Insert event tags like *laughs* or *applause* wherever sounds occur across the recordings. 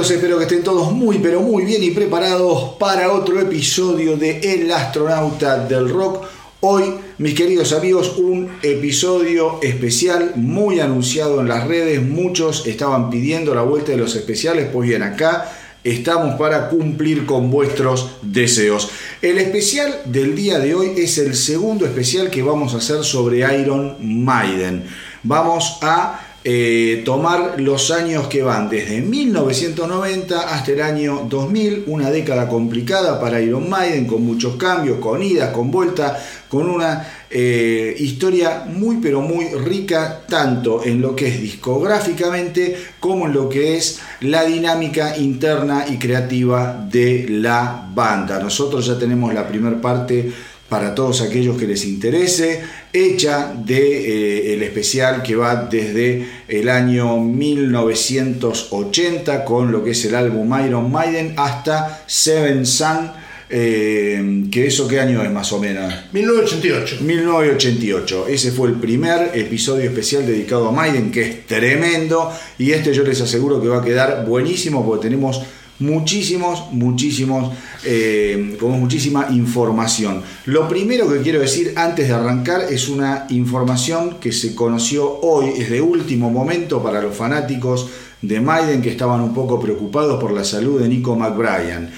rockeros, espero que estén todos muy pero muy bien y preparados para otro episodio de El astronauta del rock. Hoy, mis queridos amigos, un episodio especial muy anunciado en las redes, muchos estaban pidiendo la vuelta de los especiales, pues bien, acá estamos para cumplir con vuestros deseos. El especial del día de hoy es el segundo especial que vamos a hacer sobre Iron Maiden. Vamos a eh, tomar los años que van desde 1990 hasta el año 2000, una década complicada para Iron Maiden, con muchos cambios, con idas, con vueltas, con una eh, historia muy pero muy rica, tanto en lo que es discográficamente como en lo que es la dinámica interna y creativa de la banda. Nosotros ya tenemos la primera parte para todos aquellos que les interese, hecha de eh, el especial que va desde el año 1980 con lo que es el álbum Iron Maiden hasta Seven Sun, eh, que eso qué año es más o menos? 1988. 1988. Ese fue el primer episodio especial dedicado a Maiden, que es tremendo, y este yo les aseguro que va a quedar buenísimo porque tenemos muchísimos, muchísimos, eh, como muchísima información. Lo primero que quiero decir antes de arrancar es una información que se conoció hoy, es de último momento para los fanáticos de Maiden que estaban un poco preocupados por la salud de Nico McBrien.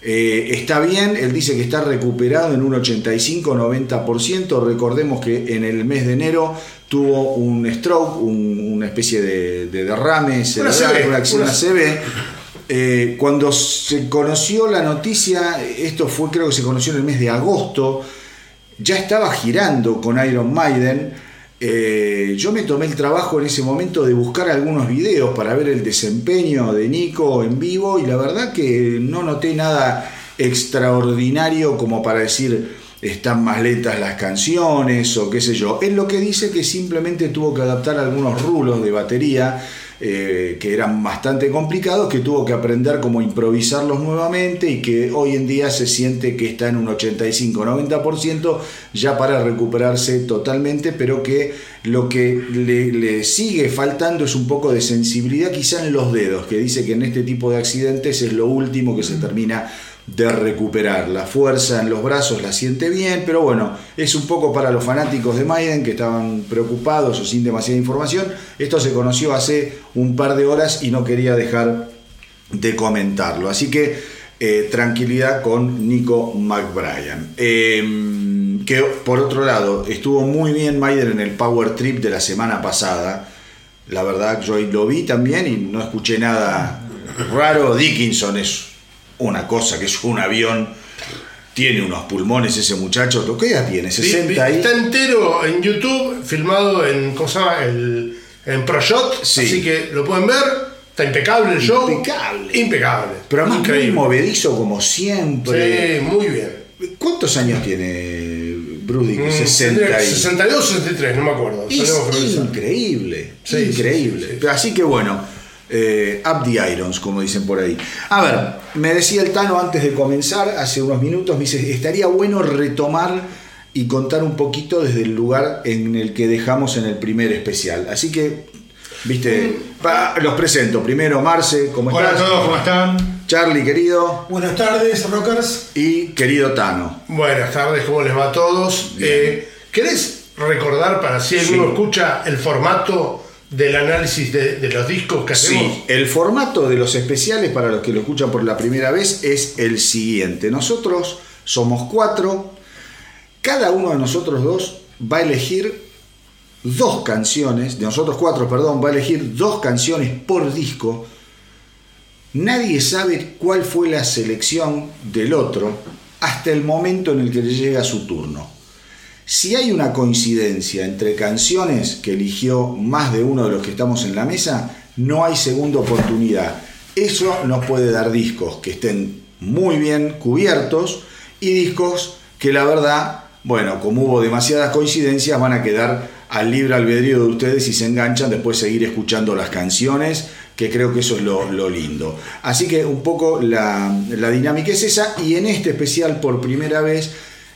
Eh, está bien, él dice que está recuperado en un 85-90%. Recordemos que en el mes de enero tuvo un stroke, una especie de, derrame cerebral, una, una, CB eh, cuando se conoció la noticia, esto fue creo que se conoció en el mes de agosto, ya estaba girando con Iron Maiden. Eh, yo me tomé el trabajo en ese momento de buscar algunos videos para ver el desempeño de Nico en vivo y la verdad que no noté nada extraordinario como para decir están más lentas las canciones o qué sé yo. Es lo que dice que simplemente tuvo que adaptar algunos rulos de batería eh, que eran bastante complicados, que tuvo que aprender cómo improvisarlos nuevamente y que hoy en día se siente que está en un 85-90% ya para recuperarse totalmente, pero que lo que le, le, sigue faltando es un poco de sensibilidad quizá en los dedos, que dice que en este tipo de accidentes es lo último que se termina de recuperar. La fuerza en los brazos la siente bien, pero bueno, es un poco para los fanáticos de Maiden que estaban preocupados o sin demasiada información. Esto se conoció hace un par de horas y no quería dejar de comentarlo. Así que eh, tranquilidad con Nico McBrien. Em, que por otro lado, estuvo muy bien Maiden en el Power Trip de la semana pasada. La verdad, yo lo vi también y no escuché nada raro. Dickinson es una cosa que es un avión. Tiene unos pulmones ese muchacho. ¿Qué edad tiene? 60 Está entero en YouTube, filmado en cosa el, en ProShot. Así que lo pueden ver. Está impecable el show. Impecable. Impecable. Pero además Increíble. muy movedizo como siempre. Sí, muy bien. ¿Cuántos años tiene Brody? Mm, 60 62 63, no me acuerdo. Es increíble. Sí, increíble. Sí, Así que bueno eh, up the irons, como dicen por ahí. A ver, me decía el Tano antes de comenzar, hace unos minutos, me dice, estaría bueno retomar y contar un poquito desde el lugar en el que dejamos en el primer especial. Así que, viste, los presento. Primero, Marce, ¿cómo Hola estás? Hola a todos, ¿cómo están? Charlie, querido. Buenas tardes, rockers. Y querido Tano. Buenas tardes, ¿cómo les va a todos? Eh, ¿Querés recordar para si alguien sí. escucha el formato del análisis de, de, los discos que hacemos? Sí, el formato de los especiales, para los que lo escuchan por la primera vez, es el siguiente. Nosotros somos cuatro, cada uno de nosotros dos va a elegir dos canciones, de nosotros cuatro, perdón, va a elegir dos canciones por disco. Nadie sabe cuál fue la selección del otro hasta el momento en el que le llega su turno. Si hay una coincidencia entre canciones que eligió más de uno de los que estamos en la mesa, no hay segunda oportunidad. Eso nos puede dar discos que estén muy bien cubiertos y discos que la verdad, bueno, como hubo demasiadas coincidencias, van a quedar al libre albedrío de ustedes si se enganchan después seguir escuchando las canciones, que creo que eso es lo, lo lindo. Así que un poco la, la dinámica es esa y en este especial por primera vez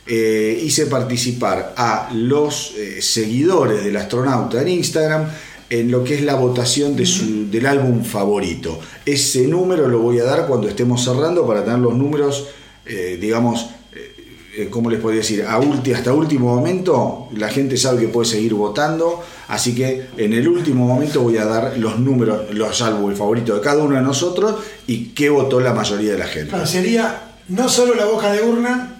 eh, hice participar a los eh, seguidores del astronauta en Instagram en lo que es la votación de su, del álbum favorito. Ese número lo voy a dar cuando estemos cerrando para tener los números, eh, digamos, ¿cómo les podría decir? A ulti, hasta último momento la gente sabe que puede seguir votando, así que en el último momento voy a dar los números, los álbumes favoritos de cada uno de nosotros y qué votó la mayoría de la gente. Sería no solo la boca de urna,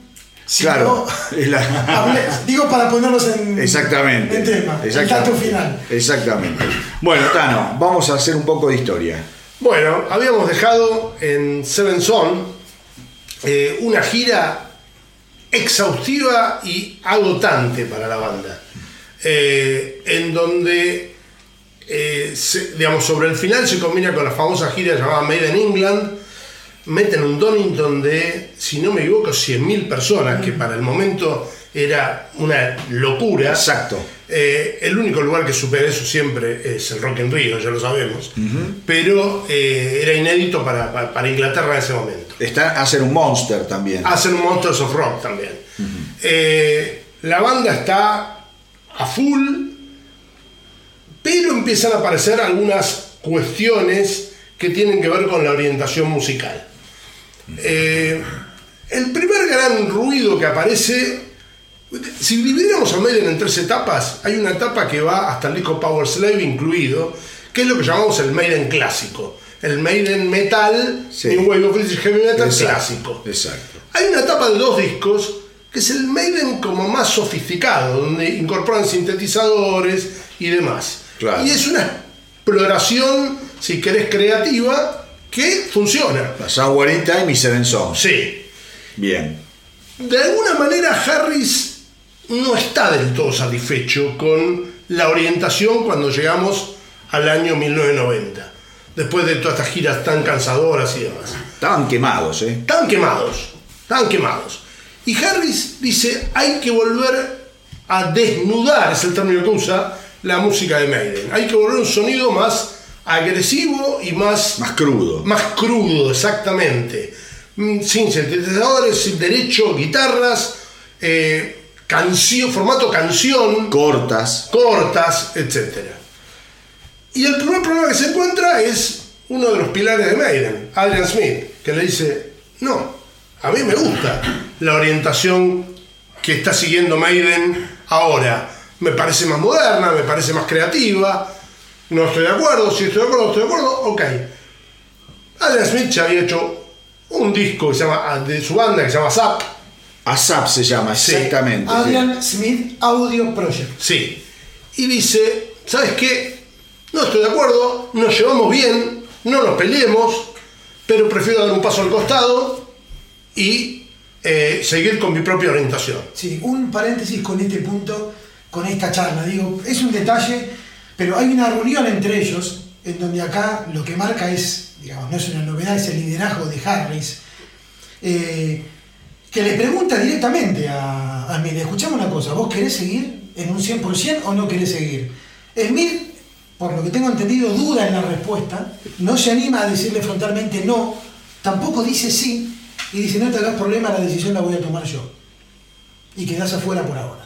sino, Claro, *laughs* la- digo para ponerlos en, Exactamente. en tema, el exactamente, dato final. Exactamente. Bueno, Tano, vamos a hacer un poco de historia. Bueno, habíamos dejado en Seven Son eh, una gira exhaustiva y agotante para la banda, eh, en donde, eh, se- digamos, sobre el final se combina con la famosa gira llamada Made in England, meten un Donington de, si no me equivoco, 100.000 personas, que para el momento era una locura. Exacto. Eh, el único lugar que supera eso siempre es el Rock en Río, ya lo sabemos, pero eh, era inédito para, para- para Inglaterra en ese momento. Está hacer un monster también. Hacen Monsters of Rock también. Eh, la banda está a full, pero empiezan a aparecer algunas cuestiones que tienen que ver con la orientación musical. Eh, el primer gran ruido que aparece, si dividiéramos a Maiden en tres etapas, hay una etapa que va hasta el disco Power Slave incluido, que es lo que llamamos el Maiden clásico. El Maiden metal, Sí. New Wave of British Heavy Metal Exacto, clásico. Exacto. Hay una etapa de dos discos que es el Maiden como más sofisticado, donde incorporan sintetizadores y demás. Claro. Y es una exploración, si querés, creativa que funciona. Somewhere in Time y Seven Songs. Sí. Bien. De alguna manera Harris no está del todo satisfecho con la orientación cuando llegamos al año 1990, después de todas estas giras tan cansadoras y demás. Estaban quemados, ¿eh? Estaban quemados, estaban quemados. Y Harris dice, hay que volver a desnudar, es el término que usa, la música de Maiden. Hay que volver a un sonido más agresivo y más, Más crudo. más crudo, exactamente. Mm, Sin sintetizadores, sin derecho, guitarras, eh, canción, formato canción, Cortas. cortas, etc. Y el primer problema que se encuentra es uno de los pilares de Maiden, Adrian Smith, que le dice, no, a mí me gusta la orientación que está siguiendo Maiden ahora. Me parece más moderna, me parece más creativa, no estoy de acuerdo, si estoy de acuerdo, estoy de acuerdo, ok. Adrian Smith ya había hecho un disco que se llama, de su banda que se llama Zap, ASAP se llama, Sí. exactamente. sí. Adrian Smith Audio Project. Sí. Y dice, ¿sabes qué? No estoy de acuerdo, nos llevamos bien, no nos peleemos, pero prefiero dar un paso al costado y eh, seguir con mi propia orientación. Sí, un paréntesis con este punto, con esta charla. Digo, es un detalle, pero hay una reunión entre ellos en donde acá lo que marca es, digamos, no es una novedad, es el liderazgo de Harris, eh, que le pregunta directamente a, a Smith, escuchame una cosa, ¿vos querés seguir en un 100% o no querés seguir? Smith, por lo que tengo entendido, duda en la respuesta, no se anima a decirle frontalmente no, tampoco dice sí, y dice, no te hagas problema, la decisión la voy a tomar yo y quedás afuera por ahora.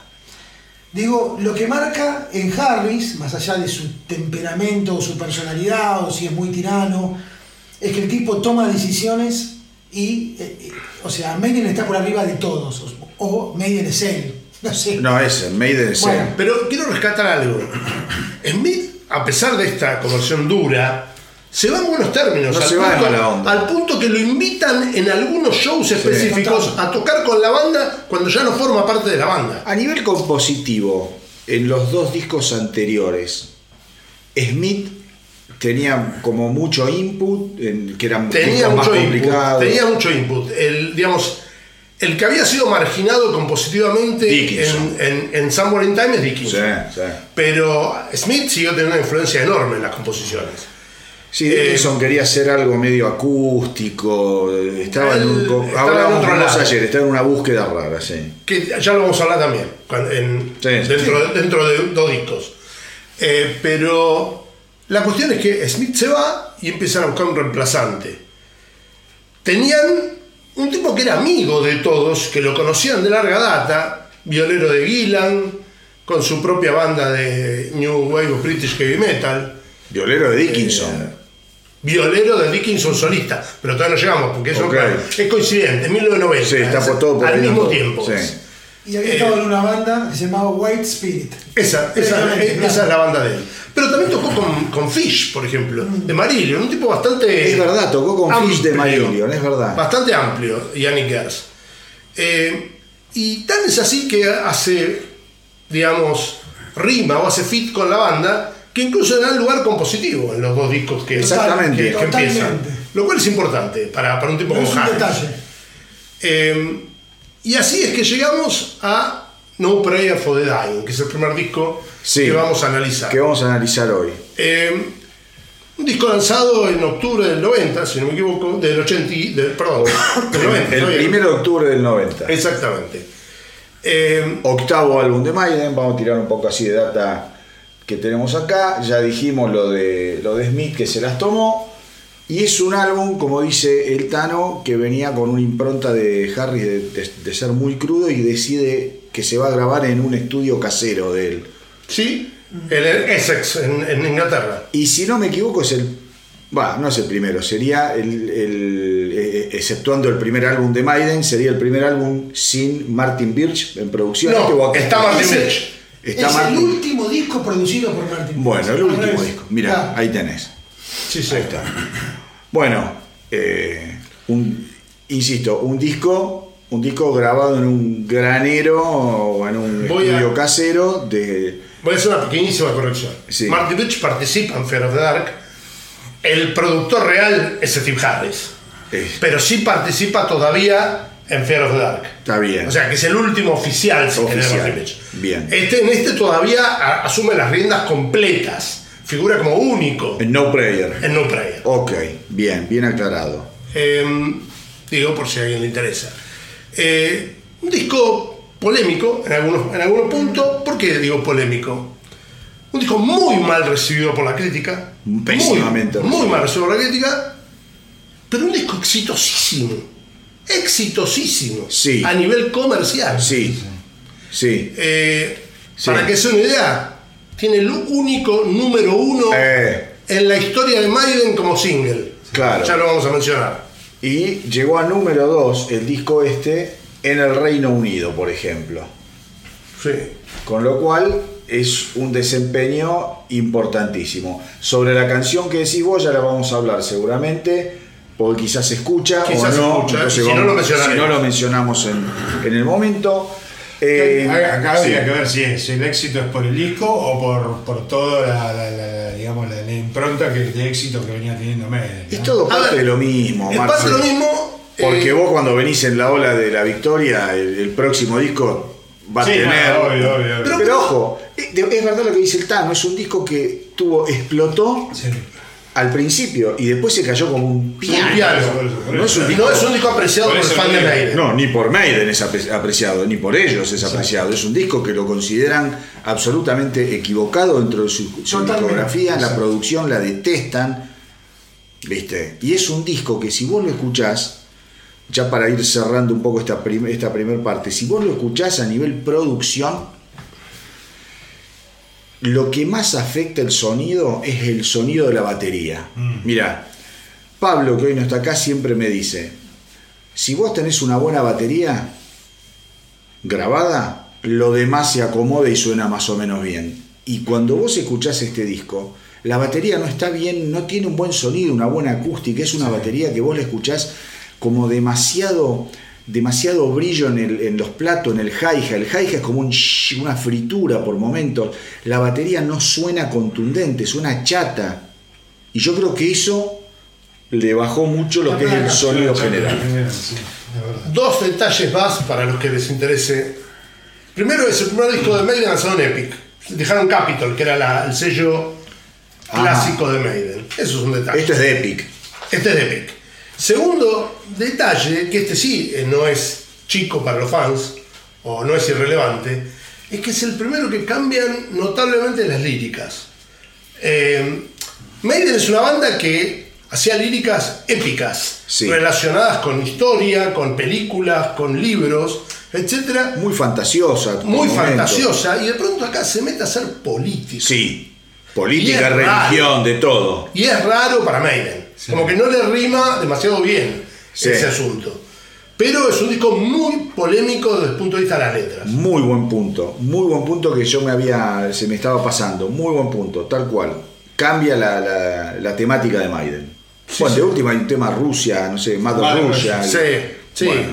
Digo, lo que marca en Harris, más allá de su temperamento o su personalidad o si es muy tirano, es que el tipo toma decisiones y, eh, eh, o sea, Maiden está por arriba de todos, o, o Maiden es él, *laughs* no sé. No, ese, Maiden es Bueno. él. Pero quiero rescatar algo. Smith, a pesar de esta conversión dura, se va en buenos términos. No al, se va punto, mala onda. al punto que lo invitan en algunos shows específicos a tocar con la banda cuando ya no forma parte de la banda. A nivel compositivo, en los dos discos anteriores, Smith tenía como mucho input, en- que eran tenía más mucho input. complicados. Tenía mucho input. El, digamos, el que había sido marginado compositivamente en, en, en Somewhere in Time es Dickinson. Sí, sí. Pero Smith siguió teniendo una influencia enorme en las composiciones. Sí, Eh, Dickinson quería hacer algo medio acústico, eh, estaba en un... En Hablábamos otro lado. ayer, estaba en una búsqueda rara, sí. Que ya lo vamos a hablar también en- Sí, dentro, dentro de dos discos. Eh, pero la cuestión es que Smith se va y empiezan a buscar un reemplazante. Tenían un tipo que era amigo de todos, que lo conocían de larga data, violero de Gillan, con su propia banda de New Wave of British Heavy Metal. Violero de Dickinson. Eh, violero de Dickinson solista, pero todavía no llegamos porque eso es coincidente, 1990. Sí, está por todo por Al mismo todo. tiempo. Sí. Y había Eh, estado en una banda que se llamaba White Spirit. Esa, esa, Precisamente, esa claro. es la banda de él. Pero también tocó con, con Fish, por ejemplo, de Marillion, un tipo bastante. Es verdad, tocó con Fish de Marillion, es verdad. Bastante amplio, Yannick Gers. Eh, y tan es así que hace, digamos, rima o hace fit con la banda, que incluso le da lugar compositivo en los dos discos que, Exactamente. que, que empiezan. Lo cual es importante para, para un tipo Pero como es un Harris. detalle. Eh, y así es que llegamos a No Prayer for the Dying, que es el primer disco Sí. que vamos a analizar. Que vamos a analizar hoy. Eh, un disco lanzado en octubre del 90, si no me equivoco, del 80, y- del, perdón, del 90. *coughs* El bien. 1 de octubre del 90. Exactamente. Eh, Octavo álbum de Maiden, vamos a tirar un poco así de data que tenemos acá. Ya dijimos lo de, lo de Smith que se las tomó. Y es un álbum, como dice el Tano, que venía con una impronta de Harris de, de- de ser muy crudo y decide que se va a grabar en un estudio casero de él. sí, en el Essex, en, en Inglaterra. Y si no me equivoco, es el. Bueno, no es el primero, sería el. el- eh, exceptuando el primer álbum de Maiden, sería el primer álbum sin Martin Birch en producción. No, Este está Martin Birch. Está es Martin. el último disco producido por Martin. Bueno, el último revés. disco. Mira, Claro. ahí tenés. Sí, sí. Ahí está. Bueno, eh, un- insisto, un disco, un disco grabado en un granero o en un Voy a- estudio casero de. Voy a hacer una pequeñísima corrección. Sí. Martin Birch participa en Fear of the Dark. El productor real es Steve Harris. Pero sí participa todavía en Fear of the Dark. está bien. O sea, que es el último oficial, si Oficial. Bien. Este, en este todavía asume las riendas completas. Figura como único en No Prayer. en No Prayer. Ok, bien, bien aclarado. Eh, digo, por si a alguien le interesa. Eh, un disco polémico en algunos, en algunos puntos. ¿Por qué digo polémico? Un disco muy mal recibido por la crítica. Pésimamente Muy, muy mal recibido por la crítica. Pero un disco exitosísimo. Exitosísimo. Sí. A nivel comercial. Sí, sí. Eh, Sí. Para que se una idea, tiene el único número uno Eh. en la historia de Maiden como single. Claro. Ya lo vamos a mencionar. Y llegó a número 2 el disco este en el Reino Unido, por ejemplo. Sí. Con lo cual es un desempeño importantísimo. Sobre la canción que decís vos ya la vamos a hablar seguramente, porque quizás se escucha Quizás o no. escucha, entonces si no lo si no lo mencionamos en, en el momento. Eh, Acá habría sí. que ver si, es- si el éxito es por el disco o por, por toda la, la- la- digamos, la, la impronta que, de éxito que venía teniendo Maiden. Es todo A parte ver, de lo mismo. Es Marce. parte de lo mismo. Porque eh, vos cuando venís en la ola de la victoria, el, el próximo disco va a tener. no, obvio, obvio, obvio. Pero, Pero- ojo, es es verdad lo que dice el Tano, es un disco que tuvo, explotó Sí. Al principio y después se cayó como un piano. Un piano. Por eso, por No es un disco. no es un disco apreciado Por por, el fan de. Maiden. No, ni por Maiden es apre- apreciado, ni por ellos es apreciado. Es un disco que lo consideran absolutamente equivocado dentro de su, discografía, la Exacto. producción la detestan, ¿viste? Y es un disco que si vos lo escuchás, ya para ir cerrando un poco esta, prim- esta primera parte, si vos lo escuchás a nivel producción, lo que más afecta el sonido es el sonido de la batería. Mira, Pablo, que hoy no está acá, siempre me dice, si vos tenés una buena batería grabada, lo demás se acomoda y suena más o menos bien. Y cuando vos escuchás este disco, la batería no está bien, no tiene un buen sonido, una buena acústica, es una batería que vos la escuchás como demasiado demasiado brillo en, el- en los platos, en el hi-hat. El hi-hat es como un shh, una fritura por momentos. La batería no suena contundente, suena chata. Y yo creo que eso le bajó mucho lo La que es el sonido general. sí. Dos detalles más para los que les interese. Primero es el primer disco de Maiden lanzado en Epic. Dejaron Capitol, que era la- el sello clásico de Maiden. Eso es un detalle. Esto es de Epic. Este es de Epic. Segundo detalle, que este sí eh, no es chico para los fans, o no es irrelevante, es que es el primero que cambian notablemente las líricas. Eh, Maiden es una banda que hacía líricas épicas, Sí. relacionadas con historia, con películas, con libros, etcétera, Muy fantasiosa. muy fantasiosa, y de pronto acá se mete a ser político. Sí. Política, religión, de todo. Y es raro para Maiden. Como que no le rima demasiado bien Sí. ese asunto. Pero es un disco muy polémico desde el punto de vista de las letras. Muy buen punto. Muy buen punto que yo me había. se me estaba pasando. Muy buen punto, tal cual. Cambia la, la- la temática de Maiden. bueno, de última hay un tema Rusia, no sé, Mother Mother Rusia. Sí, sí. Bueno,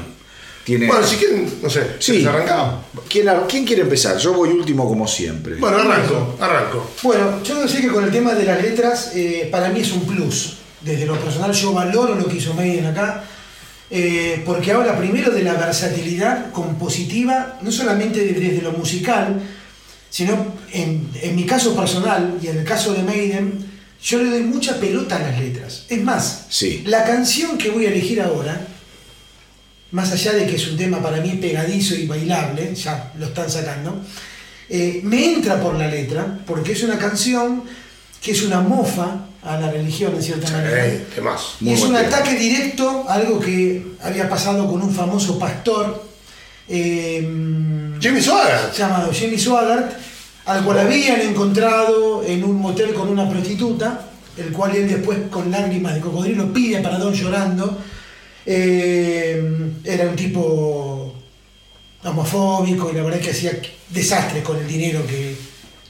tiene. Bueno, si quieren, no sé, Sí. ¿quieres arrancar? ¿Quién, quién quiere empezar? Yo voy último como siempre. Bueno, arranco, arranco. Bueno, yo decía que con el tema de las letras, eh, para mí es un plus. Desde lo personal yo valoro lo que hizo Maiden acá, eh, porque habla primero de la versatilidad compositiva, no solamente de- desde lo musical, sino en, en mi caso personal y en el caso de Maiden, yo le doy mucha pelota a las letras. Es más, Sí. la canción que voy a elegir ahora, más allá de que es un tema para mí pegadizo y bailable, ya lo están sacando, eh, me entra por la letra, porque es una canción que es una mofa a la religión en cierta manera. Eh, ¿Qué más? Y es un ataque directo a algo que había pasado con un famoso pastor eh, Jimmy Swaggart. llamado Jimmy Swaggart, al cual habían encontrado en un motel con una prostituta, el cual él después con lágrimas de cocodrilo pide a Paradón llorando. Eh, era un tipo homofóbico y la verdad es que hacía desastres con el dinero que,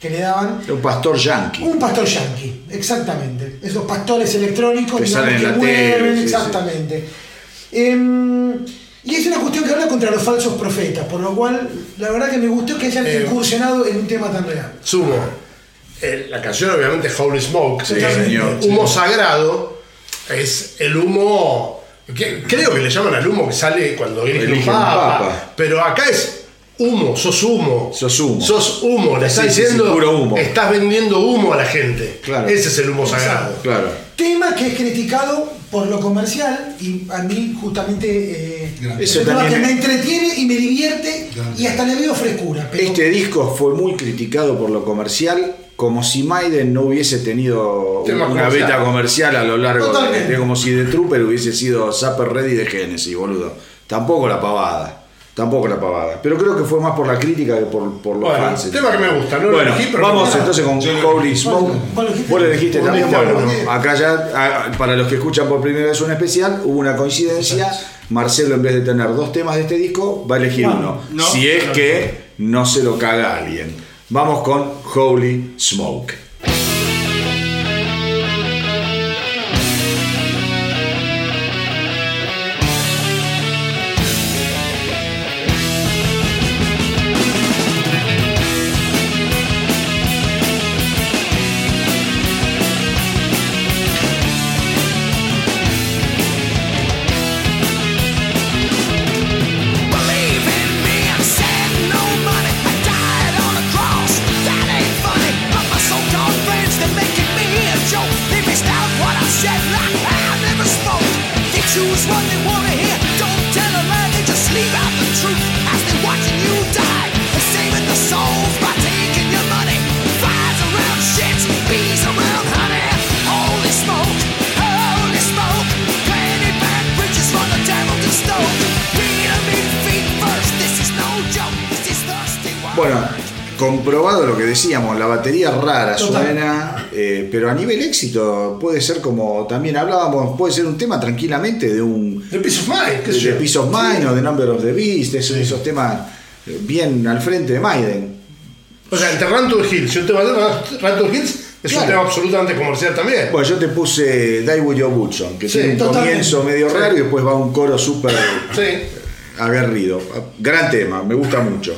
que le daban. Un pastor yankee. Un pastor yankee, exactamente. Esos pastores electrónicos Que salen en que la mueven, tele, sí, sí. exactamente. Em, y es una cuestión que habla contra los falsos profetas, por lo cual la verdad que me gustó que hayan Eh, incursionado en un tema tan real. Sumo. Eh, la canción obviamente Holy Smoke, Sí, eh, señor, humo sí. sagrado, es el humo, que- creo que le llaman al humo que sale cuando Elige un papa, papa. pero acá es humo, sos humo. Sos humo. Sos humo, le Sí, estás sí, sí, diciendo, puro humo. estás vendiendo humo a la gente. Claro. Ese es el humo sagrado. Claro. Tema que es criticado por lo comercial y a mí justamente eh, es Eso un tema que también- me entretiene y me divierte Grande. y hasta le veo frescura. Pero Este disco fue muy criticado por lo comercial, como si Maiden no hubiese tenido Tema una comercial. beta comercial a lo largo de, Totalmente. de- como si The Trooper hubiese sido Zapper Ready de Genesis, boludo. Tampoco la pavada. Tampoco la pavada. Pero creo que fue más por la crítica que por, por los Bueno, fans. tema que me gusta, no lo bueno, elegí, pero vamos entonces con elegí. Smoke. ¿Vos lo elegiste? También. Bueno, acá ya, para los que escuchan por primera vez un especial, hubo una coincidencia. Marcelo, en vez de tener dos temas de este disco, va a elegir No, uno. no, si es no, que no se lo caga alguien. Vamos con Holy Smoke. Lo que decíamos, la batería rara Total. suena, eh, pero a nivel éxito puede ser como también hablábamos, puede ser un tema tranquilamente de un The Peace of Mind, qué de, sé yo. Piece of Mind o de Number of the Beast, esos, esos temas eh, bien al frente de Maiden. O sea, entre Run to the Hills y un tema de Run to the Hills es Claro. un tema absolutamente comercial también. Bueno, yo te puse Die With Your que Sí, tiene un totalmente. comienzo medio raro y después va un coro súper Sí. aguerrido. Gran tema, me gusta mucho.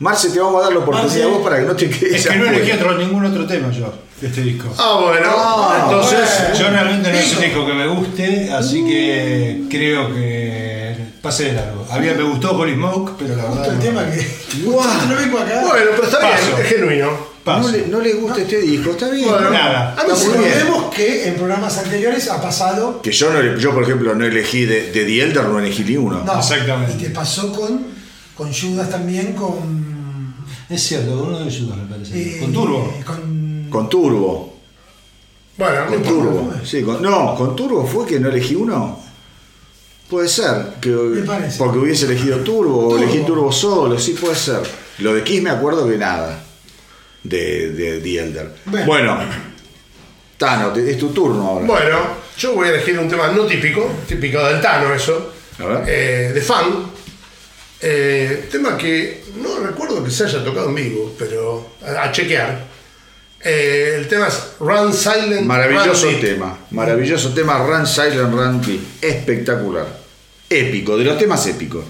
Marce, te vamos a dar la oportunidad Marce. a vos para que no te quedes Es que no elegí otro, ningún otro tema yo de este disco. Ah, bueno. Ah, entonces. Yo realmente no es un disco que me guste, así que creo que pasé de largo. Había, me gustó Holy Smoke, pero la verdad. el no. tema que *laughs* *laughs* vengo acá. Bueno, pero está Paso. bien, es genuino. Paso. No le, no le gusta este disco, está bien. Bueno, Nada. A mí. Recordemos que en programas anteriores ha pasado. Que yo, no, yo, por ejemplo, no elegí de, de The Elder, no elegí ni uno. No, Exactamente. Y te pasó con, con Judas también, con. Es cierto, con uno de ellos me parece. eh, Con Turbo. Con, Con Turbo. Bueno, no Con. Turbo. Sí, con- no, con Turbo fue que no elegí uno. Puede ser, que, Me parece. porque hubiese elegido Turbo o Turbo. elegí Turbo solo, sí puede ser. Lo de Kiss me acuerdo que nada, de, de The Elder. Bueno. Bueno, Tano, te- es tu turno ahora. Bueno, yo voy a elegir un tema no típico, típico del Tano eso, A ver. eh, de fan. Eh, tema que no recuerdo que se haya tocado en vivo, pero a, a chequear. Eh, el tema es Run Silent. Maravilloso Run tema, maravilloso tema, Run Silent Run Deep. espectacular, épico, de los temas épicos.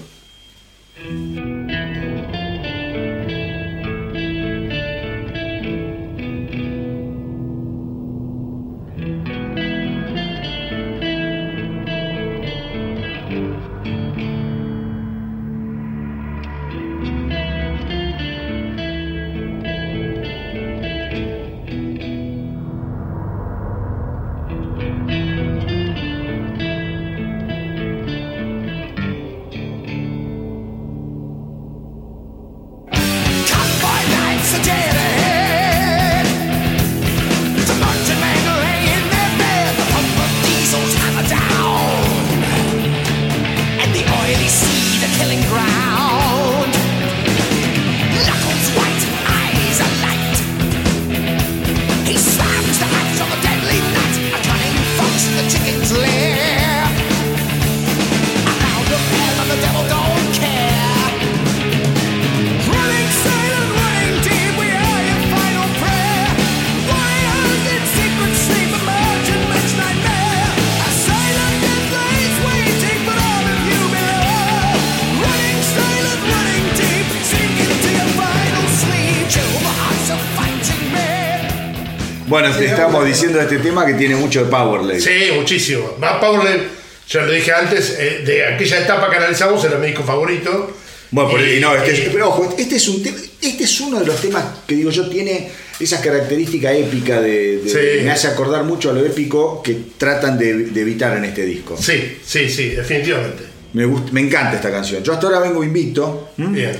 Bueno, te estamos diciendo de este tema que tiene mucho de Powerlay. Sí, muchísimo. Más Powerland, ya lo dije antes, eh, de aquella etapa que analizamos era mi disco favorito. Bueno, pero, Y- no, este es- y- pero ojo, este es, un te- este es uno de los temas que digo yo tiene esa característica épica de, de- Sí. me hace acordar mucho a lo épico que tratan de, de evitar en este disco. Sí, sí, sí, definitivamente. Me, gust- me encanta esta canción. Yo hasta ahora vengo invicto. Bien.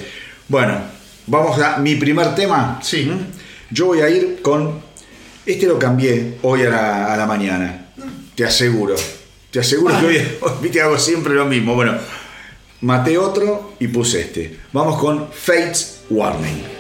Bueno, vamos a mi primer tema. Sí. Yo voy a ir con. Este lo cambié hoy a la, a la mañana. Te aseguro. Te aseguro que hoy, *laughs* hoy viste, hago siempre lo mismo. Bueno, maté otro y puse este. Vamos con Fates Warning.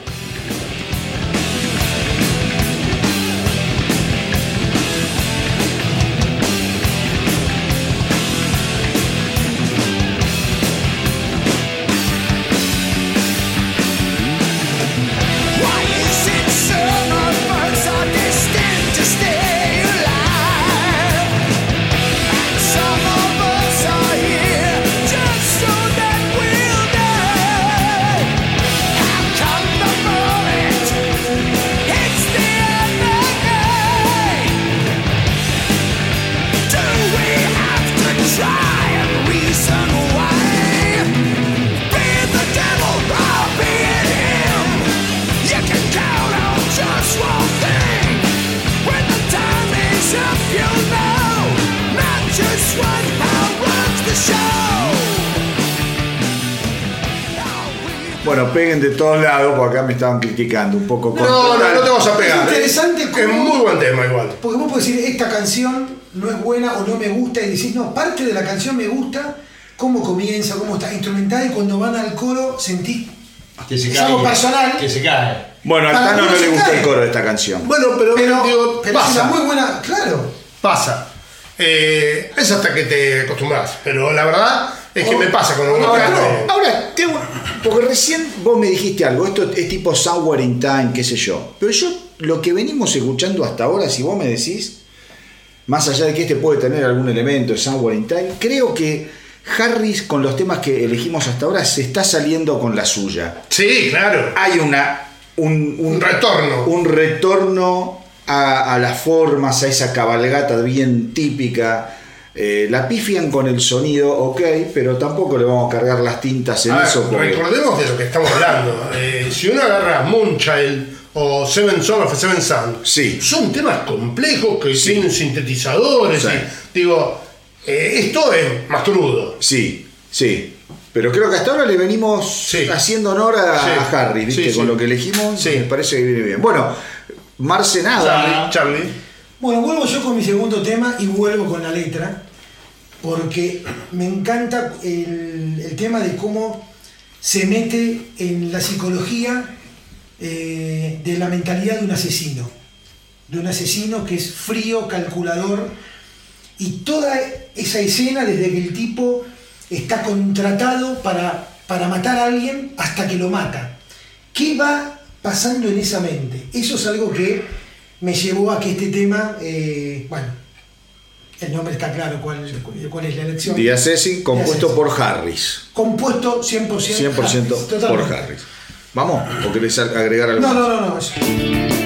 Todos lados, porque acá me estaban criticando un poco. No, no, no te vas a pegar. Es interesante Es cómo- muy buen tema igual. Porque vos podés decir, esta canción no es buena o no me gusta, y decís, no, parte de la canción me gusta, cómo comienza, cómo está instrumental, y cuando van al coro sentí Que se cae. algo personal. Que se cae. Bueno, a Tano no le gusta cae. el coro de esta canción. Bueno, pero, Pero, digo, pero es pasa. una muy buena, claro. Pasa. Eh, es hasta que te acostumbras. Pero la verdad es que Oh, me pasa con algunos no. Ahora, te hago- porque recién vos me dijiste algo, esto es tipo Sour in Time, qué sé yo. Pero yo, lo que venimos escuchando hasta ahora, si vos me decís, más allá de que este puede tener algún elemento de Sour in Time, creo que Harris, con los temas que elegimos hasta ahora, se está saliendo con la suya. Sí, claro. Hay una. Un, Un retorno. Un retorno a, a las formas, a esa cabalgata bien típica. Eh, la pifian con el sonido, ok, pero tampoco le vamos a cargar las tintas en eso. porque- recordemos de lo que estamos hablando. Eh, si uno agarra Moonchild o Seven Son of a Seven Sun, Sí. son temas complejos que tienen sintetizadores. Sí. y, digo, eh, esto es más crudo. Sí, sí. Pero creo que hasta ahora le venimos Sí. haciendo honor a, Sí. Harry, ¿viste? Sí, sí. Con lo que elegimos, Sí. me parece que viene bien. Bueno, Marce nada. Charlie, Charlie. Bueno, vuelvo yo con mi segundo tema y vuelvo con la letra. porque me encanta el, el tema de cómo se mete en la psicología eh, de la mentalidad de un asesino. De un asesino que es frío, calculador, y toda esa escena desde que el tipo está contratado para, para matar a alguien hasta que lo mata. ¿Qué va pasando en esa mente? Eso es algo que me llevó a que este tema, eh, bueno, el nombre está claro cuál, cuál es la elección. The Assassin, compuesto The por Harris. Compuesto 100%, 100% Harris, por. Harris. ¿Vamos? ¿O querés agregar algo? No, no, no, no.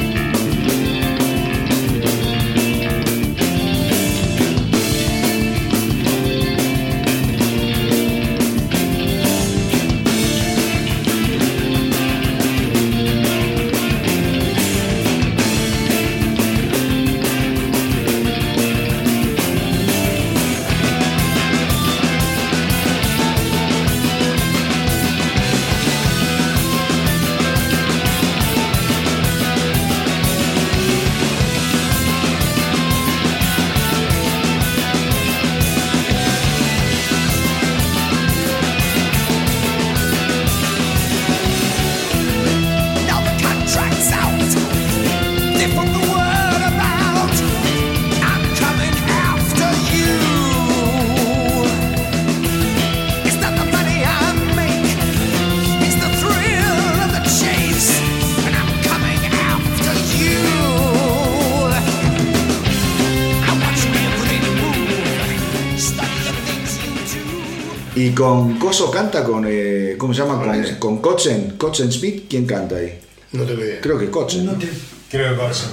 Y con Coso canta con. eh, ¿Cómo se llama? Con, con Kotzen. Kotzen Smith. ¿Quién canta ahí? No tengo idea. Creo que Kotzen. No te- Creo que Corso.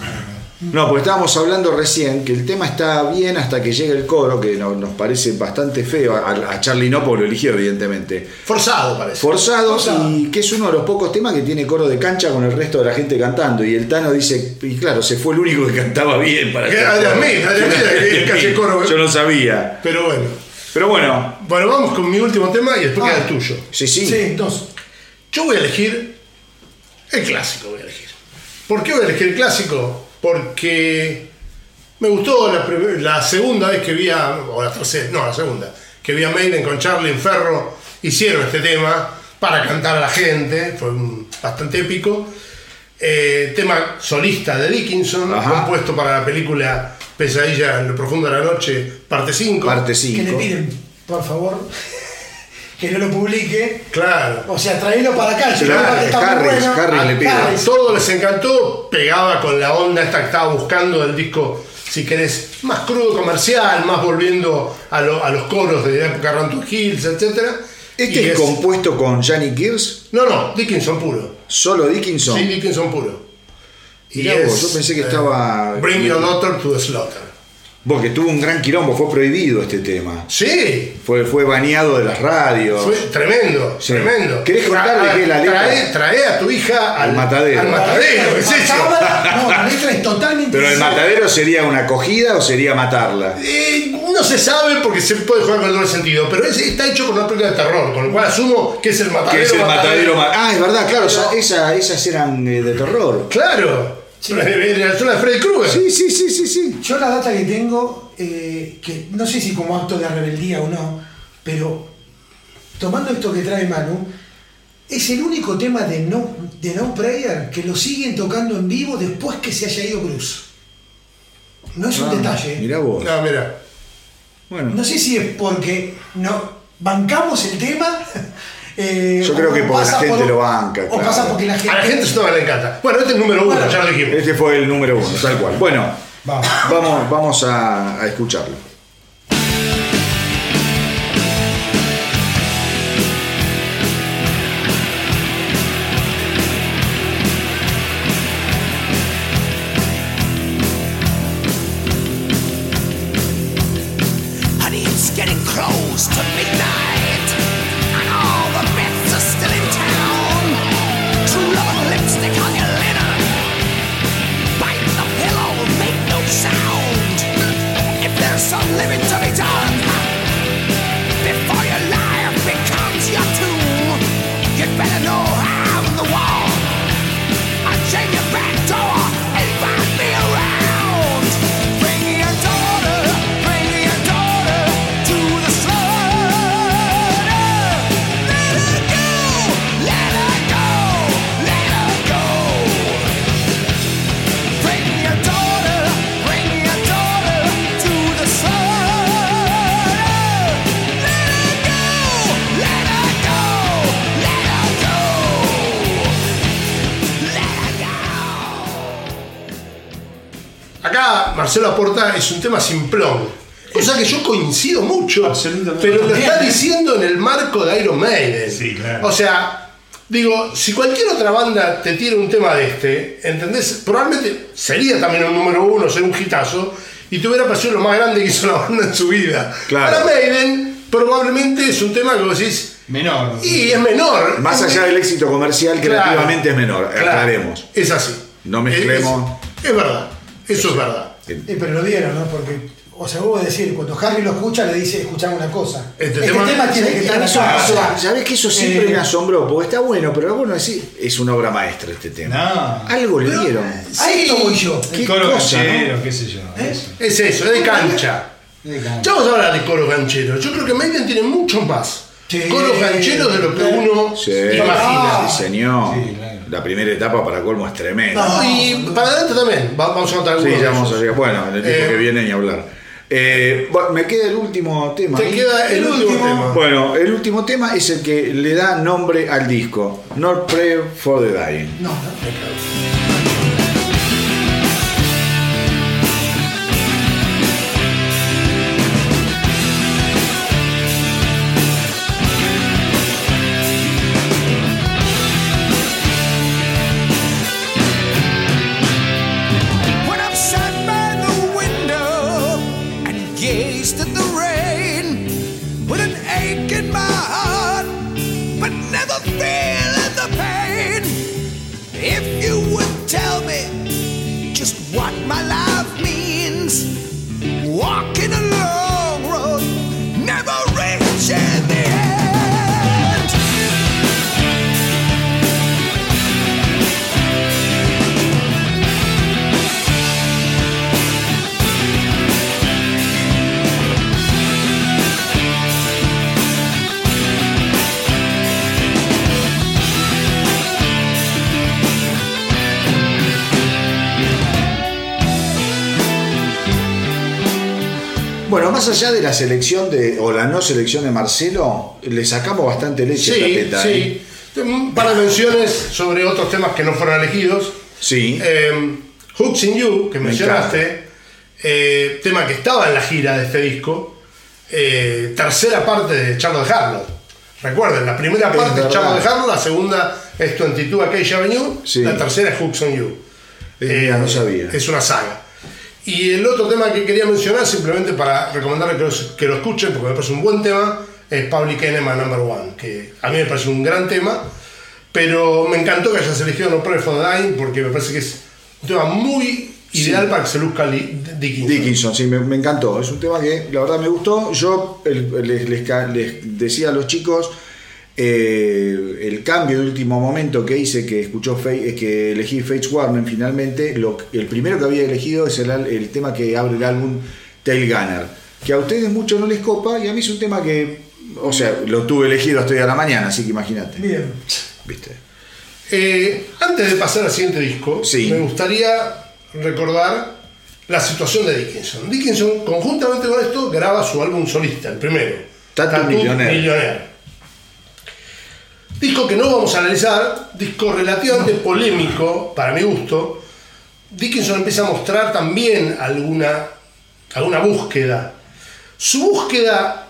No, porque estábamos hablando recién que el tema está bien hasta que llegue el coro, que no- nos parece bastante feo. A, a Charlie no, porque lo eligió, evidentemente. Forzado parece. Forzado, Forzado. y que es uno de los pocos temas que tiene coro de cancha con el resto de la gente cantando. Y el Tano dice, y claro, se fue el único que cantaba bien para *laughs* Que hacer Adrián coro. Smith, Adrián Smith, que- que hace coro, ¿eh? Yo no sabía. Pero bueno. Pero bueno, Bueno, vamos con mi último tema y después Ah. queda el tuyo. sí, sí. Sí, dos. Yo voy a elegir el clásico, voy a elegir. ¿Por qué voy a elegir el clásico? Porque me gustó la, la segunda vez que vi a, o la tercera, no, la segunda, que vi a Maiden con Charlie Ferro, hicieron este tema para cantar a la gente, fue un- bastante épico. Eh, tema solista de Dickinson, Ajá. compuesto para la película Pesadilla en lo profundo de la noche, parte 5. Parte Que le 5. piden, por favor, que no lo publique. Claro. O sea, traelo para acá. Claro, que muy Harris, bueno. Harris le pide. Harris. Todo les encantó, pegaba con la onda esta que estaba buscando el disco, si querés, más crudo comercial, más volviendo a, lo- a los coros de la época Ranto Hills, etc. Este Y es compuesto con Johnny Gears, No, no, Dickinson puro. solo Dickinson. Sí, Dickinson puro. Mirá vos, yo pensé que estaba- Bring your daughter to the slaughter. Porque tuvo un gran quilombo, fue prohibido este tema. Sí, Fue, fue baneado de las radios. fue tremendo, Sí. tremendo. ¿Querés contarle qué es la letra? Trae, trae a tu hija al, Al matadero. Al matadero, ¿qué es eso? No, la letra es totalmente. Pero el matadero sería una acogida o sería matarla. Eh, no se sabe porque se puede jugar con el doble sentido, pero es- está hecho por una película de terror, con lo cual asumo que es el matadero. Que es el matadero. ma- Ah, es verdad, claro, Pero- esa- esa- esas eran eh, de terror. Claro, Sí. la zona de Freddy Krueger. Sí, sí, sí, sí, sí. Yo la data que tengo, eh, que no sé si como acto de rebeldía o no, pero tomando esto que trae Manu, es el único tema de No, de no Prayer que lo siguen tocando en vivo después que se haya ido Cruz. No es un Ah, detalle. Mirá vos. No, mira. Bueno, No sé si es porque no bancamos el tema. Eh, Yo creo que porque la gente por- lo banca, O claro. pasa porque la gente. A la gente esto le encanta. Bueno, este es el número uno, Bueno. ya lo dijimos. este fue el número uno, tal cual. Bueno, Vamos. vamos, vamos a, a escucharlo. Marcelo aporta es un tema simplón. Cosa que yo coincido mucho, pero lo está diciendo en el marco de Iron Maiden. Sí, claro. O sea, digo, si cualquier otra banda te tira un tema de este, ¿entendés? Probablemente sería también un número uno, sería un hitazo, y te hubiera parecido lo más grande que hizo la banda en su vida. Claro. Para Maiden, probablemente es un tema que vos decís, Menor. y es menor. Más Es allá del éxito comercial, Claro, creativamente es menor. claro, Aclaremos. Es así. No mezclemos. Es, es verdad, eso es verdad. Eh, pero lo dieron, ¿no? Porque, o sea, vos decir, cuando Harry lo escucha, le dice, escuchame una cosa. Este Este, tema- tema, tiene que estar Eso- acá. o eso- sea, ¿Sabés que eso siempre eh, me asombró? Porque está bueno, pero bueno decir, es una obra maestra este tema. No. Algo le dieron. A esto voy yo. ¿Qué El coro cosa, canchero, qué sé yo. ¿Eh? eso. Es eso, es de cancha. De cancha. Ya vamos a hablar de coros gancheros. Yo creo que Maiden tiene muchos más Sí. coros gancheros de lo que uno Sí, imagina. sí, señor. Sí. La primera etapa para colmo es tremenda. No, y para adelante también. Va- Vamos a contar Sí, ya vamos a llegar. Bueno, en el tiempo Eh, que viene ni hablar. Eh, bueno, me queda el último tema. Te queda el, El último, último. tema. Bueno, el último tema es el que le da nombre al disco. Not Prayer for the Dying. No, no. When más allá de la selección de, o la no selección de Marcelo, le sacamos bastante leche a Sí, esta teta. ¿eh? sí. Un par de menciones sobre otros temas que no fueron elegidos. Sí. Eh, Hooks in You, que Me mencionaste, eh, tema que estaba en la gira de este disco, eh, tercera parte de Charlotte Harlow. Recuerden, la primera Es parte es. Charlotte Harlow, la segunda es 22 Acacia Avenue, Sí. la tercera es Hooks on You. Eh, mira, no sabía. Es una saga. Y el otro tema que quería mencionar, simplemente para recomendarle que lo, que lo escuchen, porque me parece un buen tema, es Public Enema Number One, que a mí me parece un gran tema, pero me encantó que hayas elegido No Pray for the Dying, porque me parece que es un tema muy ideal para que se luzca Dickinson. Dickinson, sí, me, me encantó. Es un tema que la verdad me gustó. Yo les, les les decía a los chicos eh, el cambio de último momento que hice, que escuchó Fe- eh, que elegí Fates Warner finalmente. Lo, el primero que había elegido es el, el tema que abre el álbum Tail Gunner, que a ustedes mucho no les copa y a mí es un tema que, o sea, lo tuve elegido hasta hoy a la mañana, así que imagínate. Bien. ¿Viste? Eh, antes de pasar al siguiente disco, Sí. me gustaría recordar la situación de Dickinson. Dickinson, conjuntamente con esto, graba su álbum solista, el primero. Tattoo Millionaire. Disco que no vamos a analizar, disco relativamente polémico, para mi gusto. Dickinson empieza a mostrar también alguna, alguna búsqueda. Su búsqueda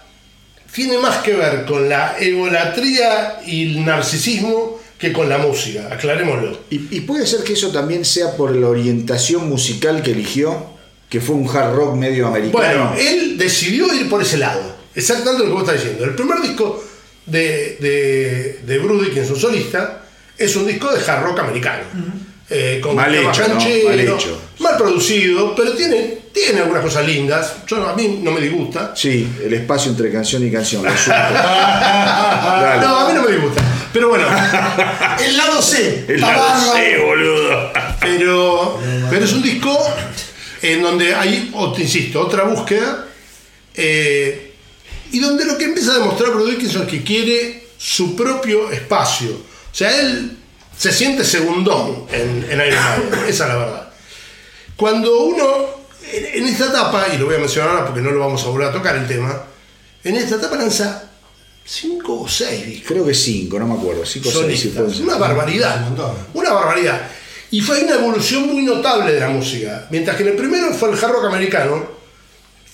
tiene más que ver con la egolatría y el narcisismo que con la música, aclarémoslo. Y, y puede ser que eso también sea por la orientación musical que eligió, que fue un hard rock medio americano. Bueno, él decidió ir por ese lado. Exactamente lo que vos estás diciendo. El primer disco de, de, de Bruce Dickinson solista es un disco de hard rock americano. Eh, con Mal hecho, Mal hecho. mal producido, pero tiene, tiene algunas cosas lindas. Yo, a mí no me disgusta. Sí, el espacio entre canción y canción. *laughs* No, a mí no me disgusta. Pero bueno, *laughs* El lado C. El lado. C, boludo. pero, pero es un disco en donde hay, insisto, otra búsqueda. eh, y donde lo que empieza a demostrar Bruce Dickinson es que quiere su propio espacio. O sea, él se siente segundón en, en Iron Maiden, *coughs* esa es la verdad. Cuando uno, en, en esta etapa, y lo voy a mencionar ahora porque no lo vamos a volver a tocar el tema, en esta etapa lanza cinco o seis discos Creo que cinco, no me acuerdo. Cinco o seis, sí, solistas. puede ser. Una barbaridad. Una barbaridad. Y fue una evolución muy notable de la música. Mientras que en el primero fue el hard rock americano,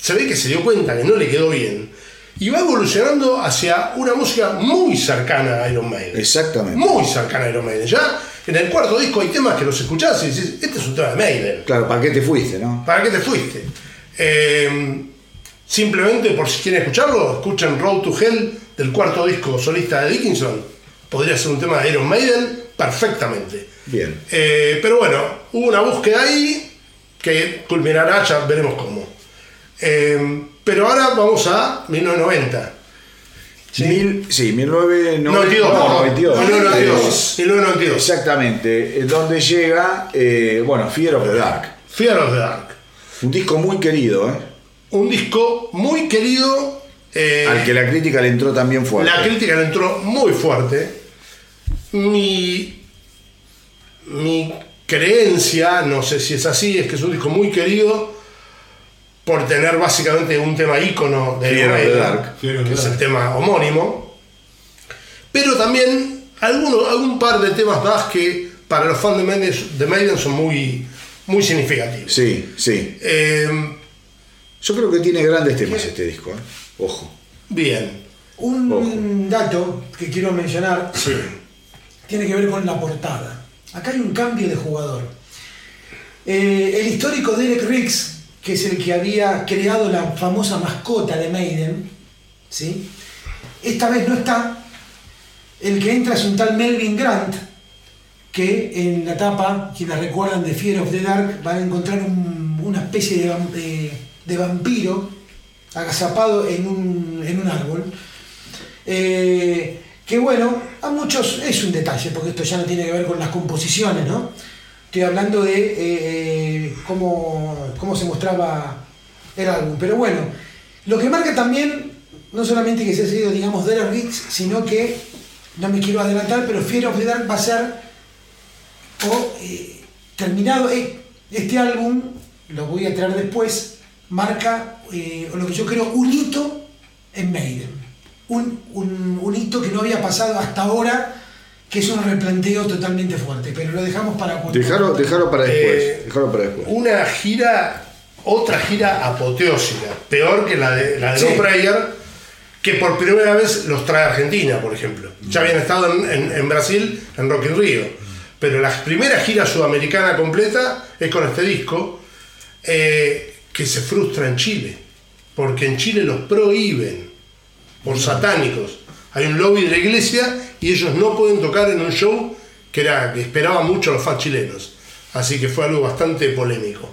se ve que se dio cuenta que no le quedó bien. Y va evolucionando hacia una música muy cercana a Iron Maiden. Exactamente. Muy cercana a Iron Maiden. Ya en el cuarto disco hay temas que los escuchás y dices, este es un tema de Maiden. Claro, ¿para qué te fuiste, no? ¿Para qué te fuiste? Eh, simplemente por si quieren escucharlo, escuchen Road to Hell del cuarto disco solista de Dickinson. Podría ser un tema de Iron Maiden perfectamente. Bien. Eh, pero bueno, hubo una búsqueda ahí que culminará, ya veremos cómo. Eh, pero ahora vamos a 1990. Mil, sí, 1992. 92, no, perdón. 92. 1992. 1992. Exactamente, eh, donde llega, eh, bueno, Fear of the Dark. Fear of the Dark. Un disco muy querido, ¿eh? Un disco muy querido. eh, Al que la crítica le entró también fuerte. La crítica le entró muy fuerte. Mi, mi creencia, no sé si es así, es que es un disco muy querido por tener básicamente un tema ícono de Fear Iron of the Dark. Que the es el tema homónimo. Pero también alguno, algún par de temas más que para los fans de Maiden, de Maiden son muy, muy significativos. Sí, sí. Eh, Yo creo que tiene grandes temas este disco, ¿eh? Ojo. bien. Un dato que quiero mencionar Sí. tiene que ver con la portada. Acá hay un cambio de jugador. Eh, el histórico Derek Riggs, que es el que había creado la famosa mascota de Maiden, ¿sí? esta vez no está. El que entra es un tal Melvin Grant, que en la tapa, quienes recuerdan de Fear of the Dark, van a encontrar un- una especie de vampiro agazapado en un, en un árbol. Eh, que bueno, a muchos es un detalle, porque esto ya no tiene que ver con las composiciones, ¿no? Estoy hablando de eh, eh, cómo, cómo se mostraba el álbum. Pero bueno, lo que marca también, no solamente que se ha sido, digamos, Derek Riggs, sino que, no me quiero adelantar, pero Fear of the Dark va a ser, o eh, terminado, este álbum, lo voy a traer después, marca lo que yo creo un hito en Maiden. Un- un hito que no había pasado hasta ahora, que es un replanteo totalmente fuerte, pero lo dejamos para cuando... Dejalo, dejalo para después. Eh, para después. una gira, otra gira apoteósica, peor que la de, la de Sí. Prayer, que por primera vez los trae a Argentina, por ejemplo. Ya habían estado en, en- en Brasil, en Rock in Rio, pero la primera gira sudamericana completa es con este disco, eh, que se frustra en Chile, porque en Chile los prohíben por satánicos. Hay un lobby de la iglesia y ellos no pueden tocar en un show que era que esperaba mucho a los fans chilenos. Así que fue algo bastante polémico.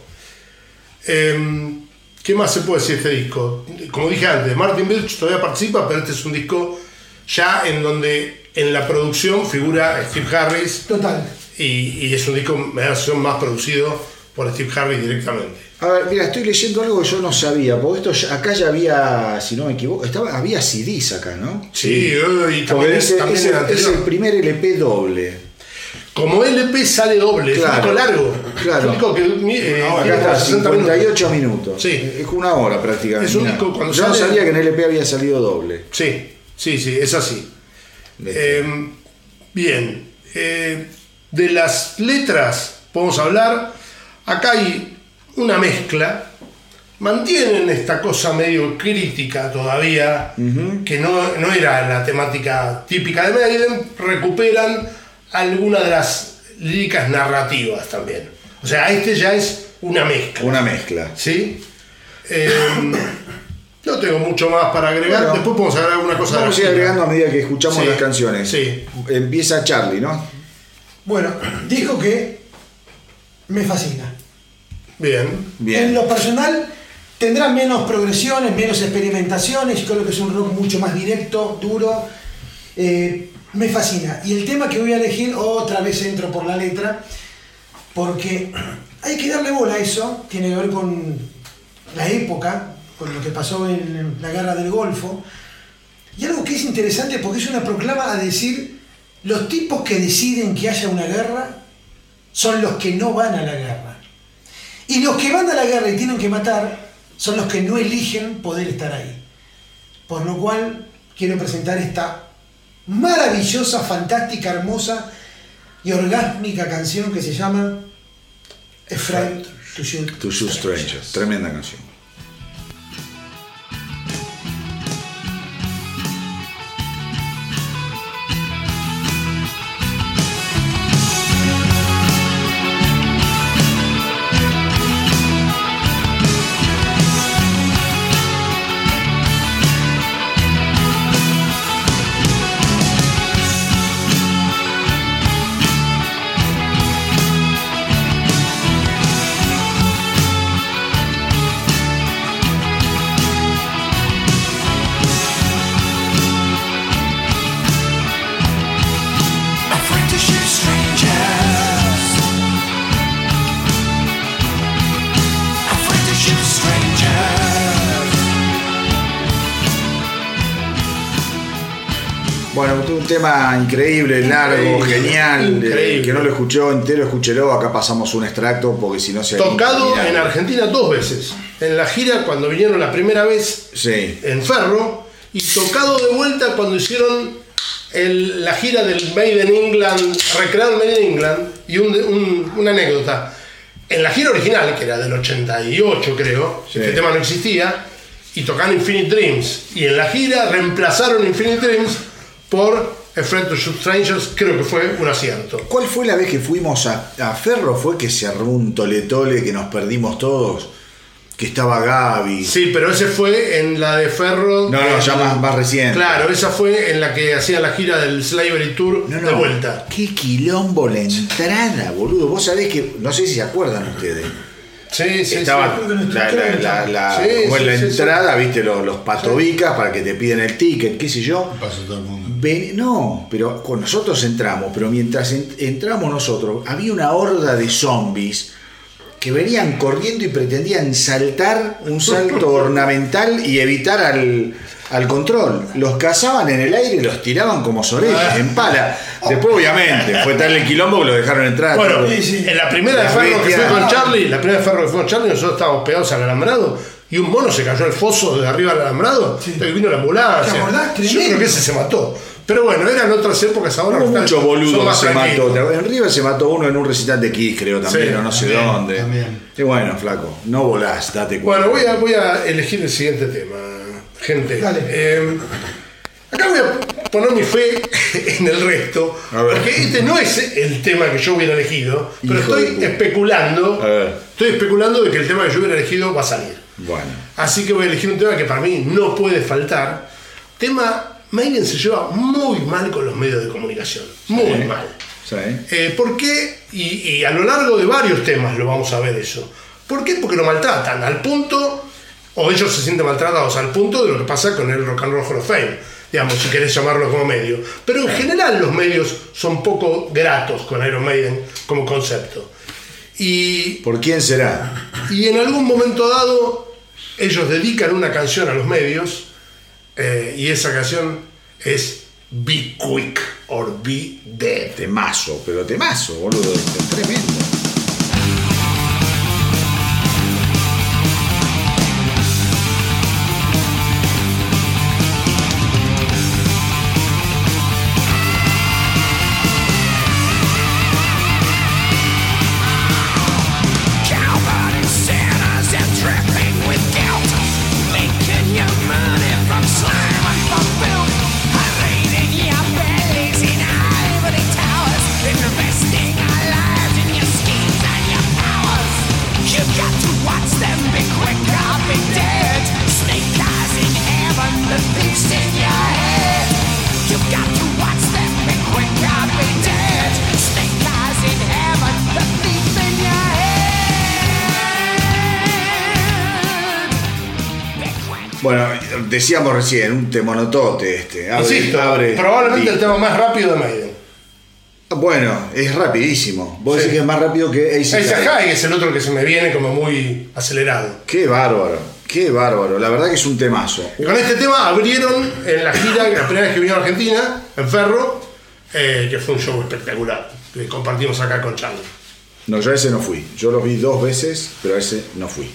Em, ¿Qué más se puede decir de este disco? Como dije antes, Martin Birch todavía participa, pero este es un disco ya en donde en la producción figura Steve Harris Total. y, y es un disco, me da más producido por Steve Harris directamente. A ver, mira, estoy leyendo algo que yo no sabía, porque esto ya- acá ya había, si no me equivoco, estaba, había CDs acá, ¿no? Sí, eh, y también, es, dice, también es el es el primer LP doble. Como LP sale doble, Claro, es un disco largo. claro. Es un disco que eh, No, acá tiene como está, 60 58 minutos. Sí. Es una hora prácticamente. Es un Mirá. disco cuando yo no sabía que en LP había salido doble. Sí, sí, sí, es así. Eh, bien, eh, de las letras podemos hablar. Acá hay una mezcla. Mantienen esta cosa medio crítica todavía, que no, no era la temática típica de Maiden. Recuperan alguna de las líricas narrativas también. O sea, este ya es una mezcla. Una mezcla. ¿Sí? *coughs* Eh, no tengo mucho más para agregar. Bueno, Después podemos agregar alguna cosa de Vamos a ir agregando a medida que escuchamos Sí, las canciones. sí. Empieza Charlie, ¿no? Bueno, dijo que me fascina. Bien. Bien. En lo personal, tendrá menos progresiones, menos experimentaciones. Yo creo que es un rock mucho más directo, duro. Eh, me fascina. Y el tema que voy a elegir, otra vez entro por la letra, porque *clears throat* hay que darle bola a eso. Tiene que ver con la época, con lo que pasó en la guerra del Golfo. Y algo que es interesante porque es una proclama a decir, los tipos que deciden que haya una guerra son los que no van a la guerra. Y los que van a la guerra y tienen que matar son los que no eligen poder estar ahí. Por lo cual quiero presentar esta maravillosa, fantástica, hermosa y orgásmica canción que se llama to Shoot, To Shoot Strangers. Tremenda canción. Tema increíble, largo, Increíble, genial. eh, increíble. que no lo escuchó entero, escúchelo. Acá pasamos un extracto porque si no se. Tocado en Argentina dos veces. En la gira cuando vinieron la primera vez Sí. en Ferro y tocado de vuelta cuando hicieron el- la gira del Made in England, recreado Made in England y un- un- una anécdota. En la gira original, que era del 88 creo, Sí. este tema no existía, y tocaron Infinite Dreams. Y en la gira reemplazaron Infinite Dreams por Afraid to Shoot Strangers, creo que fue un acierto. ¿Cuál fue la vez que fuimos a, a Ferro? ¿Fue que se armó un tole-tole que nos perdimos todos? Que estaba Gaby. Sí, pero ese fue en la de Ferro. No, no, ya más, más reciente. Claro, esa fue en la que hacía la gira del Slavery Tour No, de vuelta. Qué quilombo la entrada, boludo. Vos sabés que, no sé si se acuerdan ustedes. Sí, sí, Estaba en la, la, la, la- Sí, como en sí, la sí, entrada, viste, los, los patobicas para que te piden el ticket, qué sé yo. Pasó todo el mundo. Ven- no, pero con nosotros entramos, pero mientras en- entramos nosotros, había una horda de zombies que venían corriendo y pretendían saltar un salto *laughs* ornamental y evitar al, al control. Los cazaban en el aire y los tiraban como sorejas, en pala. Después, obviamente, fue tal el quilombo que lo dejaron entrar. Bueno. Sí, en la primera de Ferro que fue con Charlie, la primera de Ferro que fue con Charlie, nosotros estábamos pegados al alambrado y un mono se cayó al foso de arriba del alambrado Sí. y vino la ambulancia. ¿Te acordás? Yo creo que ese se mató. Pero bueno, eran otras épocas ahora. Hubo están- mucho son boludo que más se tranquilos. mató. En River se mató uno en un recital de Kiss, creo también, Sí, o no sé también, dónde. también. Y bueno, flaco, no volás, date cuenta. Bueno, voy a, voy a elegir el siguiente tema, gente. Dale. Eh, acá voy a poner mi fe *laughs* en el resto, A ver. porque este no es el tema que yo hubiera elegido, pero Hijo estoy especulando, A ver. estoy especulando de que el tema que yo hubiera elegido va a salir. Bueno, Así que voy a elegir un tema que para mí no puede faltar. Tema, Maiden se lleva muy mal con los medios de comunicación, muy Sí. mal. ¿sabes? Eh, ¿Por qué? Y, y a lo largo de varios temas lo vamos a ver eso. ¿Por qué? Porque lo maltratan al punto, o ellos se sienten maltratados al punto de lo que pasa con el Rock and Roll Hall of Fame, digamos, si querés llamarlo como medio. Pero en general los medios son poco gratos con Iron Maiden como concepto. Y, ¿Por quién será? y en algún momento dado ellos dedican una canción a los medios eh, y esa canción es Be Quick or Be Dead. Temazo, pero temazo, boludo. Tremendo. Decíamos recién, un temonotote este. Abre, Insisto, abre- probablemente el tema más rápido de Maiden. Bueno, es rapidísimo. Vos Sí. decís que es más rápido que Ace High. Es el otro que se me viene como muy acelerado. Qué bárbaro, qué bárbaro. La verdad que es un temazo. Y con este tema abrieron en la gira, la primera vez que vinieron a Argentina, en Ferro, eh, que fue un show espectacular, que compartimos acá con Charlie. No, yo a ese no fui. Yo lo vi dos veces, pero a ese no fui.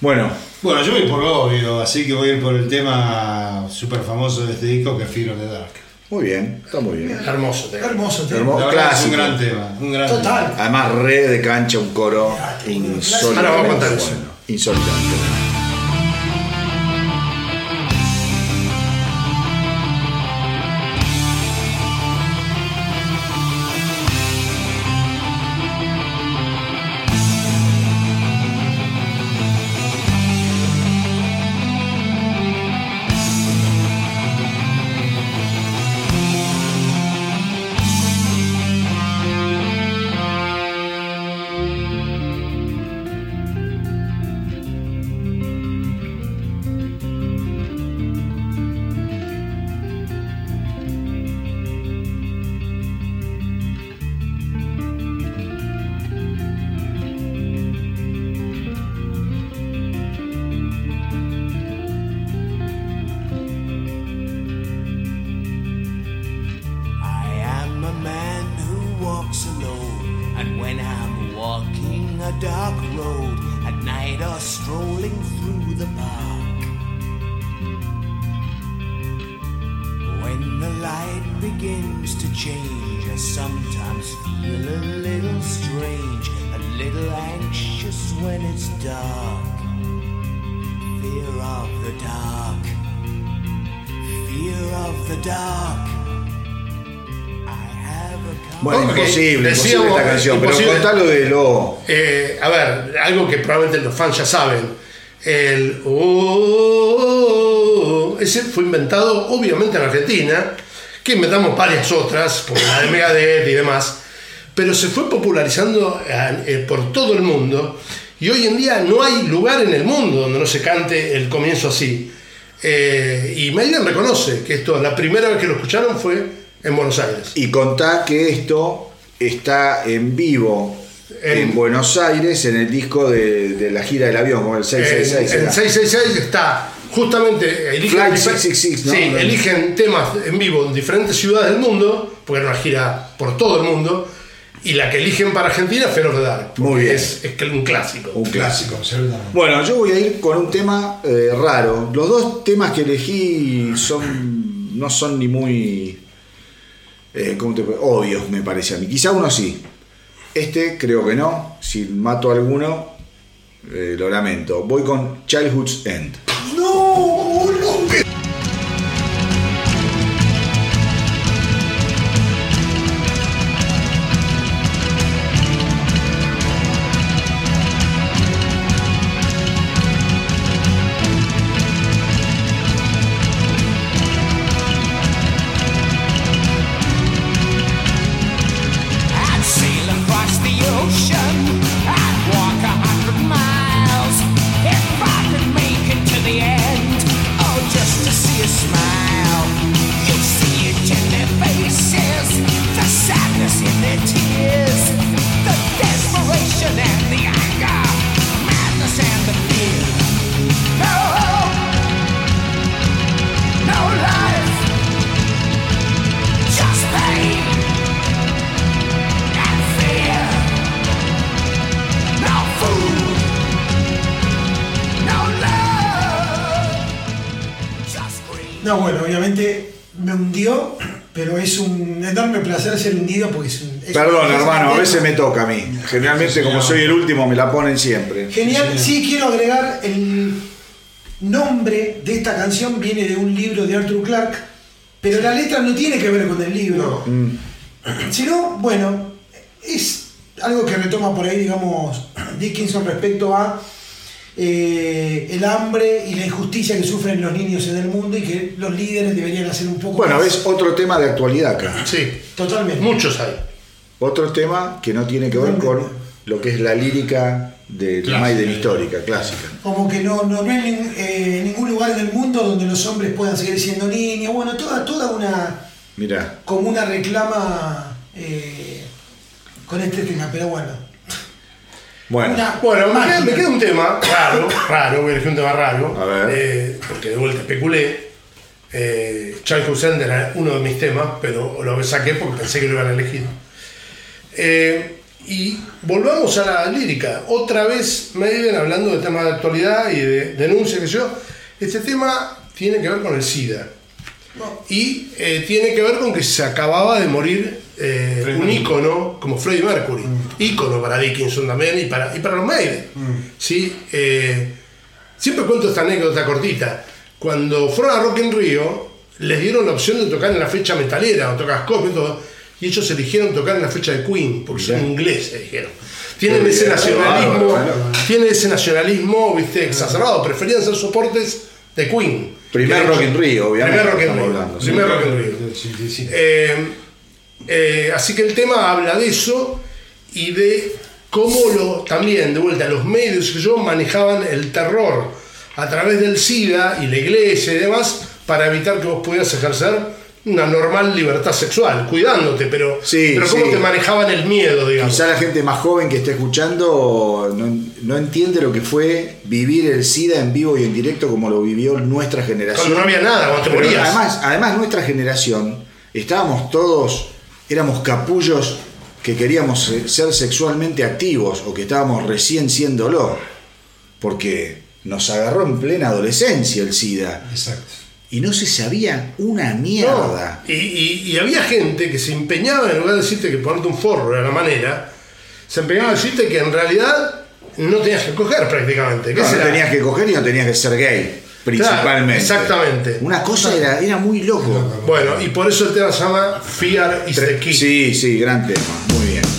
Bueno, Bueno, yo voy por obvio, así que voy a ir por el tema súper famoso de este disco que es Fear of the Dark. Muy bien, está muy bien. Hermoso tema. Hermoso tema. Hermoso. La verdad es un gran tema. Un gran Total. Además, re de cancha, un coro Ahora insólito. vamos a contar eso. Bueno, imposible, decíamos, imposible esta canción, imposible. pero contalo de lo. Eh, a ver, algo que probablemente los fans ya saben. El oh, ese fue inventado obviamente en Argentina, que inventamos varias otras, como la de Megadeth y demás, pero se fue popularizando eh, eh, por todo el mundo y hoy en día no hay lugar en el mundo donde no se cante el comienzo así. Eh, y Maiden reconoce que esto, la primera vez que lo escucharon fue en Buenos Aires. Y contá que esto está en vivo en, En- Buenos Aires en el disco de, de la gira del avión, como el 666. En, en era. 666 está justamente eligen, Flight difer- 666, ¿no? sí, No. eligen temas en vivo en diferentes ciudades del mundo, porque era una gira por todo el mundo, y la que eligen para Argentina of the Dark, Muy bien. Es, un clásico. Un Clásico, absolutamente. Bueno, yo voy a ir con un tema eh, raro. Los dos temas que elegí son no son ni muy eh, ¿cómo te me parece a mí. Quizá uno sí. Este creo que no. Si mato a alguno, eh, lo lamento. Voy con Childhood's End. No. Enorme placer ser hundido porque es un. es Perdón, un- hermano, a veces me toca a mí. Generalmente, como soy el último, me la ponen siempre. Genial, sí quiero agregar el nombre de esta canción viene de un libro de Arthur Clarke, pero la letra no tiene que ver con el libro, sino, bueno, es algo que retoma por ahí, digamos, Dickinson respecto a eh, el hambre y la injusticia que sufren los niños en el mundo y que los líderes deberían hacer un poco Bueno, más. ves otro tema de actualidad acá. Sí, Totalmente. muchos hay. Otro tema que no tiene que ver con lo que es la lírica de Clásica. Maiden histórica, clásica. Como que no, no, no hay nin- eh, ningún lugar en el mundo donde los hombres puedan seguir siendo niños. Bueno, toda, toda una. Mirá. como una reclama eh, con este tema, pero bueno. Bueno, Una Bueno, me queda, máquina. me queda un tema raro, raro, voy a elegir un tema raro, A ver. eh, porque de vuelta especulé. Eh, End era uno de mis temas, pero lo saqué porque pensé que lo iban a elegir. Eh, y volvamos a la lírica. Otra vez me viven hablando de temas de actualidad y de denuncia que yo. Este tema tiene que ver con el SIDA. Y eh, tiene que ver con que se acababa de morir eh, un ícono como Freddie Mercury. Ícono para Dickinson también y para, y para los Maiden. ¿sí? Eh, siempre cuento esta anécdota cortita. Cuando fueron a Rock in Rio, les dieron la opción de tocar en la fecha metalera, o tocar Scorpion y todo. Y ellos eligieron tocar en la fecha de Queen, porque son Mirá. ingleses, dijeron. Tienen ese bien, nacionalismo, tienen ese nacionalismo, viste, exacerbado. Preferían ser soportes de Queen. Primer Rock in Rio, obviamente. Primer Rock hablando, sí. Primer Rock. Del 85. Eh, eh, así que el tema habla de eso y de cómo lo, también, de vuelta, los medios que yo manejaban el terror a través del SIDA y la iglesia y demás para evitar que vos pudieras ejercer una normal libertad sexual, cuidándote, pero, Sí, pero cómo sí. te manejaban el miedo, digamos. Quizá la gente más joven que está escuchando no, no entiende lo que fue vivir el SIDA en vivo y en directo como lo vivió nuestra generación. Cuando no había nada, cuando te morías. Además, además, nuestra generación, estábamos todos, éramos capullos que queríamos eh, ser sexualmente activos o que estábamos recién siéndolo, porque nos agarró en plena adolescencia el SIDA Exacto. y no se sabía una No, mierda. Y, y- y había gente que se empeñaba, en lugar de decirte que ponerte un forro era la manera, se empeñaba a decirte que en realidad no tenías que coger prácticamente. que No, no tenías que coger y no tenías que ser gay, principalmente. exactamente. Una cosa era, era muy loco. Bueno, y por eso el tema se llama Fear is the Key. Sí, sí, gran tema. Muy bien.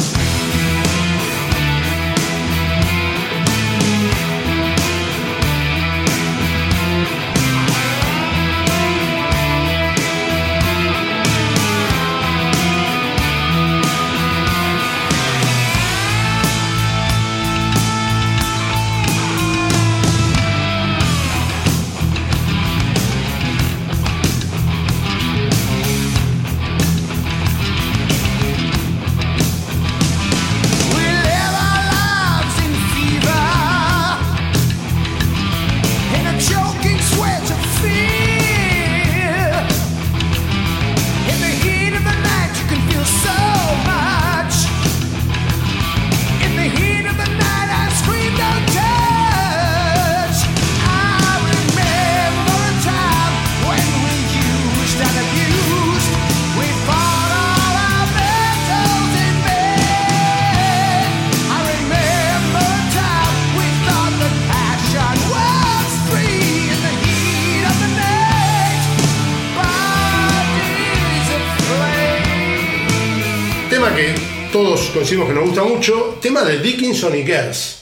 Todos coincidimos que nos gusta mucho, tema de Dickinson y Girls.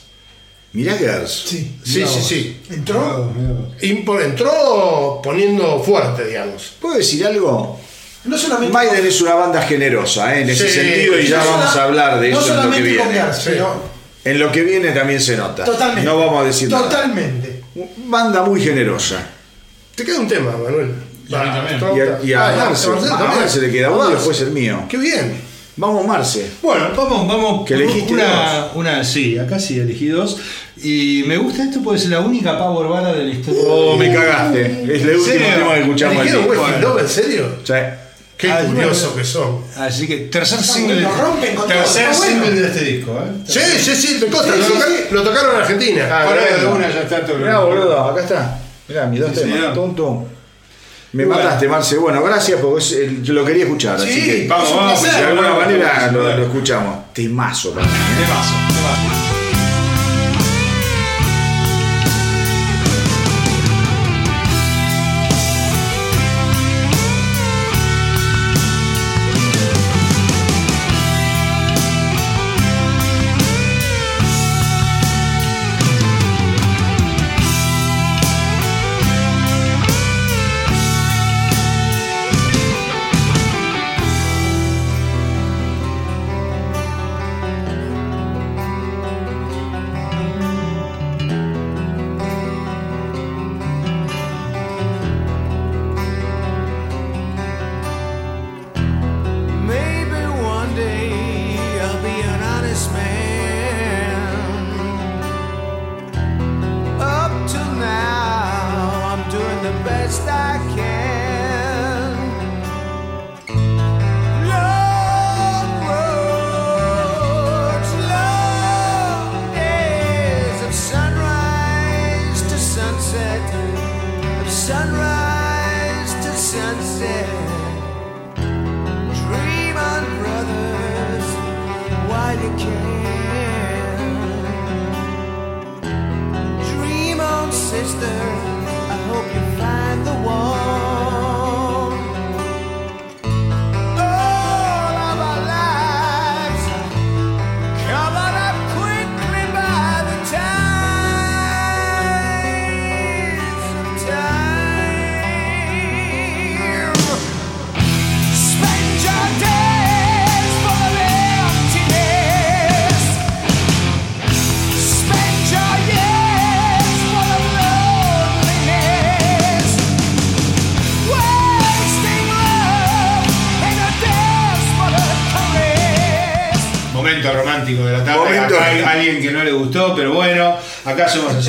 Mirá Girls. Sí. Sí, sí, sí. Entró. Impo- entró poniendo fuerte, digamos. ¿Puedo decir algo? No solamente. Maiden es una banda generosa ¿eh? en ese Sí, sentido y ya no vamos a hablar de no eso en lo que con viene. Pero En lo que viene también se nota. totalmente. No vamos a decir nada. Totalmente. Banda muy generosa. Te queda un tema, Manuel. Y a. Y a, y a Ah, Marce, a también. Marce le queda uno y Marce. después el mío. Qué bien. Vamos, Marce. Bueno, vamos, vamos. Que elegiste una, dos. una, sí, acá sí elegí dos. Y me gusta esto porque es la única power ballad de la historia. Oh, me cagaste. Es el último tema que escuchamos al ¿Eligieron disco. West Love, en serio? Sí. Qué Ah, curioso bueno. que son. Así que tercer single. bueno, rompen con tercer bueno. single de este disco, ¿eh? Sí, sí, sí, me consta. Sí, lo, sí, tocaron, sí. lo tocaron en Argentina. Ah, Ahora una ya está todo. Mirá, boludo, acá está. Mirá, mis dos Sí, temas. señor. Me Bueno. mataste, Marce. Bueno, gracias porque es lo quería escuchar. así Sí, que Vamos, vamos, de alguna manera lo, lo escuchamos. Temazo. Temazo, temazo.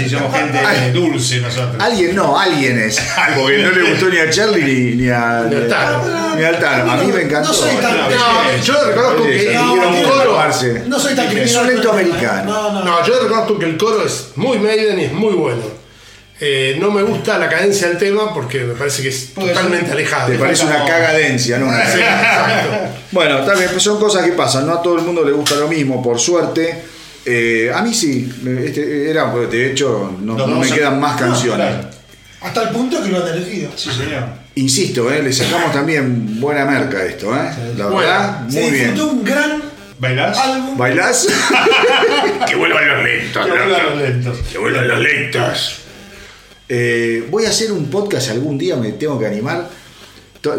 Acá somos gente dulce nosotros. Alguien no, alguien es. Porque no le gustó ni a Charlie ni, ni a. Ni al Tano. Ni al Tano. A mí me encantó. No soy tan- No, yo reconozco Oye, que el coro. No soy tan Es un lento americano. No, no. No, yo reconozco que el coro es muy Maiden y es muy bueno. Eh, no me gusta la cadencia del tema porque me parece que es totalmente alejado. Te parece una cagadencia, ¿no? Una- Sí, exacto. Bueno, está bien, pues son cosas que pasan. No a todo el mundo le gusta lo mismo, por suerte. Eh, a mí sí. Este, era, de hecho, no, me a- quedan más canciones. claro. Hasta el punto que lo han elegido. Sí, señor. Insisto, eh, le sacamos también buena merca a esto, ¿eh? La Bueno, verdad, Se muy bien. disfrutó un gran ¿Bailás? álbum. ¿Bailás? *laughs* que vuelvan los lentos. Que vuelvan los lentos. Que vuelvan los lentos. Eh, voy a hacer un podcast algún día, me tengo que animar.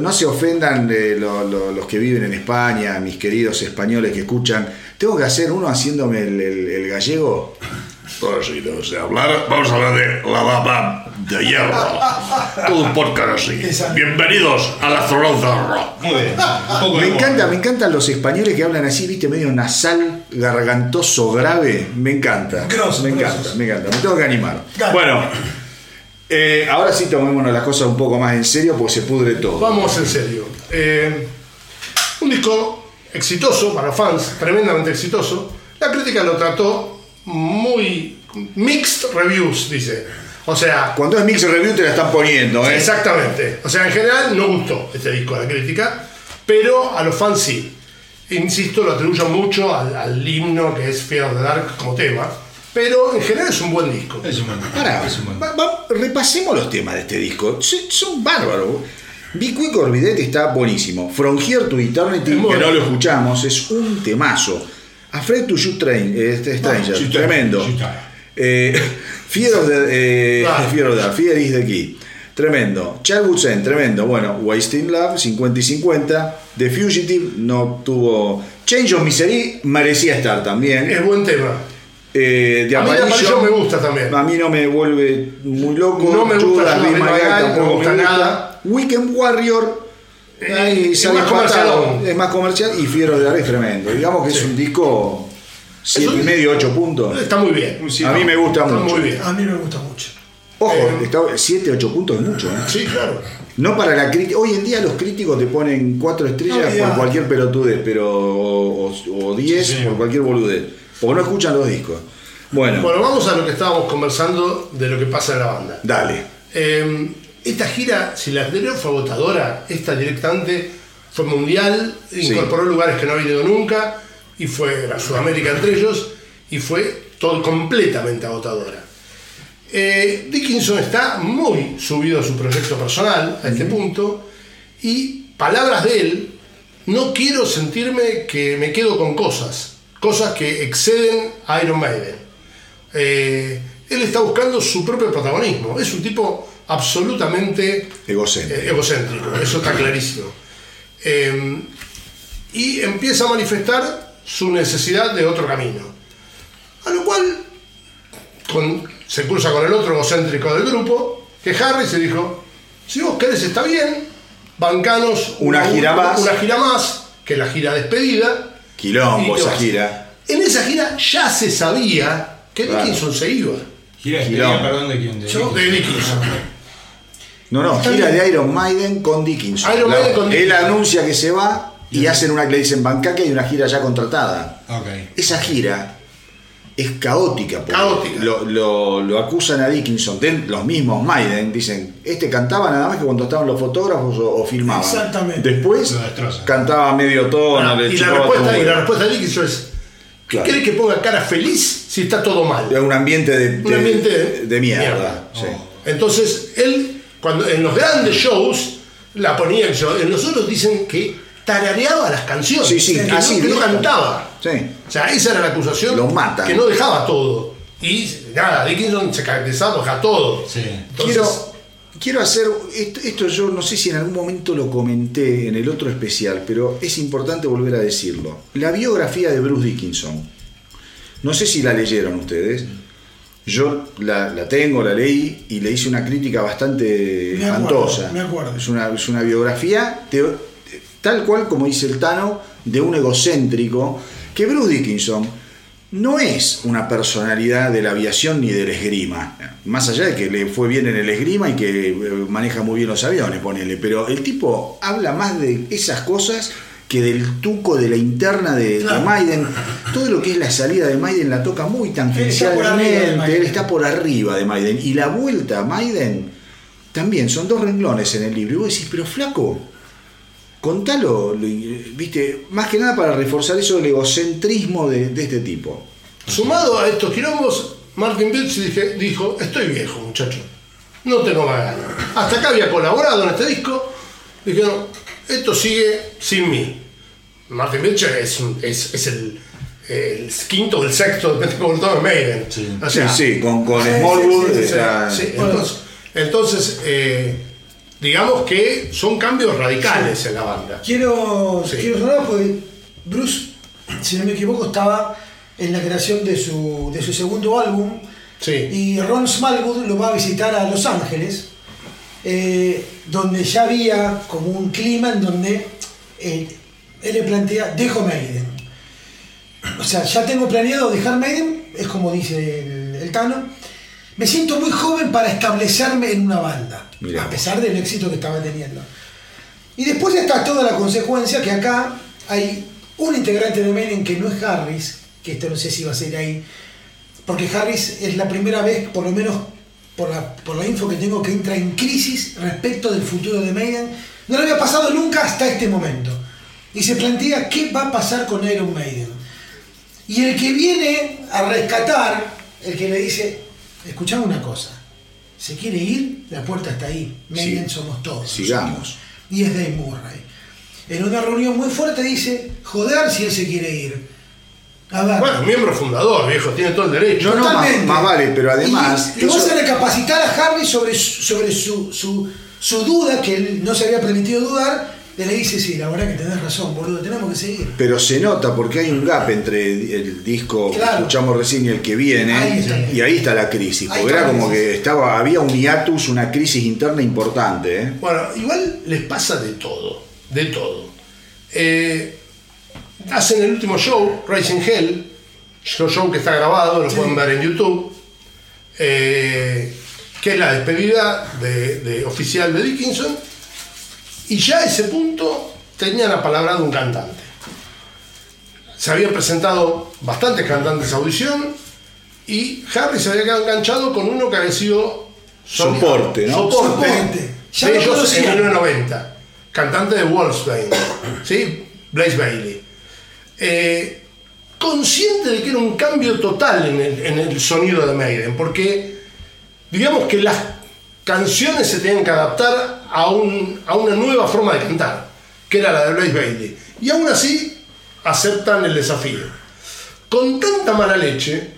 No se ofendan eh, lo- lo- los que viven en España, mis queridos españoles que escuchan. Tengo que hacer uno haciéndome el, el- el gallego. Todo así, no sé, hablar, vamos a hablar de la dama de hierro. Todo un podcast así. Exacto. Bienvenidos a la zona rock. Muy bien. Me encanta, me encantan los españoles que hablan así, viste, medio nasal, gargantoso, grave. Me encanta. Me encanta, me encanta. Me tengo que animar. Bueno, eh, ahora sí tomémonos las cosas un poco más en serio porque se pudre todo. Vamos en serio. Eh, un disco exitoso para fans, tremendamente exitoso. La crítica lo trató muy mixed reviews, dice. O sea, Cuando es Mix Review te la están poniendo, ¿eh? exactamente. O sea, en general no gustó este disco a la crítica, pero a los fans sí. Insisto, lo atribuyo mucho al, al himno que es Fear of the Dark como tema, pero en general es un buen disco. Es un buen- Pará, es un buen- va- va- repasemos los temas de este disco. Son bárbaros. Be Quick or Be Dead está buenísimo. From Here to Eternity, Es que no lo escuchamos, es un temazo. Afraid to Shoot Train, eh, este Stranger, tremendo. Eh, *laughs* Fear of the, eh, Claro. Fear of the Fear is the Key. Tremendo. Childhood's End, tremendo. Bueno, Wasting Love, 50 y 50. The Fugitive no tuvo. Change of Misery merecía estar también. Es buen tema. Eh, A mí Apparition me gusta también. A mí no me vuelve muy loco. No me gusta Judas, tampoco me gusta. nada. Weekend Warrior. ahí es sale más comercial. Es más comercial y Fiero de Dar es tremendo. Digamos que es un disco 7 y un- medio, 8 puntos. Está muy bien. A mí me gusta Está mucho. muy bien. A mí me gusta mucho. Ojo, Eh, 7, 8 puntos es mucho. ¿eh? Sí, claro. No para la crítica. Hoy en día los críticos te ponen 4 estrellas No, por cualquier pelotudez, pero o, o 10 Sí, señor. por cualquier boludez. Porque no escuchan los discos. Bueno, Bueno, vamos a lo que estábamos conversando de lo que pasa en la banda. dale. Eh, esta gira, si la anterior fue agotadora, esta directamente fue mundial, Sí. incorporó lugares que no había ido nunca, y fue a Sudamérica entre ellos, y fue todo completamente agotadora. Eh, Dickinson está muy subido a su proyecto personal a este punto, y palabras de él, no quiero sentirme que me quedo con cosas, cosas que exceden a Iron Maiden. Eh, él está buscando su propio protagonismo. Es un tipo absolutamente Egocéntrico. eh, egocéntrico, eso está clarísimo. Eh, y empieza a manifestar su necesidad de otro camino. A lo cual con- se cruza con el otro egocéntrico del grupo, que Harry se dijo, si vos querés está bien, bancanos Una gira más. Una gira más, que la gira despedida. Quilombo esa gira. En esa gira ya se sabía que Claro. Dickinson se iba. Gira despedida, perdón, ¿de quién? De Yo- De Dickinson. *laughs* No, no, gira de Iron Maiden con Dickinson. Iron Maiden con Él Dickinson. anuncia que se va y hacen una que le dicen Bangkok y hay una gira ya contratada. Ok. Esa gira es caótica. porque Caótica. Lo, lo- lo acusan a Dickinson, de- los mismos Maiden, dicen, este cantaba nada más que cuando estaban los fotógrafos o, o filmaban. Exactamente. Después cantaba medio tono, le y, la respuesta, y la respuesta de Dickinson es: ¿qué Claro. ¿Crees que ponga cara feliz si está todo mal? Un ambiente de, Un ambiente de, de mierda. mierda. sí. Entonces, él, cuando en los grandes shows, la ponía. yo- En los otros dicen que tarareaba las canciones. Sí, sí, que, así no, que no dijo. cantaba. Sí. O sea, esa era la acusación. Que no dejaba todo. Y nada, Dickinson se caracterizaba dejar todo. Sí. Entonces, quiero, quiero hacer, esto, esto yo no sé si en algún momento lo comenté en el otro especial, pero es importante volver a decirlo. La biografía de Bruce Dickinson, no sé si la leyeron ustedes, yo la, la tengo, la leí y le hice una crítica bastante Me acuerdo, espantosa. me acuerdo. Es una, es una biografía teo- tal cual como dice el Tano, de un egocéntrico, que Bruce Dickinson no es una personalidad de la aviación ni del esgrima. Más allá de que le fue bien en el esgrima y que eh, maneja muy bien los aviones, ponele. Pero el tipo habla más de esas cosas que del tuco de la interna de. Maiden. *laughs* Todo lo que es la salida de Maiden la toca muy tangencialmente. Él está por arriba de Maiden. Y la vuelta a Maiden también son dos renglones en el libro. Y vos decís, pero flaco, contalo, lo- viste, más que nada para reforzar eso del egocentrismo de, de este tipo. Sumado a estos quilombos, Martin Birch dije- dijo, estoy viejo, muchacho. No tengo más ganas. Hasta acá había colaborado en este disco. Dijeron, esto sigue sin mí. Martin Birch es, un- es, es el, el quinto o el sexto, depende de cómo lo Maiden. Sí. O Sí, sea, sí, con, con sí, Smallwood sí, sí, está- Sí, entonces, entonces, eh, digamos que son cambios radicales en la banda. Quiero, Sí. quiero sonar porque Bruce, si no me equivoco, estaba en la creación de su, de su segundo álbum. Sí. Y Ron Smallwood lo va a visitar a Los Ángeles, eh, donde ya había como un clima en donde eh, él le plantea, dejo Maiden. O sea, ya tengo planeado dejar Maiden, es como dice el, el Tano. Me siento muy joven para establecerme en una banda, Mirá a pesar del éxito que estaba teniendo. Y después está toda la consecuencia que acá hay un integrante de Maiden que no es Harris, que esto no sé si va a ser ahí, porque Harris es la primera vez, por lo menos por la, por la info que tengo, que entra en crisis respecto del futuro de Maiden. No le había pasado nunca hasta este momento. Y se plantea qué va a pasar con Iron Maiden. Y el que viene a rescatar, el que le dice, escuchame una cosa, se quiere ir, la puerta está ahí, Maiden Sí. somos todos. Sigamos. Y es Dave Murray. En una reunión muy fuerte dice, joder si él se quiere ir. A ver, Bueno, miembro fundador, viejo, tiene todo el derecho. No, no, más, Totalmente. más vale, pero además. Y lo vas eso- a recapacitar a Harvey sobre, su- sobre su, su, su duda, que él no se había permitido dudar, y le dice, sí, la verdad que tenés razón, boludo, tenemos que seguir. Pero se nota porque hay un gap entre el disco que escuchamos recién y el que viene, Ahí y ahí está la crisis. Ahí Porque era como crisis. que estaba, había un hiatus, una crisis interna importante. ¿eh? Bueno, igual les pasa de todo, de todo. Eh, hacen el último show, Rising Hell, show, show que está grabado, lo pueden ver en YouTube, eh, que es la despedida de, de oficial de Dickinson, y ya a ese punto tenían apalabrado un cantante. Se habían presentado bastantes cantantes a audición y Harry se había quedado enganchado con uno que había sido Soporte, ¿no? Soporte. Soporte. Ya de lo ellos en conocían. 1990. Cantante de Wolfsbane. ¿Sí? Blaze Bailey. Eh, consciente de que era un cambio total en el, sonido de Maiden, porque digamos que las canciones se tenían que adaptar a, un- a una nueva forma de cantar, que era la de Blaze Bailey. Y aún así aceptan el desafío. Con tanta mala leche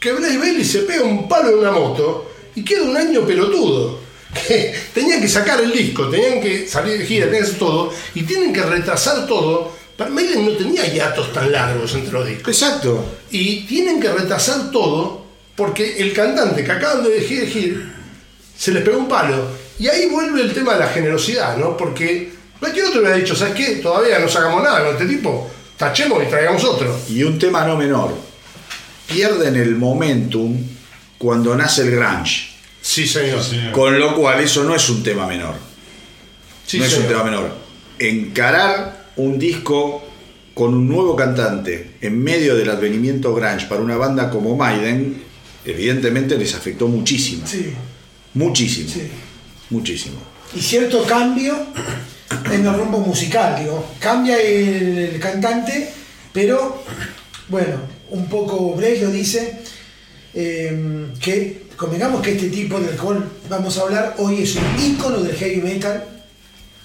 que Blaze Bailey se pega un palo en una moto y queda un año pelotudo. *laughs* Que tenían que sacar el disco, tenían que salir de gira, tenían que todo y tienen que retrasar todo. Pero Maiden no tenía hiatos tan largos entre los discos. Exacto. Y tienen que retrasar todo porque el cantante que acaban de gira se les pegó un palo. Y ahí vuelve el tema de la generosidad, ¿no? Porque cualquier otro hubiera dicho, ¿sabes qué? Todavía no sacamos nada con este tipo, tachemos y traigamos otro. Y un tema no menor. Pierden el momentum cuando nace el grunge. Sí, señor. Sí, Con lo cual eso no es un tema menor. no es un señor. tema menor. Encarar un disco con un nuevo cantante en medio del advenimiento grunge para una banda como Maiden, evidentemente les afectó muchísimo. Sí, Muchísimo. sí. Muchísimo. Y cierto cambio en el rumbo musical, digo. Cambia el, el cantante, pero bueno, un poco Bray lo dice, eh, que convengamos que este tipo del cual vamos a hablar hoy es un ícono del heavy metal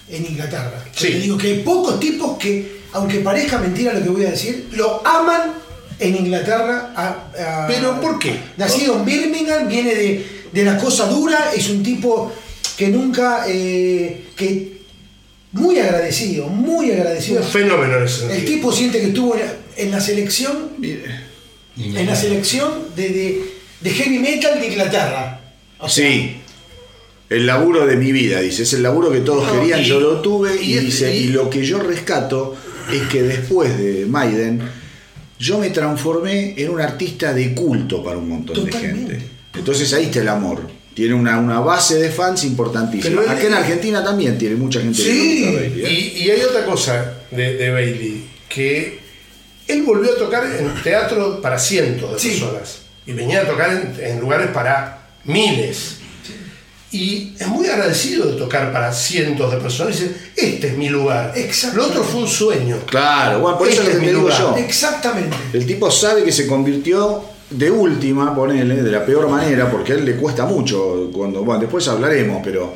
en Inglaterra. Sí. Te digo que hay pocos tipos que, aunque parezca mentira lo que voy a decir, lo aman en Inglaterra. a- a- ¿Pero por qué? Nacido en Birmingham, viene de, de la cosa dura, es un tipo que nunca, eh, que muy agradecido, muy agradecido. Un fenómeno en ese El tipo siente que estuvo en, en la selección, en la selección de, de- de heavy metal de Inglaterra. O sea, Sí. El laburo de mi vida, dice, es el laburo que todos No, querían, y- yo lo tuve y, y dice, y- y lo que yo rescato es que después de Maiden, yo me transformé en un artista de culto para un montón Totalmente. de gente. Entonces ahí está el amor. Tiene una, una base de fans importantísima. Acá en Argentina también tiene mucha gente que Sí, gusta Bailey, ¿eh? y, y hay otra cosa de, de Bailey, que él volvió a tocar en teatro para cientos de Sí. personas y venía a tocar en, en lugares para miles. Y es muy agradecido de tocar para cientos de personas. Dice, este es mi lugar. Exacto. Lo otro fue un sueño. Claro, bueno, por eso Este es lo es que mi te digo lugar. yo. Exactamente. El tipo sabe que se convirtió de última, ponele, de la peor manera, porque a él le cuesta mucho, cuando, bueno, después hablaremos, pero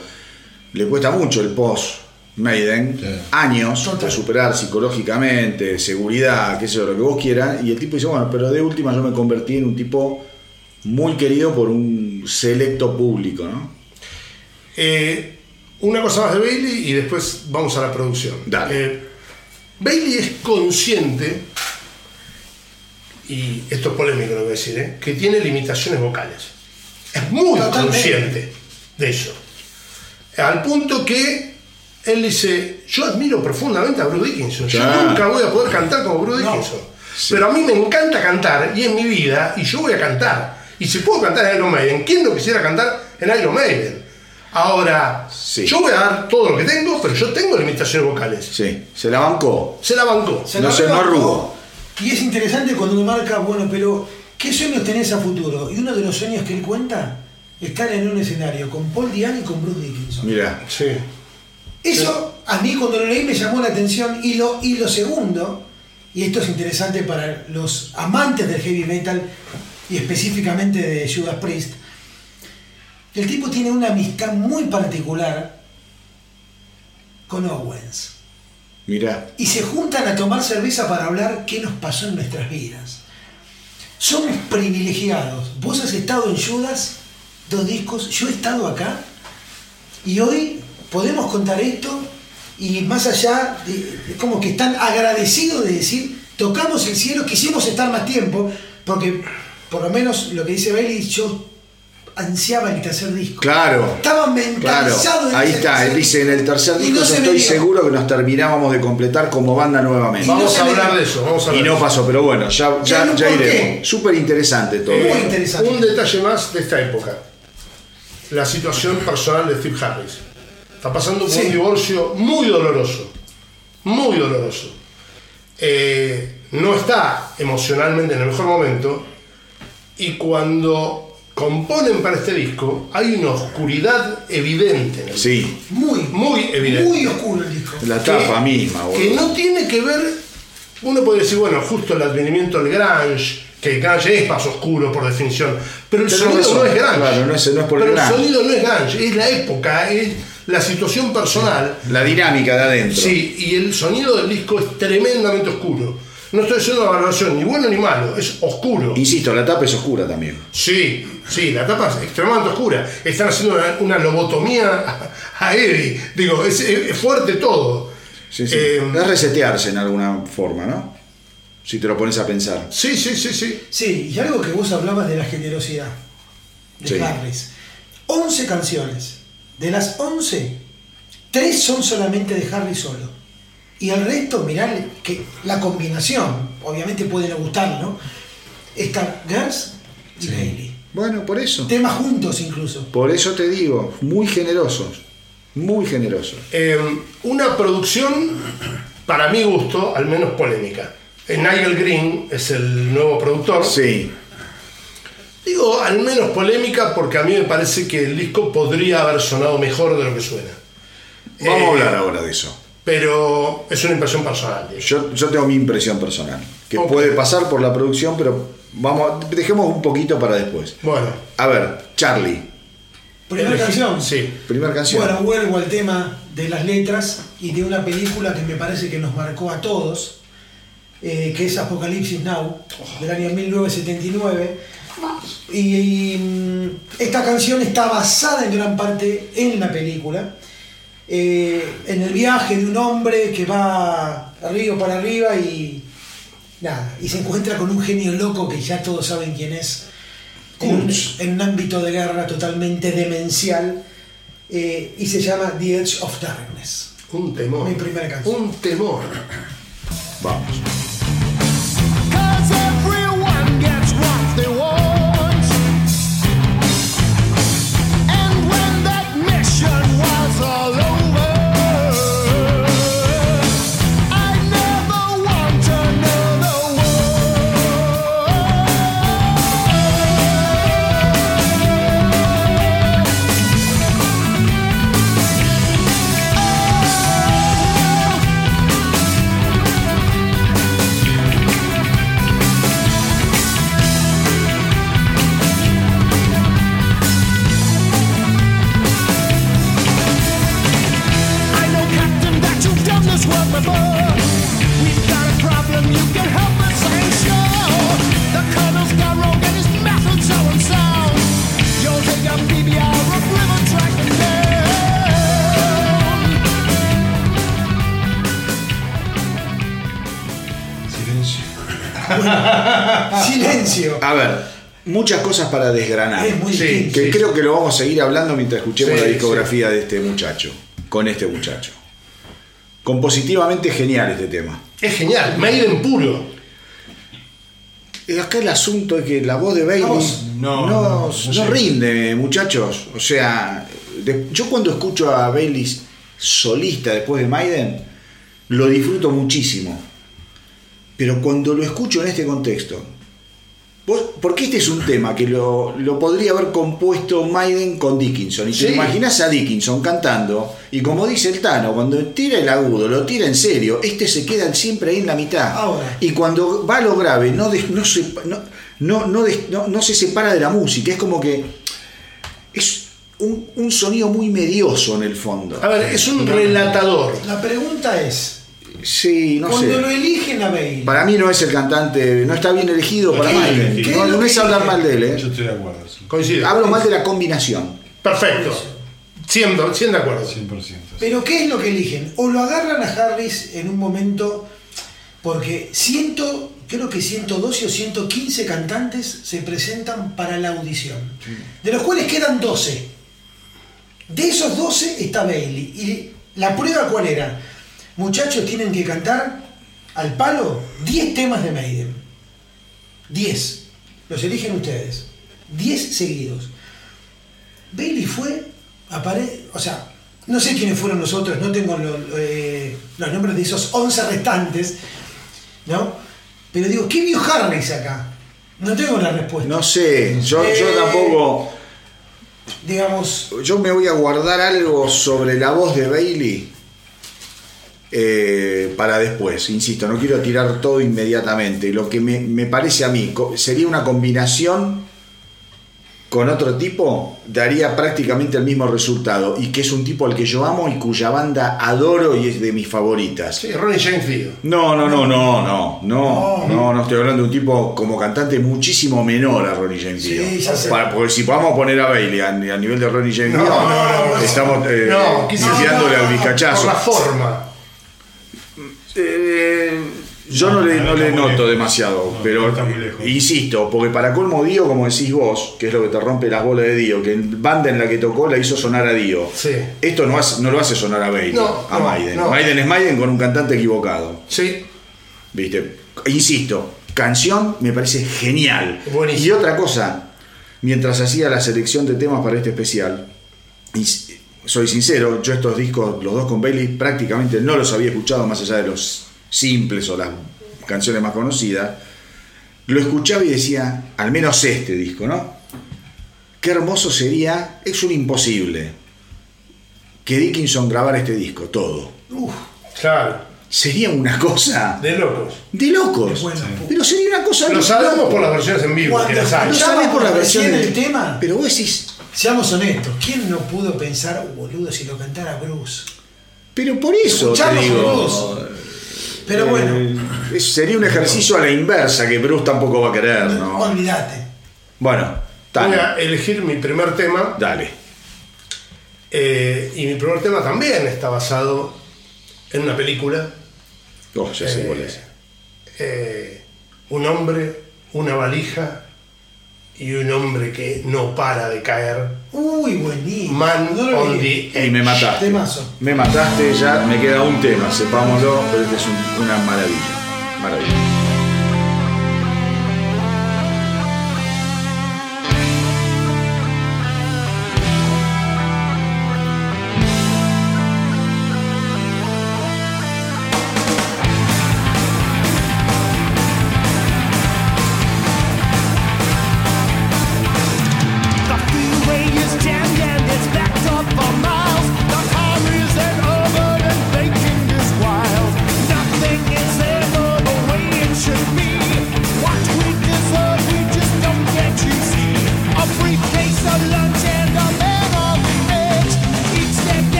le cuesta mucho el post Maiden, Sí. años Total. de superar psicológicamente, seguridad, qué sé yo, lo que vos quieras, y el tipo dice, bueno, pero de última yo me convertí en un tipo muy querido por un selecto público, ¿no? Eh, una cosa más de Bailey y después vamos a la producción. Dale. Eh, Bailey es consciente, y esto es polémico lo que voy a decir, ¿eh? que tiene limitaciones vocales. Es muy Totalmente. consciente de eso. Al punto que él dice, yo admiro profundamente a Bruce Dickinson. Yo nunca voy a poder cantar como Bruce No. Dickinson. Pero a mí me encanta cantar y es mi vida y yo voy a cantar. Y si puedo cantar en Iron Maiden, ¿quién no quisiera cantar en Iron Maiden? Ahora, Sí. yo voy a dar todo lo que tengo, pero yo tengo limitaciones vocales. Sí, se la bancó. Se la bancó. Se No la se- no arrugó. Y es interesante cuando uno marca, bueno, pero ¿qué sueños tenés a futuro? Y uno de los sueños que él cuenta, estar en un escenario con Paul Diane y con Bruce Dickinson. Mira, Sí. Eso a mí cuando lo leí me llamó la atención y lo, y lo segundo, y esto es interesante para los amantes del heavy metal y específicamente de Judas Priest, el tipo tiene una amistad muy particular con Owens. mira. Y se juntan a tomar cerveza para hablar qué nos pasó en nuestras vidas. Somos privilegiados. Vos has estado en Judas, dos discos, yo he estado acá y hoy podemos contar esto y más allá, de- es como que están agradecidos de decir, tocamos el cielo, quisimos estar más tiempo, porque por lo menos lo que dice Bailey, yo ansiaba el tercer disco. Claro. Estaba Claro, mentalizado en ahí está, él dice en el tercer disco no yo se estoy seguro que nos terminábamos de completar como banda nuevamente. Y Vamos a hablar de eso. Vamos a hablar Y no pasó, pero bueno, ya, ya, Ya, iremos. Súper interesante todo. Muy interesante. Un detalle más de esta época. La situación personal de Steve Harris. Está pasando por Sí. un divorcio muy doloroso. Muy doloroso. Eh, no está emocionalmente en el mejor momento. Y cuando componen para este disco, hay una oscuridad evidente. en el Sí, Muy, Muy evidente. Muy oscuro el disco. la tapa misma, boludo. que no tiene que ver. Uno puede decir, bueno, justo el advenimiento del Grange, que el Grange es más oscuro por definición, pero el sonido no es Grange. claro, no es- no es por el pero Grange. el sonido no es Grange, es la época, es la situación personal. La dinámica de adentro. Sí, y el sonido del disco es tremendamente oscuro. No estoy haciendo una valoración ni bueno ni malo, es oscuro. Insisto, la tapa es oscura también. Sí, sí, la tapa es extremadamente oscura. Están haciendo una, una lobotomía a, a Eddie. Digo, es, es fuerte todo. Sí, sí. Eh, es resetearse en alguna forma, ¿no? Si te lo pones a pensar. sí, sí, sí, sí. Sí, y algo que vos hablabas de la generosidad de Sí. Harris. 11 canciones. De las 11, 3 son solamente de Harris solo. Y el resto, mirá que la combinación, obviamente puede no gustar, ¿no? Está Gers y Bailey. Bueno, por eso. Temas juntos incluso. Por eso te digo, muy generosos. Muy generosos. Eh, una producción para mi gusto, al menos polémica. Eh, Nigel Green es el nuevo productor. Sí, Digo, al menos polémica porque a mí me parece que el disco podría haber sonado mejor de lo que suena. vamos Eh, a hablar ahora de eso. Pero es una impresión personal. Yo, yo tengo mi impresión personal, que puede pasar por la producción, pero vamos, dejemos un poquito para después. Bueno, A ver, Charlie, Primera elegí- canción. Sí. primera canción. Bueno, vuelvo al tema de las letras y de una película que me parece que nos marcó a todos, eh, que es Apocalipsis Now, del año 1979. Y, y, mm, esta canción está basada en gran parte en la película, eh, en el viaje de un hombre que va río para arriba y nada, y se encuentra con un genio loco que ya todos saben quién es, Kunz. en un ámbito de guerra totalmente demencial, eh, y se llama The Edge of Darkness. Un temor. Mi primera canción. Un temor. Vamos. A ver, muchas cosas para desgranar. Es muy Sí. distinto. Que creo que lo vamos a seguir hablando mientras escuchemos Sí, la discografía de este muchacho, con este muchacho. Compositivamente genial este tema. Es genial. Maiden puro. Eh, Acá el asunto es que la voz de Bailey no, No, no, no, rinde, muchachos. O sea, de- yo cuando escucho a Bailey solista después de Maiden, lo disfruto muchísimo. Pero cuando lo escucho en este contexto, vos- porque este es un tema que lo, lo podría haber compuesto Maiden con Dickinson. Y te Sí. imaginas a Dickinson cantando, y como dice el Tano, cuando tira el agudo, lo tira en serio, este se queda siempre ahí en la mitad. Ahora. Y cuando va a lo grave, no, des- no, se, no, no, no des- no- no se separa de la música. Es como que es un, un sonido muy medioso en el fondo. A ver, es un relatador. La pregunta es, Sí, no cuando sé. lo eligen a Bailey, Para mí no es el cantante, no está bien elegido para ¿Qué? Maiden. ¿Qué No, es lo no que es hablar mal de él, ¿eh? Yo estoy de acuerdo, sí. Coincide. Hablo mal de la combinación. Perfecto. 100, 100 de acuerdo. 100%. sí. Pero ¿qué es lo que eligen? O lo agarran a Harris en un momento, porque ciento, creo que 112 o 115 cantantes se presentan para la audición, de los cuales quedan 12. De esos 12 está Bailey. ¿Y la prueba cuál era? Muchachos tienen que cantar al palo 10 temas de Maiden. 10. Los eligen ustedes. 10 seguidos. Bailey fue, apare o sea, no sé quiénes fueron los otros, no tengo lo- eh, los nombres de esos 11 restantes, ¿no? Pero digo, ¿qué vio Harris acá? No tengo la respuesta. No sé, yo, yo Eh. tampoco. Digamos, Yo me voy a guardar algo sobre la voz de Bailey eh, para después. Insisto, no quiero tirar todo inmediatamente. Lo que me, me parece a mí sería una combinación con otro tipo, daría prácticamente el mismo resultado. Y que es un tipo al que yo amo y cuya banda adoro y es de mis favoritas. Sí, Ronnie James Dio. No, no, no, no, no, no, No. no, estoy hablando de un tipo como cantante muchísimo menor a Ronnie James Sí, Dio. ya sé. Para- porque si vamos a poner a Bailey a, a nivel de Ronnie James No, Dio, no, no, estamos eh, No, al bizcachazo. Por la forma. Eh, yo no, No, le, no noto lejos. demasiado, No, pero insisto, porque para colmo Dio, como decís vos, que es lo que te rompe las bolas de Dio, que en banda en la que tocó la hizo sonar a Dio. Sí. Esto no, hace- no lo hace sonar a Bailey, No, a Maiden. Maiden es Maiden con un cantante equivocado. Sí. ¿Viste? Insisto, canción me parece genial. Buenísimo. Y otra cosa, mientras hacía la selección de temas para este especial, y soy sincero, yo estos discos, los dos con Bailey, prácticamente no los había escuchado más allá de los simples o las canciones más conocidas. Lo escuchaba y decía, al menos este disco, ¿no? Qué hermoso sería, es un imposible, que Dickinson grabara este disco, todo. Claro, Sería una cosa de locos. de locos. Bueno, Pero sería una cosa Lo sabemos por las versiones en vivo, las. Lo sabés por la versión recién del el tema, Pero vos decís, seamos honestos, ¿quién no pudo pensar, "Uh, boludo, si lo cantara Bruce? pero por eso te Escuchamos digo. Bruce. Pero bueno, eh, sería un ejercicio a la inversa que Bruce tampoco va a querer, ¿no? olvídate. Bueno, Voy dale. a elegir mi primer tema. Dale. eh, y mi primer tema también está basado en una película. Oh, ya sé Eh, cuál es. eh, un hombre, una valija y un hombre que no para de caer. Uy, buenísimo. Man No on Y me mataste. Temazo. Me mataste ya, me queda un tema, sepámoslo, pero este es un- una maravilla. Maravilla.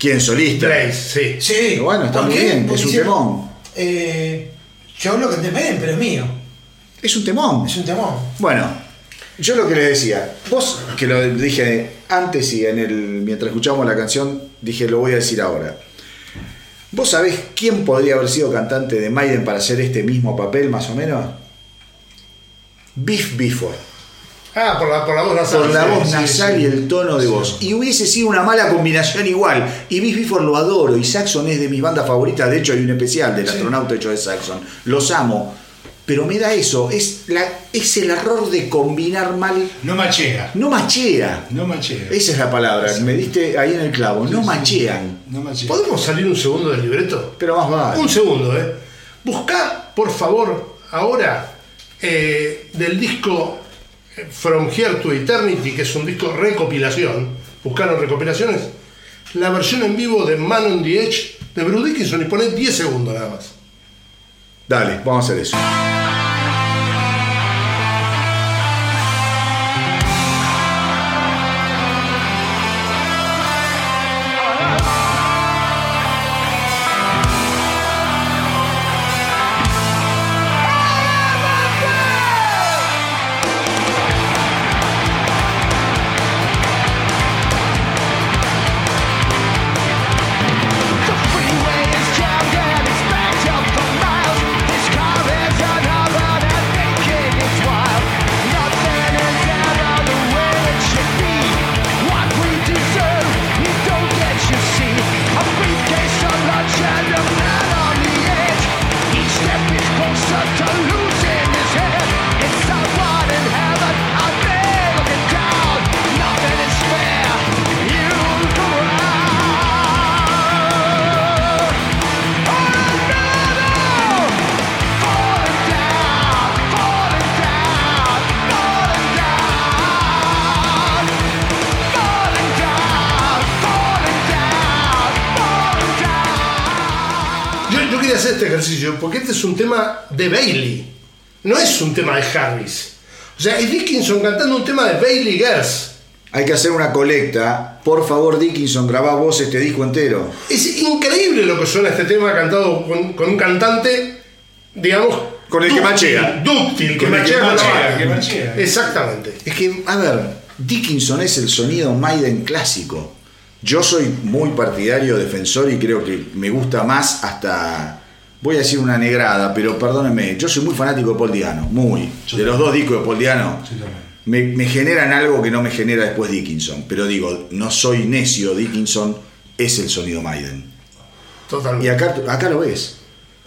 ¿Quién solista? Grace, sí. Sí. Pero bueno, está ¿por muy qué? bien, Porque es un temón. Eh, yo lo canté bien, pero es mío. Es un temón. Es un temón. Bueno, yo lo que les decía, vos que lo dije antes y en el mientras escuchábamos la canción, dije lo voy a decir ahora. ¿Vos sabés quién podría haber sido cantante de Maiden para hacer este mismo papel, más o menos? Biff Bifford. Ah, por la, por la voz nasal. Por la voz sí, nasal sí. y el tono de voz. Y hubiese sido una mala combinación igual. Y Biff Bifford lo adoro. Y Saxon es de mis bandas favoritas. De hecho, hay un especial del astronauta hecho de Saxon. Los amo. Pero me da eso. Es, la, es el error de combinar mal. No machea. No machea. No machea. Esa es la palabra. Me diste ahí en el clavo. No machean. No machea. ¿Podemos salir un segundo del libreto? Pero más vale. Un segundo, ¿eh? Buscá, por favor, ahora eh, del disco From Here to Eternity, que es un disco recopilación. Buscaron recopilaciones. La versión en vivo de Man on the Edge de Bruce Dickinson y poné 10 segundos nada más. Dale, vamos a hacer eso. Este es un tema de Bailey. No es un tema de Harris. O sea, es Dickinson cantando un tema de Bailey Girls. Hay que hacer una colecta. Por favor, Dickinson, grabá vos este disco entero. Es increíble lo que suena este tema cantado con, con un cantante, digamos. Con el que machea. Dúctil, machea que machea. Exactamente. Es que, a ver, Dickinson es el sonido Maiden clásico. Yo soy muy partidario, defensor y creo que me gusta más hasta, voy a decir una negrada, pero perdónenme, yo soy muy fanático de Paul Diano, muy. Yo de los dos discos de Paul Diano. Me, me generan algo que no me genera después Dickinson. Pero digo, no soy necio, Dickinson es el sonido Maiden. Y Totalmente. acá, acá lo ves,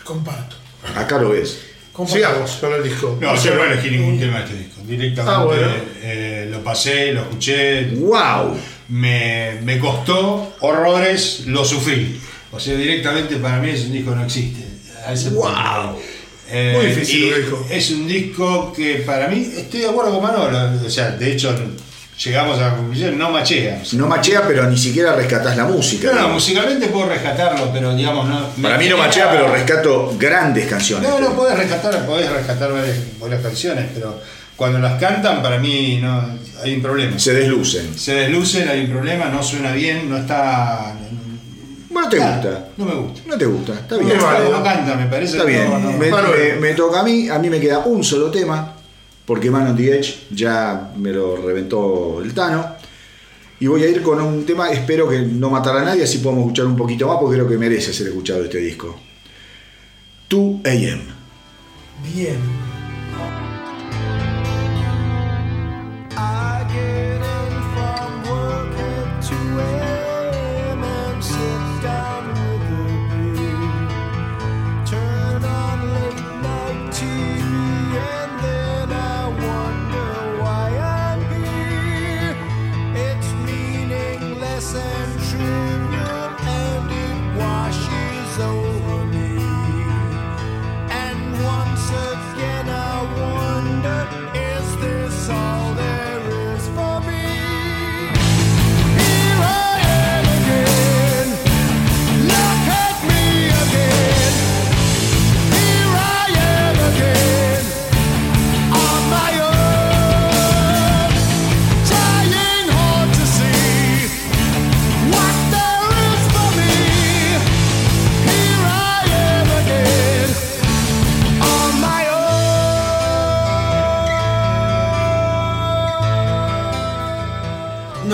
Comparto. acá lo ves. Comparto. Sigamos con el disco. No, yo no elegí ningún tema de este disco. Directamente Ah, bueno. eh, lo pasé, lo escuché, ¡Wow! me, me costó horrores, lo sufrí. O sea, directamente para mí es un disco que no existe. A ese punto. Wow. Eh, Muy difícil y lo dijo. Es un disco que para mí, estoy de acuerdo con Manolo. O sea, de hecho, llegamos a la conclusión, no machea. O sea, No machea, pero ni siquiera rescatás la música. no, no, musicalmente puedo rescatarlo, pero digamos, no. Para mí no machea, pero rescato grandes canciones. No, no, podés rescatar, podés rescatar varias, varias canciones, pero cuando las cantan, para mí no hay un problema. Se deslucen. Se deslucen, hay un problema, no suena bien, no está. Bueno, te gusta. No me gusta. No te gusta, está bien. no, canta, me parece. Está bien. no, no. Me, Manuel. me- me toca a mí, a mí me queda un solo tema, porque Man on the Edge ya me lo reventó el Tano. Y voy a ir con un tema, espero que no matara a nadie, así podemos escuchar un poquito más, porque creo que merece ser escuchado este disco. 2 AM. Bien.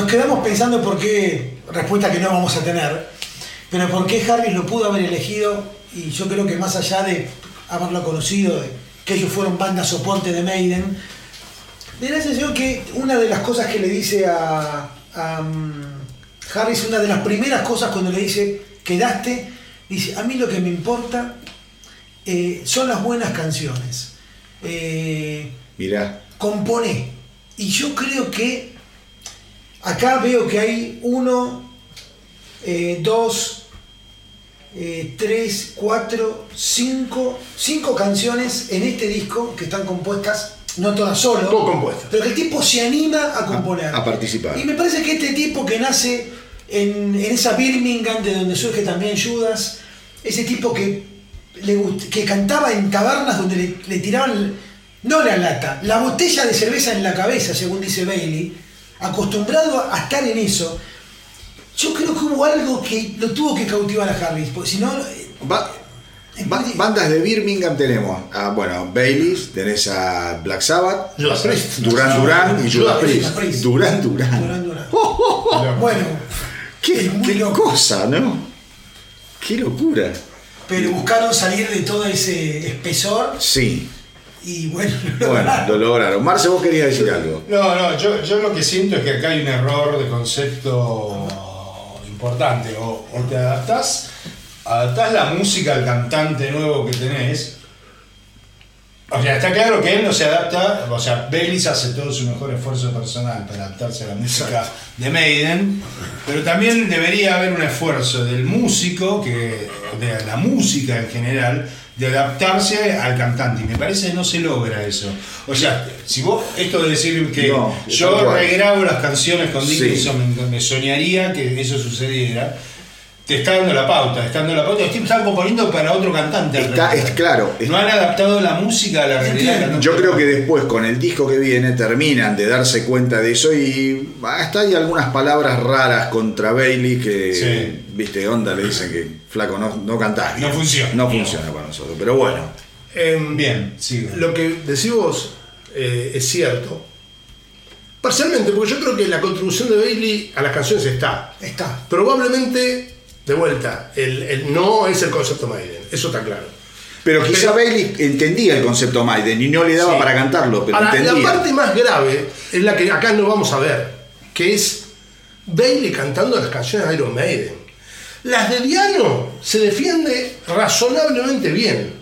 Quedamos pensando por qué, respuesta que no vamos a tener, pero por qué Harris lo pudo haber elegido y yo creo que más allá de haberlo conocido, de que ellos fueron banda soporte de Maiden, me da la sensación que una de las cosas que le dice a, a, mm, Harris, una de las primeras cosas cuando le dice, quedaste, dice, a mí lo que me importa eh, son las buenas canciones. Eh, Mirá, componé. Y yo creo que acá veo que hay uno, eh, dos, eh, tres, cuatro, cinco, cinco canciones en este disco que están compuestas, no todas solo, Todo pero que el tipo se anima a componer. a participar. Y me parece que este tipo que nace en, en esa Birmingham de donde surge también Judas, ese tipo que, le gust- que cantaba en tabernas donde le, le tiraban, no la lata, la botella de cerveza en la cabeza, según dice Bailey, acostumbrado a estar en eso, yo creo que hubo algo que lo tuvo que cautivar a Harris, porque si no... Ba- ba- bandas de Birmingham tenemos a, bueno, Baileys, tenés a Black Sabbath, Judas Priest. Duran Duran y Judas Priest. Duran Duran. Duran Duran. *laughs* Bueno, Qué, qué cosa, ¿no? Qué locura. pero buscaron salir de todo ese espesor Sí. Y bueno, *laughs* lo Bueno, lograron. lo lograron. Marce, vos querías decir algo. No, no, yo, yo lo que siento es que acá hay un error de concepto importante. O, o te adaptás, adaptás la música al cantante nuevo que tenés. O sea, está claro que él no se adapta, o sea, Bellis hace todo su mejor esfuerzo personal para adaptarse a la música de Maiden, pero también debería haber un esfuerzo del músico, que, de la música en general, de adaptarse al cantante. Y me parece que no se logra eso. O sea, si vos, esto de decir que No, yo regrabo las canciones con Sí. Dickinson, me, me soñaría que eso sucediera. Te está dando la pauta, está dando la pauta. Están componiendo para otro cantante. Está, es claro. es- No han adaptado la música a la realidad. yo creo que después, con el disco que viene, terminan de darse cuenta de eso y hasta hay algunas palabras raras contra Bailey que, Sí. viste, onda, le dicen que, flaco, no, no cantás. No funciona. No funciona para nosotros. Pero bueno, Em, Bien, sigo. Lo que decís vos eh, es cierto, Parcialmente, porque yo creo que la contribución de Bailey a las canciones está. Está. Probablemente, de vuelta, el, el no es el concepto Maiden, eso está claro. Pero quizá Pero- Bailey entendía el concepto Maiden y no le daba Sí. para cantarlo, pero Ahora, entendía. la parte más grave es la que acá no vamos a ver, que es Bailey cantando las canciones de Iron Maiden. Las de Diano se defiende razonablemente bien.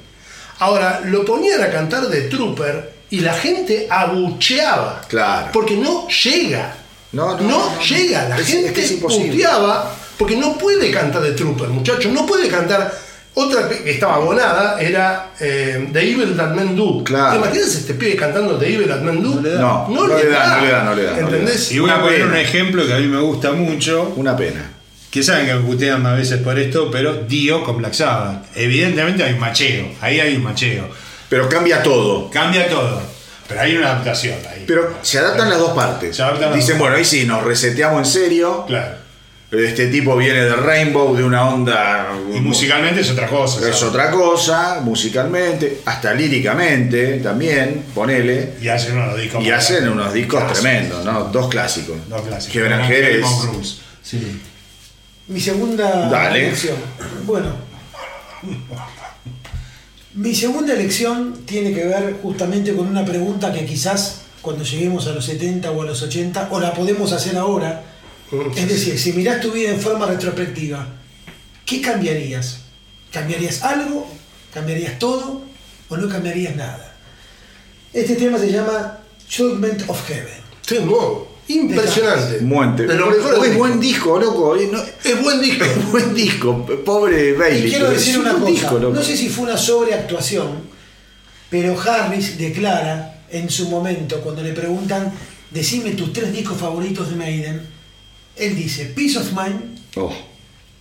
Ahora, lo ponían a cantar de Trooper y la gente abucheaba. Claro. Porque no llega. No, no, no, no. llega. La Es- es gente que es imposible. puteaba porque no puede cantar de Trooper, muchachos. No puede cantar. Otra que estaba abonada era eh, The Evil That Men Do. Claro. ¿Te imaginas este pibe cantando The Evil That Men Do? No, no le da, no le da, no le da, no le da. ¿Entendés? Y voy a poner pena. un ejemplo que a mí me gusta mucho, Una pena. que saben que me putean a veces por esto, pero Dio con Black Sabbath. Evidentemente hay un macheo, ahí hay un macheo. Pero cambia todo. Cambia todo, pero hay una adaptación ahí. Pero se adaptan las dos partes. Se adaptan las Dicen, dos bueno, ahí sí, nos reseteamos en serio. Claro. Este tipo viene de Rainbow, de una onda. Y musicalmente es otra cosa. Es otra cosa, musicalmente, hasta líricamente también, ponele. Y hacen unos discos. Y hacen unos discos Clásicos. tremendos, ¿no? Dos clásicos. Dos clásicos. Que Van Como Halen Game es- of Rules. Sí. Mi segunda Dale. elección. Bueno. Mi segunda elección tiene que ver justamente con una pregunta que quizás cuando lleguemos a los 70 o a los 80, o la podemos hacer ahora. Es decir, si mirás tu vida en forma retrospectiva, ¿qué cambiarías? ¿Cambiarías algo? ¿Cambiarías todo? ¿O no cambiarías nada? Este tema se llama Judgment of Heaven. Temo. Impresionante. Muente. De lo Es buen disco. loco. no- Es buen disco. *laughs* Es buen disco. Pobre Bailey. Y quiero pero decir es una un cosa, disco, no sé si fue una sobreactuación, pero Harris declara en su momento, cuando le preguntan, decime tus tres discos favoritos de Maiden, él dice Peace of Mind, Oh,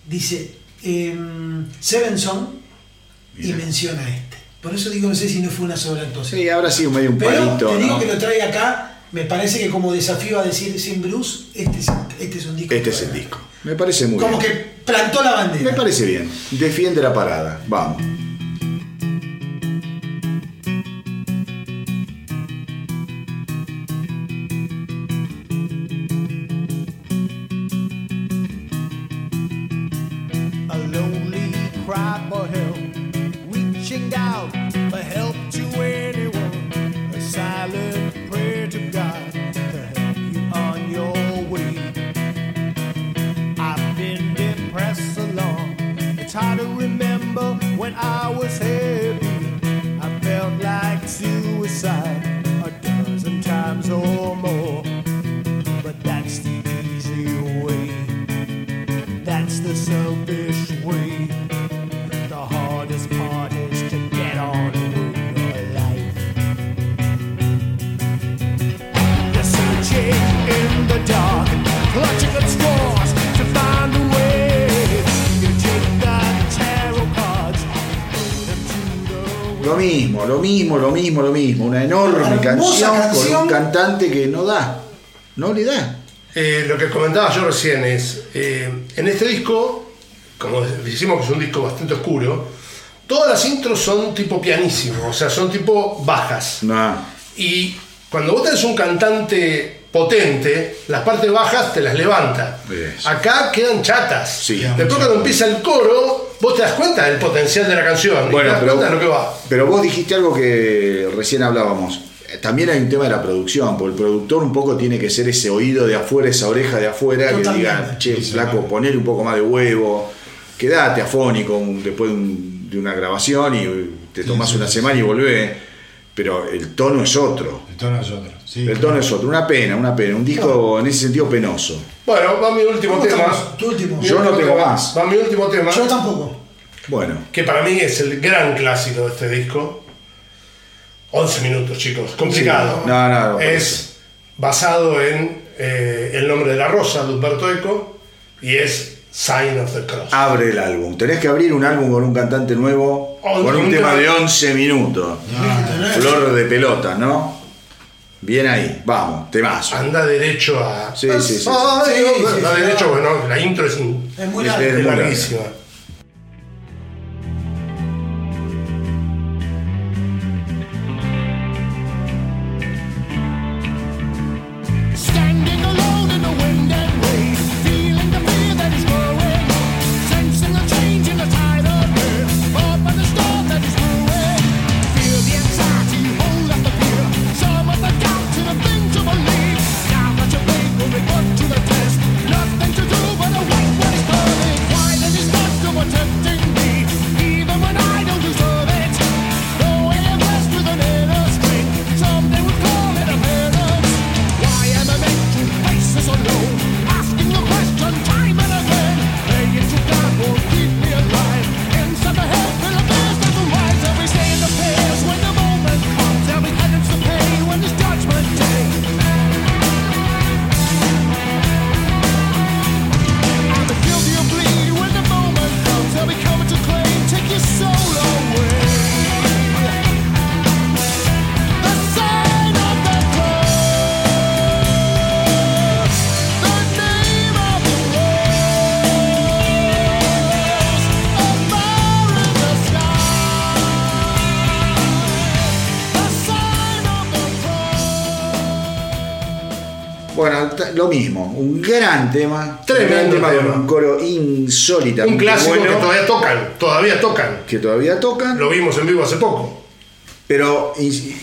dice em, Seven Son y menciona este. Por eso digo, no sé si no fue una sobreactuación. sí, habrá sido medio un pero palito. te digo ¿no? que lo trae acá, me parece que como desafío a decir sin Bruce, este es, este es un disco. Este es el disco. Me parece muy Como bien. que plantó la bandera. Me parece bien. Defiende la parada. Vamos. Lo mismo. Una enorme canción, con un cantante que no da. No le da. Eh, lo que comentaba yo recién es, eh, en este disco, como decimos que es un disco bastante oscuro, todas las intros son tipo pianísimo, o sea, son tipo bajas. Y cuando vos tenés un cantante potente, las partes bajas te las levanta. Acá quedan chatas. Sí. Después cuando empieza el coro, vos te das cuenta del potencial de la canción. Bueno, te das pero, cuenta de lo que va. pero vos dijiste algo que recién hablábamos. Eh, También hay un tema de la producción, porque el productor un poco tiene que ser ese oído de afuera, esa oreja de afuera, que diga, che, flaco, ponele un poco más de huevo, quedate afónico después de, un- de una grabación y te tomás una semana y volvés. Pero el tono es otro. El tono es otro. Sí. El tono es otro. Una pena, una pena. Un disco en ese sentido penoso. Bueno, va mi último ¿Cómo tema. estamos? Tu último. Yo no tengo más. Va mi último tema. Yo tampoco. Bueno, que para mí es el gran clásico de este disco. 11 minutos, chicos, complicado. Sí. No, no, no, es basado en eh, El nombre de la rosa de Humberto Eco y es Sign of the Cross. abre el álbum. Tenés que abrir un álbum con un cantante nuevo, con un tema- de 11 minutos. Flor de pelota, ¿no? Bien ahí, vamos, temazo. Anda derecho a. Sí, sí, sí, sí. Sí, sí, anda sí, derecho, no. bueno, la intro es, Es muy de- es muy larga. larguísima. Stay un gran tema. Tremendo un gran tema, un coro insólitamente Un clásico bueno, que todavía tocan, todavía tocan. que todavía tocan. Lo vimos en vivo hace poco. Pero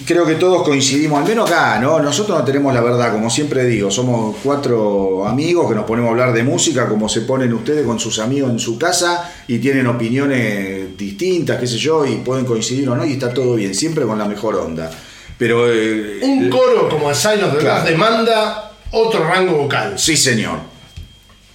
creo que todos coincidimos, al menos acá, ¿no? Nosotros no tenemos la verdad, como siempre digo, somos cuatro amigos que nos ponemos a hablar de música, como se ponen ustedes con sus amigos en su casa y tienen opiniones distintas, qué sé yo, y pueden coincidir o no, y está todo bien, siempre con la mejor onda. Pero... eh, Un coro como of the Claro. Demanda otro rango vocal. Sí, señor.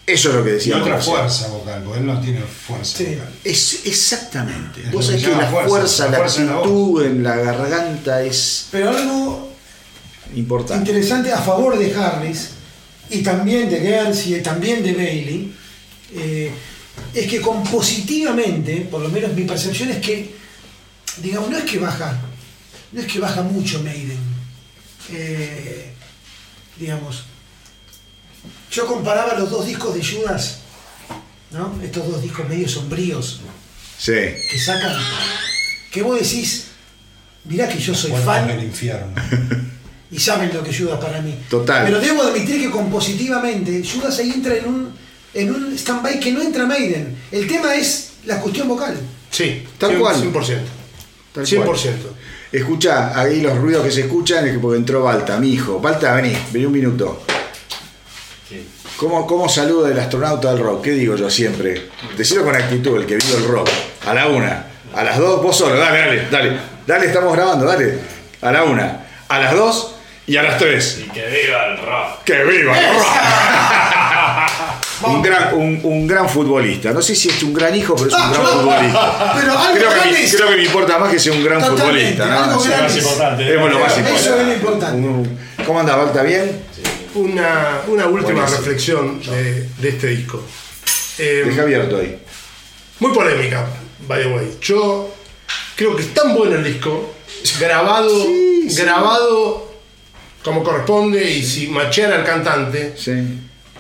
Eso es lo que Y decía. otra fuerza vocal, porque él no tiene fuerza Sí. vocal. Es exactamente. Es Vos sabés que la fuerza, fuerza, la la, fuerza en la actitud en la garganta es Pero algo importante. interesante a favor de Harris y también de Girls y también de Bailey eh, es que compositivamente, por lo menos mi percepción es que, digamos, no es que baja, no es que baja mucho Maiden. Eh, digamos, yo comparaba los dos discos de Judas, ¿no? Estos dos discos medio sombríos Sí. que sacan, que vos decís, mirá que yo soy fan del infierno. *laughs* y saben lo que Judas para mí. Total. Pero debo admitir que compositivamente Judas ahí entra en un, en un stand-by que no entra Maiden. El tema es la cuestión vocal. Sí, Tal 100%. cual. 100%. Tal 100%. Escucha, ahí los ruidos que se escuchan es que porque entró Balta, mi hijo. Balta, vení, vení un minuto. ¿Cómo, ¿Cómo saluda el astronauta del rock? ¿Qué digo yo siempre? Decirlo con actitud, el que vive el rock. A la una, a las dos, vos solo, dale, dale, dale. Dale, estamos grabando, dale. A la una, a las dos y a las tres. Y que viva el rock. ¡Que viva el rock! *laughs* un, gran, un, un gran futbolista. No sé si es un gran hijo, pero es un gran futbolista. *laughs* Pero algo Creo que, me, es- creo que me importa más que sea un gran Totalmente, futbolista. ¿no? algo Sí, grande más es- importante. Es lo más Eso importante. es lo importante. Un- ¿Cómo anda, Balta? ¿Bien? Una, una última Buenísimo. reflexión de, de este disco. Eh, Deja abierto ahí. muy polémica, by the way. Yo creo que es tan bueno el disco, grabado, Sí, sí. grabado como corresponde y si macheara al cantante, Sí.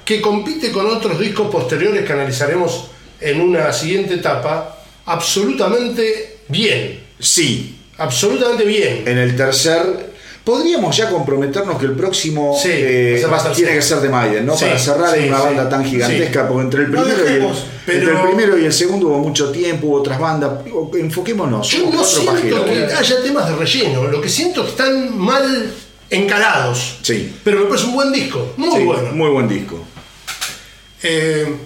que compite con otros discos posteriores que analizaremos en una siguiente etapa, absolutamente bien. Sí. Absolutamente bien. En el tercer. Podríamos ya comprometernos que el próximo Sí, eh, tiene que ser de Maiden, ¿no? Sí, Para cerrar en una banda tan gigantesca, porque entre el, No primero y el, dejemos, entre el pero- primero y el segundo hubo mucho tiempo, hubo otras bandas. Enfoquémonos. Yo no siento pajeros. que haya temas de relleno, lo que siento es que están mal encarados. Sí. Pero me parece un buen disco, muy bueno. Muy buen disco. Eh,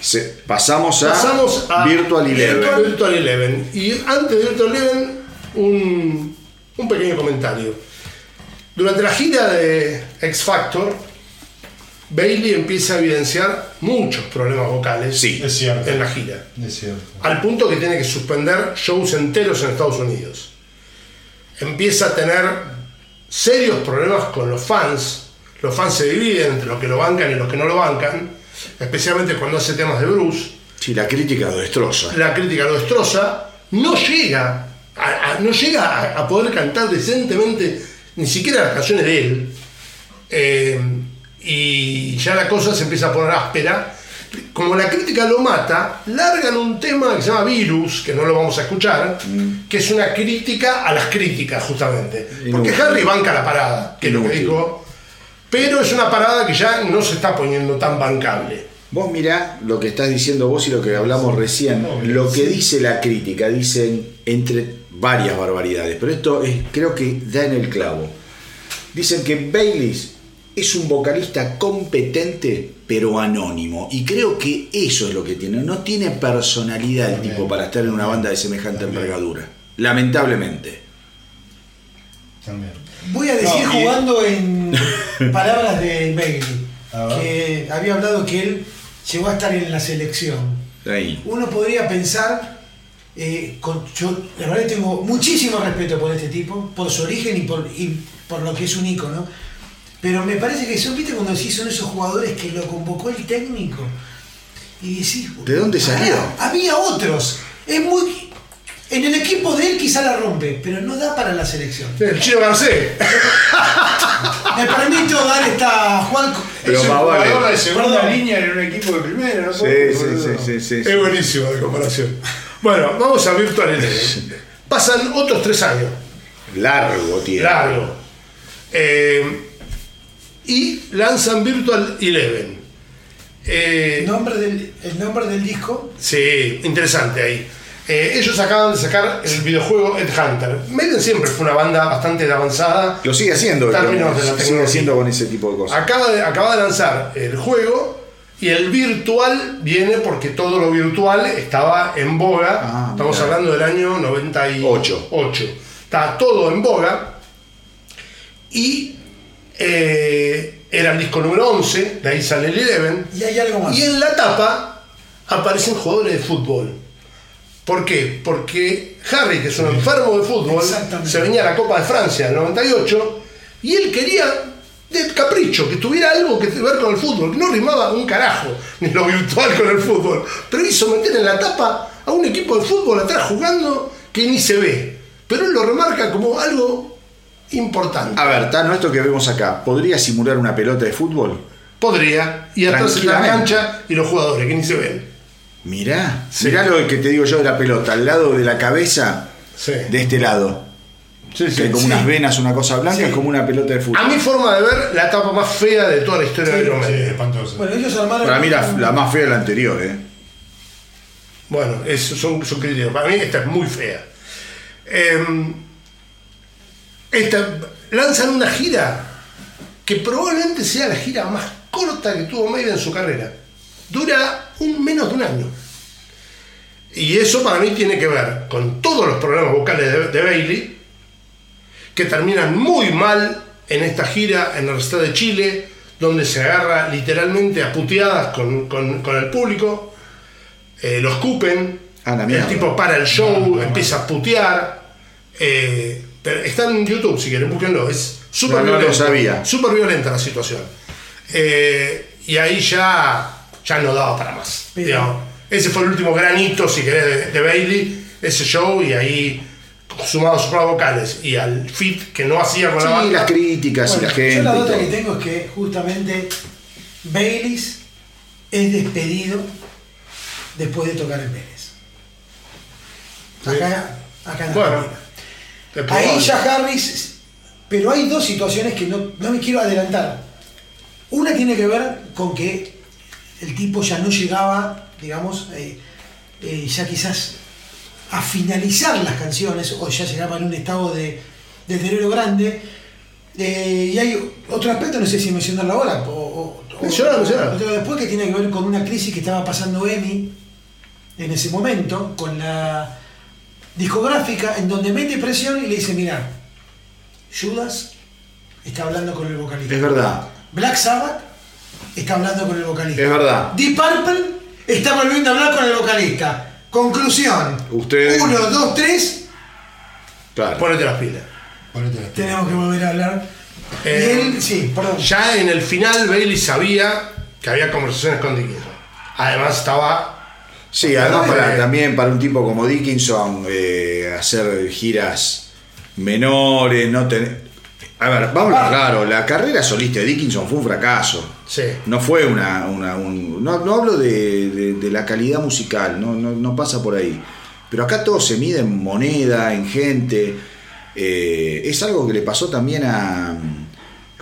Se- pasamos a, pasamos a Virtual Eleven. Virtual Eleven. Y antes de Virtual Eleven, un, un pequeño comentario. Durante la gira de X Factor, Bailey empieza a evidenciar muchos problemas vocales Sí, es cierto. en la gira. Es cierto. al punto que tiene que suspender shows enteros en Estados Unidos. Empieza a tener serios problemas con los fans. Los fans se dividen entre los que lo bancan y los que no lo bancan, especialmente cuando hace temas de Bruce. Sí, la crítica lo destroza. La crítica lo destroza, no llega, a, a- no llega a, a poder cantar decentemente ni siquiera las canciones de él. Eh, y ya la cosa se empieza a poner áspera. Como la crítica lo mata, largan un tema que se llama Virus, que no lo vamos a escuchar, que es una crítica a las críticas, justamente. Porque. Harry banca la parada, que es lo que dijo, pero es una parada que ya no se está poniendo tan bancable. Vos mirá lo que estás diciendo vos y lo que hablamos recién. Lo que dice la crítica, dicen entre varias barbaridades, pero esto es, creo que da en el clavo. Dicen que Baylis es un vocalista competente pero anónimo y creo que eso es lo que tiene. No tiene personalidad el tipo para estar en una banda de semejante envergadura. Lamentablemente. También. Voy a decir No, jugando en *laughs* palabras de Bailey, que había hablado que él llegó a estar en la selección. Ahí. Uno podría pensar, eh, con- yo la verdad tengo muchísimo respeto por este tipo, por su origen y por, y por lo que es un ícono, pero me parece que son, viste, cuando decís son esos jugadores que lo convocó el técnico y decís, ¿De dónde salió? "Pará, había otros, es muy... En el equipo de él quizá la rompe, pero no da para la selección. El Chino Garcés. *laughs* Me permito dar esta Juan. Pero es un más vale. jugador de segunda Perdón. línea en un equipo de primera, ¿no? Sí, sí, sí, sí, sí, sí. Es buenísimo de comparación. Bueno, vamos a Virtual Eleven. Pasan otros tres años. Largo tiempo. Largo. Eh, y lanzan Virtual Eleven. Eh, El nombre del, el nombre del disco. Sí, interesante ahí. Eh, ellos acaban de sacar el videojuego Ed Hunter. Maiden siempre fue una banda bastante avanzada. Lo sigue haciendo, en términos de la sigue haciendo con ese tipo de cosas. Acaba de, acaba de lanzar el juego y el virtual viene porque todo lo virtual estaba en boga. Ah, Estamos hablando del año 98. Ocho. Está todo en boga. Y eh, era el disco número 11, de ahí sale el Eleven. Y hay algo más. Y en la tapa aparecen jugadores de fútbol. ¿Por qué? Porque Harry, que es un enfermo de fútbol, se venía a la Copa de Francia del 98 y él quería de capricho, que tuviera algo que ver con el fútbol. No rimaba un carajo, ni lo virtual con el fútbol. Pero hizo meter en la tapa a un equipo de fútbol atrás jugando que ni se ve. Pero él lo remarca como algo importante. A ver, Tano, esto que vemos acá, ¿podría simular una pelota de fútbol? Podría. Y atrás en la cancha y los jugadores que ni se ven. Mirá, Sí. mirá lo que te digo yo de la pelota, al lado de la cabeza, Sí. de este lado. Sí, que hay como sí. unas venas, una cosa blanca, Sí. es como una pelota de fútbol. A mi forma de ver, la etapa más fea de toda la historia de Iron Sí, espantoso. Bueno, ellos armaron. Para mí la, la más fea es la anterior, ¿eh? Bueno, eso son, son criterios. Para mí esta es muy fea. Em, esta, lanzan una gira que probablemente sea la gira más corta que tuvo Maiden en su carrera. Dura un, menos de un año. Y eso para mí tiene que ver con todos los problemas vocales de, de Bailey, que terminan muy mal en esta gira en el recital de Chile, donde se agarra literalmente a puteadas con, con- con el público, eh, lo escupen, Ah, el mierda. tipo para el show, empieza a putear. eh, está en YouTube si quieren, búsquenlo, es súper sabía. Súper violenta la situación. Eh, y ahí ya, ya no daba para más. Pero- digamos. Ese fue el último granito, si querés, de, de Bailey, ese show, y ahí, sumado a sus pruebas vocales y al fit que no hacía con Sí, la banda. las críticas y la gente. Yo la y otra que tengo es que justamente Baileys es despedido después de tocar en Vélez. Acá, acá en Bueno, Ahí ya Harris, pero hay dos situaciones que no, no me quiero adelantar. Una tiene que ver con que el tipo ya no llegaba, digamos, eh, eh, ya quizás a finalizar las canciones, o ya llegaba en un estado de, de deterioro grande. Eh, y hay otro aspecto, no sé si mencionarlo ahora, o, o- después, que tiene que ver con una crisis que estaba pasando Emi en ese momento, con la discográfica, en donde mete presión y le dice, mira, Judas está hablando con el vocalista. Es verdad, Black Sabbath está hablando con el vocalista. es verdad. Deep Purple está volviendo a hablar con el vocalista. Conclusión. Ustedes- Uno, dos, tres. Claro. Ponete las pilas. Ponete las pilas. Tenemos que volver a hablar. Eh, y él, sí, perdón. Ya en el final Bailey sabía que había conversaciones con Dickinson. Además estaba Sí, además Eh, para, también para un tipo como Dickinson, eh, hacer giras menores, no tener... A ver, vamos a hablar claro, la carrera solista de Dickinson fue un fracaso. No fue una... una- un- no, no hablo de, de- de la calidad musical, no, no, no pasa por ahí. Pero acá todo se mide en moneda, en gente. Eh, es algo que le pasó también a...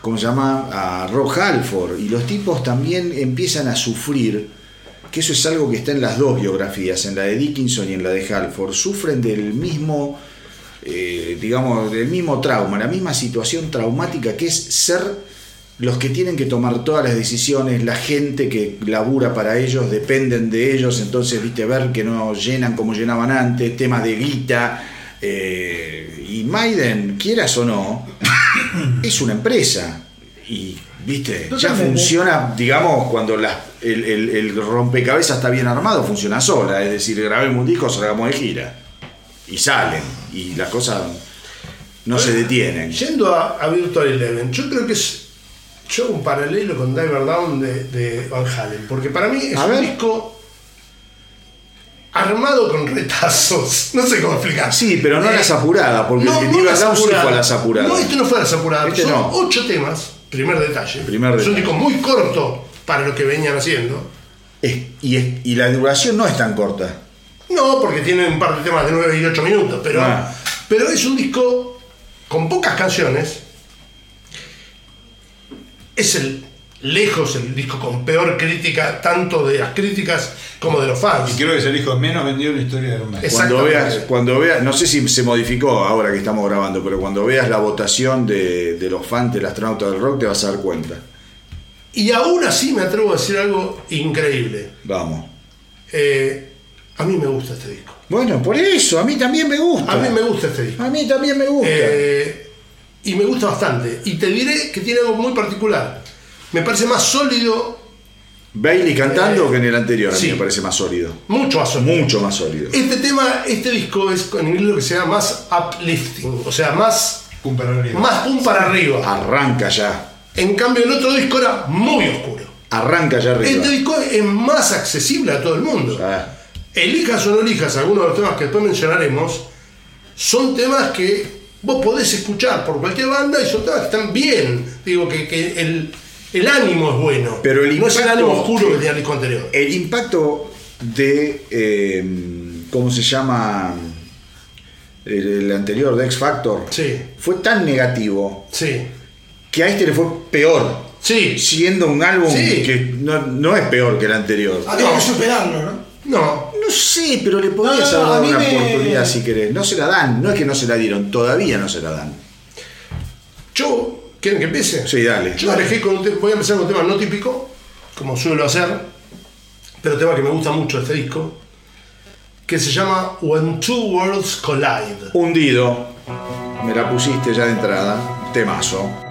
¿Cómo se llama? A Rob Halford. Y los tipos también empiezan a sufrir que eso es algo que está en las dos biografías, en la de Dickinson y en la de Halford, sufren del mismo, eh, digamos, del mismo trauma, la misma situación traumática que es ser los que tienen que tomar todas las decisiones, la gente que labura para ellos, dependen de ellos, entonces, viste, ver que no llenan como llenaban antes, temas de guita, eh, y Maiden, quieras o no, *coughs* es una empresa, y, viste, ya funciona, digamos, cuando la- el, el- el rompecabezas está bien armado, funciona sola, es decir, grabemos un disco, salgamos de gira, y salen, y las cosas no se detienen. Yendo a, a Virtual Eleven, yo creo que es. Yo hago un paralelo con Diver Down de, de Van Halen, porque para mí es A un ver. disco armado con retazos. *laughs* No sé cómo explicar. Sí, pero no Eh, las apuradas, porque no, el no Diver las Down sí apuradas. fue a las apuradas. No, este no fue a las apuradas. Este Son no. ocho temas, primer detalle. Primer Es un detalle. disco muy corto para lo que venían haciendo. Es- y, es- y la duración no es tan corta. No, porque tiene un par de temas de 9 y 8 minutos, pero, Ah. pero es un disco con pocas canciones es el lejos el disco con peor crítica, tanto de las críticas como de los fans. Y creo que es el disco menos vendido en la historia de Maiden. Cuando veas, cuando veas, no sé si se modificó ahora que estamos grabando, pero cuando veas la votación de, de los fans del astronauta del rock te vas a dar cuenta. Y aún así me atrevo a decir algo increíble. Vamos. Eh, a mí me gusta este disco. Bueno, por eso, a mí también me gusta. A mí me gusta este disco. A mí también me gusta. Eh, y me gusta bastante. Y te diré que tiene algo muy particular. Me parece más sólido, Bailey cantando que en el anterior, a mí sí. me parece más sólido. mucho más sólido. Mucho más sólido. Este tema, este disco es en inglés lo que se llama más uplifting, o sea, más, Pum para arriba. más pum para arriba. Arranca ya. En cambio, el otro disco era muy oscuro. Arranca ya arriba. Este disco es más accesible a todo el mundo. Ah, Elijas o no elijas algunos de los temas que después mencionaremos, son temas que vos podés escuchar por cualquier banda y son que están bien. Digo, que, que el, el ánimo es bueno. Pero el no es el impacto- ánimo oscuro que tenía el disco anterior. el impacto de. eh, ¿Cómo se llama? El, el anterior, de X Factor. Sí, Fue tan negativo sí, que a este le fue peor. sí. Siendo un álbum Sí. que no, no es peor que el anterior. Había No. que superarlo, ¿no? No, No sé, pero le podrías No, no, haber a dado mí una me- oportunidad si querés. No se la dan, no es que no se la dieron, todavía no se la dan. yo, ¿quieren que empiece? Sí, dale. Yo elegí con un voy a empezar con un tema no típico, como suelo hacer, pero tema que me gusta mucho este disco, que se llama When Two Worlds Collide. Hundido, me la pusiste ya de entrada, temazo.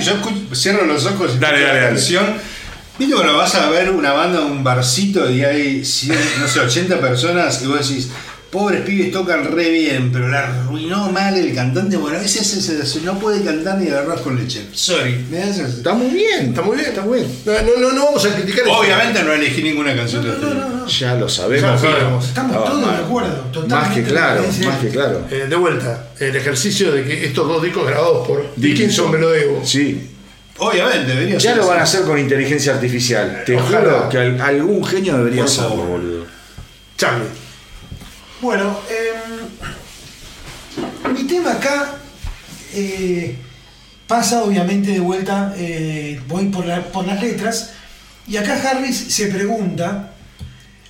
Yo escu- cierro los ojos y Dale, escucho dale, la canción. ¿Viste cuando vas a ver una banda, un barcito y hay, 100, no sé, 80 personas y vos decís, pobres pibes tocan re bien, pero la arruinó mal el cantante? Bueno, ese es ese, ese, no puede cantar ni arroz con leche. Sorry. ¿me das está muy bien. Está muy bien. Está muy bien. No, no, no, no vamos a criticar eso. Obviamente no elegí ninguna canción de este disco. Ya lo Ya sabemos. lo sabemos. Estamos todos mal. de acuerdo. Más Totalmente que claro, lo que dice más que claro. Eh, de vuelta, el ejercicio de que estos dos discos grabados por Dickinson me lo debo. Sí. Obviamente, debería Ya ser lo así. van a hacer con inteligencia artificial. Te Ojalá. juro que al- algún genio debería hacerlo, boludo. Charlie. Bueno, em, mi tema acá eh, pasa obviamente de vuelta, eh, voy por, la- por las letras, y acá Harris se pregunta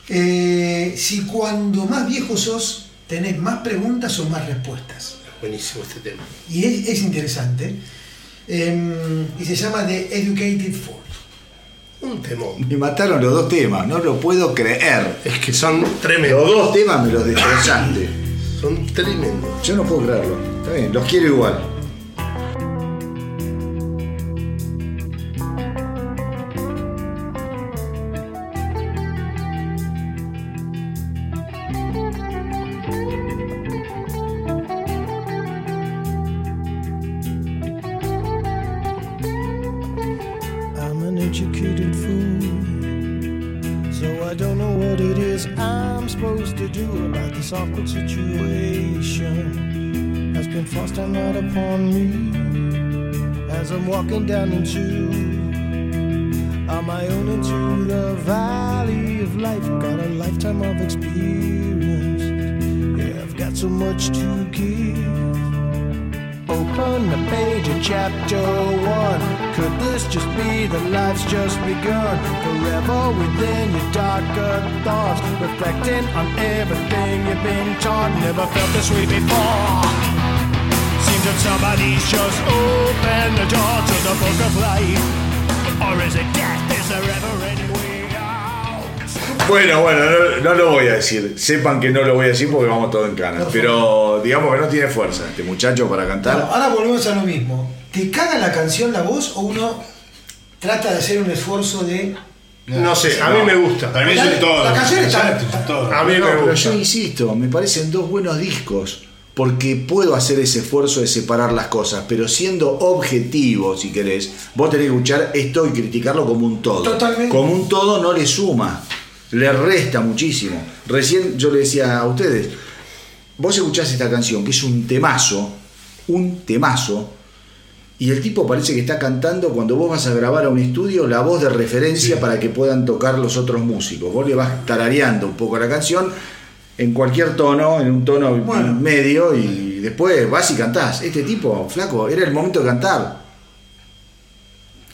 eh, si cuando más viejo sos tenés más preguntas o más respuestas. Buenísimo este tema. Y es, es interesante. Em, y se llama The Educated Fool. Un temón. Me mataron los dos temas, no lo puedo creer. Es que son Los tremendos. dos temas me los destrozaste. Son tremendos. Yo no puedo creerlo. Está bien, los quiero igual. Down into On my own into the valley of life. Got a lifetime of experience. Yeah, I've got so much to give. Open the page of chapter one. Could this just be that life's just begun? Forever within your darker thoughts, reflecting on everything you've been taught. Never felt this way before. That somebody's just opened the door to the book of life. Or is it death? Is there ever any way out? Bueno, bueno, no, no lo voy a decir. Sepan que no lo voy a decir porque vamos todo en canas. Pero digamos que no tiene fuerza este muchacho para No, cantar. ahora volvemos a lo mismo. ¿Te caga la canción la voz o uno trata de hacer un esfuerzo de. No sé, a mí me gusta. Para mí son todos. la canción está-. A mí No, me pero gusta. yo insisto, me parecen dos buenos discos. Porque puedo hacer ese esfuerzo de separar las cosas, pero siendo objetivo, si querés, vos tenés que escuchar esto y criticarlo como un todo. Totalmente. Como un todo no le suma, le resta muchísimo. Recién yo le decía a ustedes, vos escuchás esta canción, que es un temazo, un temazo, y el tipo parece que está cantando cuando vos vas a grabar a un estudio la voz de referencia para que puedan tocar los otros músicos. Vos le vas tarareando un poco la canción en cualquier tono, en un tono Bueno. medio, y después vas y cantás. Este tipo, flaco, era el momento de cantar.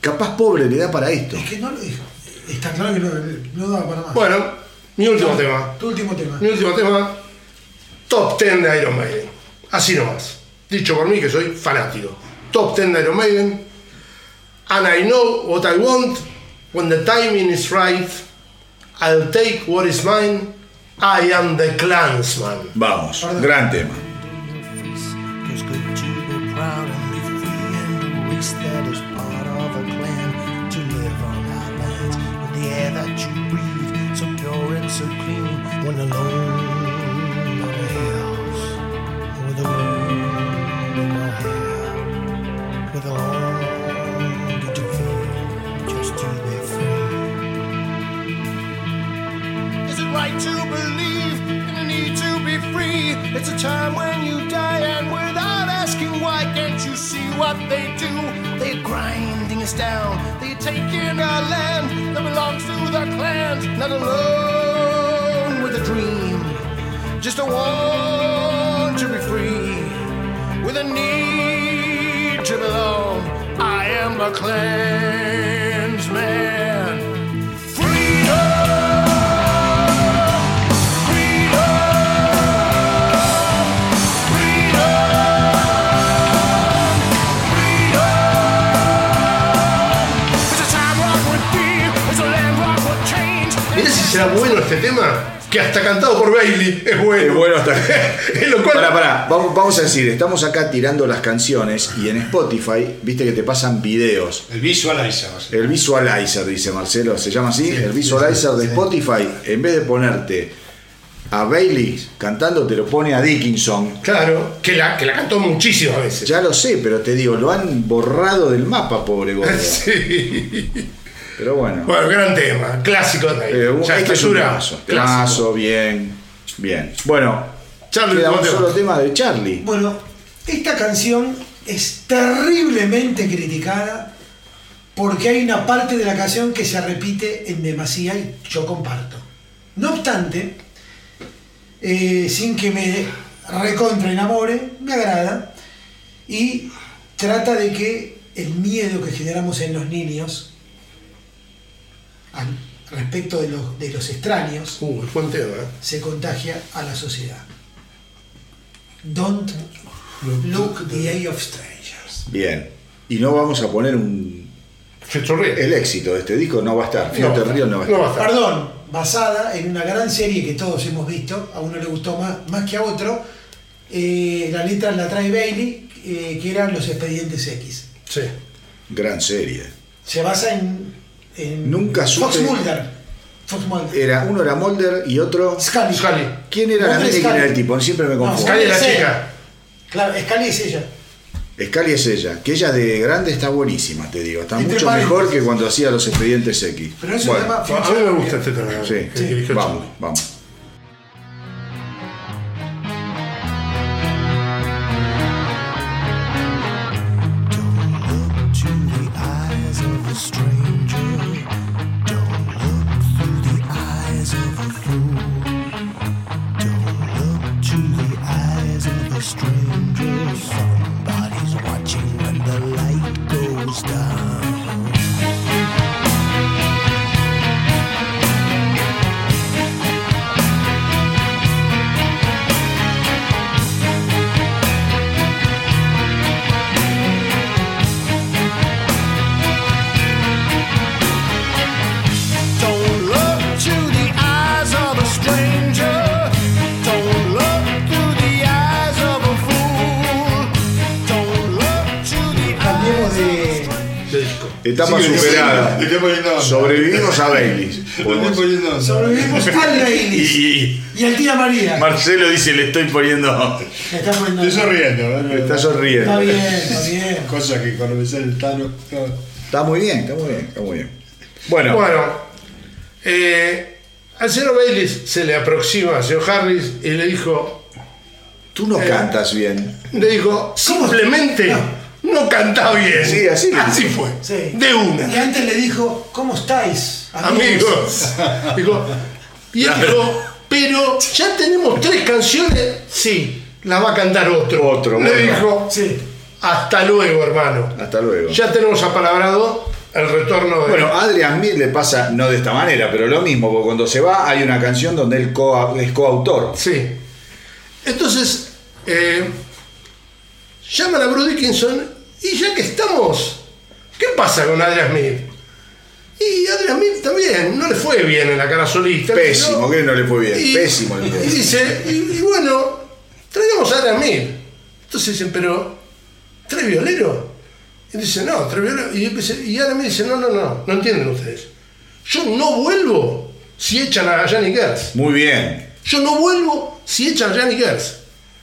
Capaz pobre le da para esto. Es que no. Está claro que no, no da para más. Bueno, mi último tema. Tu último tema. Mi último tema. Top 10 de Iron Maiden. Así nomás. Dicho por mí que soy fanático. Top 10 de Iron Maiden. And I know what I want. When the timing is right. I'll take what is mine. I am the clansman. Vamos, Perdón. gran tema. Feels good to be right to believe in the need to be free? It's a time when you die, and without asking why, can't you see what they do? They're grinding us down, they're taking our land that belongs to the clans, not alone with a dream, just a want to be free, with a need to belong. I am a clansman. Será bueno este tema. Que hasta cantado por Bailey es bueno. Es bueno hasta En *laughs* lo cual- Pará, pará, vamos, vamos a decir, estamos acá tirando las canciones y en Spotify, viste que te pasan videos. El visualizer. El visualizer, dice Marcelo, ¿se llama así? el visualizer de Spotify, en vez de ponerte a Bailey cantando, te lo pone a Dickinson. Claro, que la, que la cantó muchísimas veces. Ya lo sé, pero te digo, lo han borrado del mapa, pobre gordo. *laughs* Sí. Pero bueno, Bueno, gran tema, clásico de eh. Ya este está es un clásico. Temazo, bien, bien. Bueno, Charlie, queda un solo tema de Charlie. Bueno, esta canción es terriblemente criticada porque hay una parte de la canción que se repite en demasía y yo comparto. No obstante, eh, sin que me recontra enamore, me agrada y trata de que el miedo que generamos en los niños al respecto de los, de los extraños Uh, ¿eh? se contagia a la sociedad. Don't look the eye of strangers. Bien. Y no vamos a poner un. El éxito de este disco no va a estar. Fíjate, No, Río no va a estar. no va a estar. Perdón, basada en una gran serie que todos hemos visto, a uno le gustó más, más que a otro. eh, la letra la trae Bailey, eh, que eran los expedientes X. Sí. Gran serie. Se basa en. En Nunca Fox supe- Mulder. Fox Mulder. Era, uno era Mulder y otro. Scully. Scully. ¿Quién era la Mulder nena y quién era el tipo? Siempre me No, confundo. Scully es la chica. Claro, Scully es ella. Scully es ella, que ella de grande está buenísima, te digo. Está Entre mucho mejor que cuando hacía los expedientes X. Pero es un Bueno, tema A mí me gusta este tema. Sí, que eligió vamos, vamos. down. Etapa Sí, le estoy superada. Sobrevivimos a Baileys. *laughs* Sobrevivimos al Baileys *laughs* y- y al tía María. Marcelo dice, le estoy poniendo... Está poniendo- Estoy sonriendo. ¿eh? Está sonriendo. Está bien, está bien. Cosa que cuando me sale el tano. no. Está muy bien, está muy bien, está muy bien. Bueno, Bueno, eh, al señor Baylis se le aproxima al señor Harris y le dijo, tú no eh, cantas bien. le dijo, simplemente no, canta bien. Sí, así Así fue. Sí. De Y una. antes le dijo, ¿cómo estáis? Amigos. *laughs* Dijo, y él dijo, pero ya tenemos tres canciones. Sí, las va a cantar otro. Otro, Le bueno. dijo, Sí. hasta luego, hermano. Hasta luego. Ya tenemos apalabrado el retorno de. Bueno, a Adrian Smith le pasa, no de esta manera, pero lo mismo, porque cuando se va hay una canción donde él co- es coautor. Sí. Entonces, eh, llaman a Bruce Dickinson y ya que estamos, ¿qué pasa con Adrian Smith? Y Adrian Smith también, no le fue bien en la cara solista. Pésimo, que no le fue bien. Y- Pésimo Y dice, y, y bueno, traigamos a Adrian Smith. Entonces dicen, pero, ¿tres violeros? Y dice, no, tres violeros. Y, dice- y Adrian Smith dice, no, no, no, no entienden ustedes. Yo no vuelvo si echan a Johnny Gers. Muy bien. Yo no vuelvo si echan a Johnny Gers.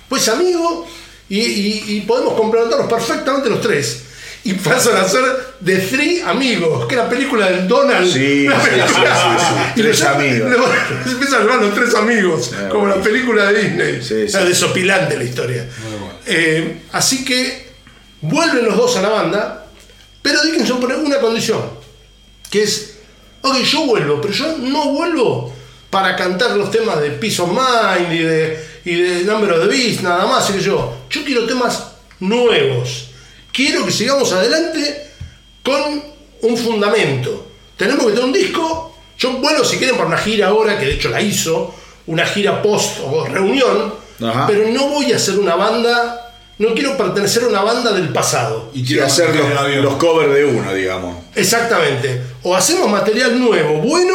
Pues amigo, y, y- y podemos complementarnos perfectamente los tres. Y pasan a ser The Three Amigos, que es la película del Donald. Sí, *laughs* sí, sí, sí, sí. y Tres amigos. *laughs* Se empiezan a llamar los tres amigos, como la bueno. película de Disney. Sí, sí. La desopilante la historia. Eh, así que vuelven los dos a la banda, pero Dickinson pone una condición, que es, ok, yo vuelvo, pero yo no vuelvo para cantar los temas de Peace of Mind y de, y de Number of the Beast, nada más, y que yo, yo quiero temas nuevos, quiero que sigamos adelante con un fundamento. Tenemos que tener un disco, yo vuelvo si quieren para una gira ahora, que de hecho la hizo, una gira post o reunión, Ajá. pero no voy a hacer una banda, no quiero pertenecer a una banda del pasado. Y quiero hacer los, los covers de uno, digamos. Exactamente. O hacemos material nuevo, bueno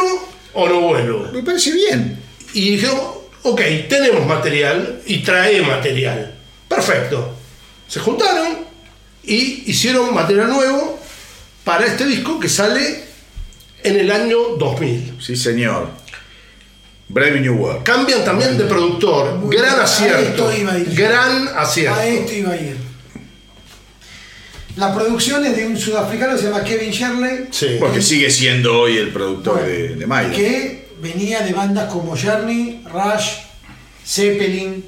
o no bueno. Me parece bien. Y dijimos, ok, tenemos material y trae material. Perfecto. Se juntaron y hicieron material nuevo para este disco que sale en el año 2000. Sí, señor. Brave New World. Cambian también de productor. Muy gran bien. A acierto. esto iba a ir. Gran acierto. A esto iba a ir. La producción es de un sudafricano que se llama Kevin Shirley, Sí. Porque sigue siendo hoy el productor Bueno, de, de Maiden. que venía de bandas como Journey, Rush, Zeppelin,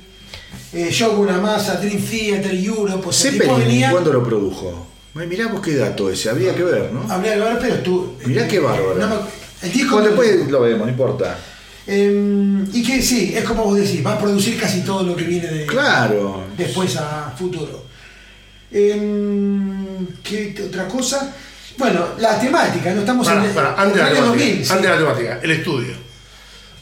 eh, Shogun Amasa, Dream Theater, Europe. O sea, Zeppelin, venía, ¿cuándo lo produjo? Ay, mirá vos qué dato ese, habría que ver, ¿no? Habría que ver, pero tú. Mirá qué bárbaro. no el disco. Bueno, después lo vemos, no importa. Eh, y que sí, es como vos decís, va a producir casi todo lo que viene de Claro. después a futuro. Eh, ¿Qué otra cosa? Bueno, la temática, no estamos Para, en para, en antes el la año temática, 2000, sí. antes de la temática, el estudio.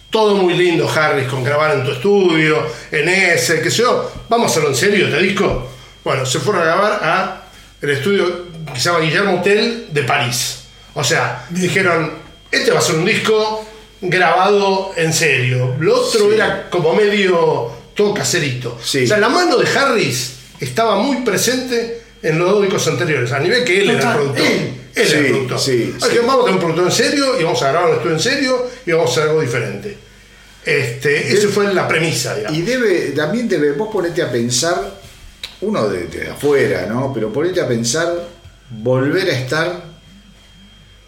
Todo muy lindo, Harris, con grabar en tu estudio, en ese, qué sé yo. Vamos a hacerlo en serio, este disco. Bueno, se fueron a grabar a el estudio que se llama Guillermo Hotel de París. O sea, dijeron, este va a ser un disco grabado en serio. Lo otro Sí. era como medio todo caserito. Sí. O sea, la mano de Harris estaba muy presente en los dos discos anteriores, a nivel que él era el productor. él. Él era el Sí, productor. sí, Así sí. que vamos a tener un productor en serio y vamos a grabar un estudio en serio y vamos a hacer algo diferente. Este, esa fue la premisa, digamos. Y debe, también debe, vos ponete a pensar, uno de, de afuera, ¿no? Pero ponete a pensar volver a estar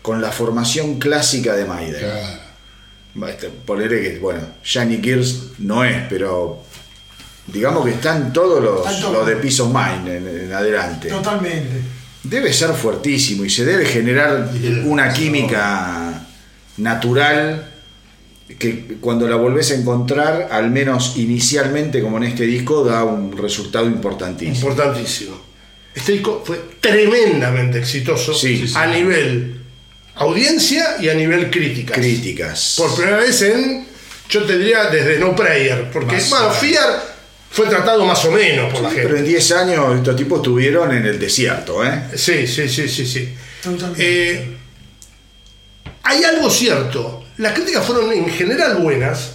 con la formación clásica de Maiden. Claro. Este, Ponerle que, bueno, Johnny Gears no es, pero digamos que están todos los, los de Mind en, en adelante. Totalmente. Debe ser fuertísimo y se debe generar una química natural que cuando la volvés a encontrar, al menos inicialmente como en este disco, da un resultado importantísimo. Importantísimo. Este disco fue tremendamente exitoso Sí, sí. a nivel audiencia y a nivel crítica. Críticas. Por primera vez en, yo te diría, desde No Prayer. Porque, Más, bueno, ah. Fue tratado más o menos por la Pero en gente. 10 años estos tipos estuvieron en el desierto, ¿eh? Sí, sí, sí, sí, sí. Eh, hay algo cierto. Las críticas fueron en general buenas,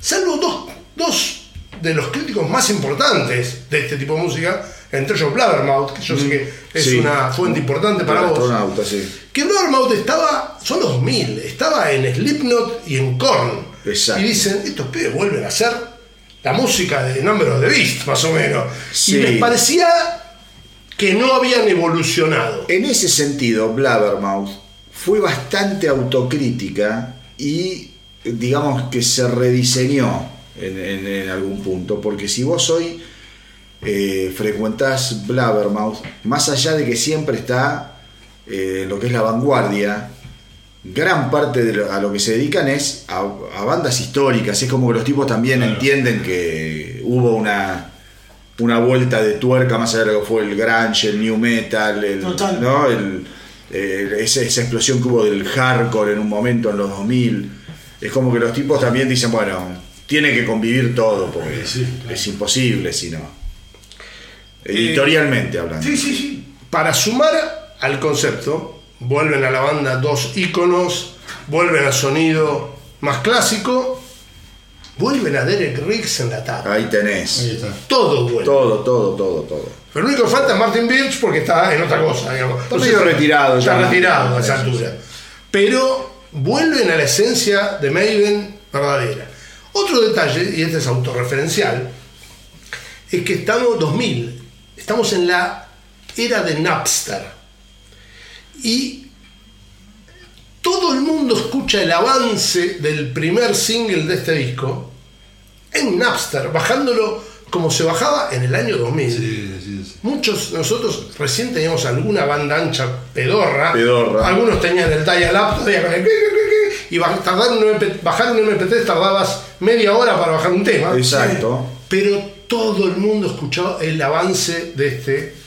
salvo dos, dos de los críticos más importantes de este tipo de música, entre ellos Blabbermouth, que yo sé que es Sí. una fuente importante para vos. astronauta, sí. Que Blabbermouth estaba, son los 2000, estaba en Slipknot y en Korn. Exacto. Y dicen, estos pibes vuelven a hacer la música de Number of the Beast, más o menos. Sí. Y les parecía que no habían evolucionado. En ese sentido, Blabbermouth fue bastante autocrítica y digamos que se rediseñó en, en- en algún punto, porque si vos hoy eh, frecuentás Blabbermouth, más allá de que siempre está eh, lo que es la vanguardia, gran parte de lo- a lo que se dedican es a, a bandas históricas, es como que los tipos también entienden que hubo una una vuelta de tuerca más allá de lo que fue el grunge, el new metal, el, Total. ¿no? El- eh, esa, esa explosión que hubo del hardcore en un momento en los 2000. Es como que los tipos también dicen, bueno, tiene que convivir todo, porque es imposible si no. Editorialmente hablando. Sí, sí, sí. Para sumar al concepto, vuelven a la banda dos íconos, vuelven al sonido más clásico, vuelven a Derek Riggs en la tapa. Ahí tenés. Ahí está. Todo vuelve. Todo, todo, todo, todo. Pero lo único que falta es Martin Birch porque está en otra cosa, digamos. Está medio retirado Está ya. retirado a esa altura. Pero vuelven a la esencia de Maiden verdadera. Otro detalle, y este es autorreferencial, es que estamos 2000, estamos en la era de Napster. Y todo el mundo escucha el avance del primer single de este disco en Napster, bajándolo como se bajaba en el año 2000. Sí, sí, sí. Muchos de nosotros recién teníamos alguna banda ancha pedorra. Pedorra. Algunos tenían el dial-up todavía con el... Y tardar un MP bajar un MP3 tardabas media hora para bajar un tema. Exacto. Pero todo el mundo escuchó el avance de este...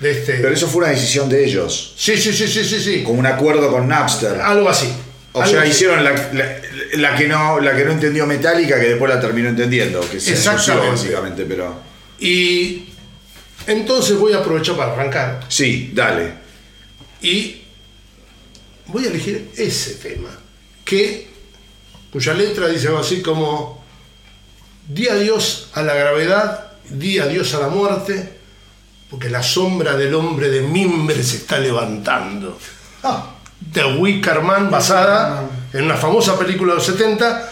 De este Pero eso fue una decisión de ellos, sí, sí, sí, sí, sí, sí. con un acuerdo con Napster. Algo así. O Algo sea, así. hicieron la, la- la que no, la que no entendió Metallica, que después la terminó entendiendo, que se Exactamente. básicamente, pero. Y entonces voy a aprovechar para arrancar. Sí, dale. Y voy a elegir ese tema, que cuya letra dice algo así como, di adiós a la gravedad, di adiós a la muerte, porque la sombra del hombre de mimbre se está levantando. Ah, The Wicker Man, basada en una famosa película de los 70,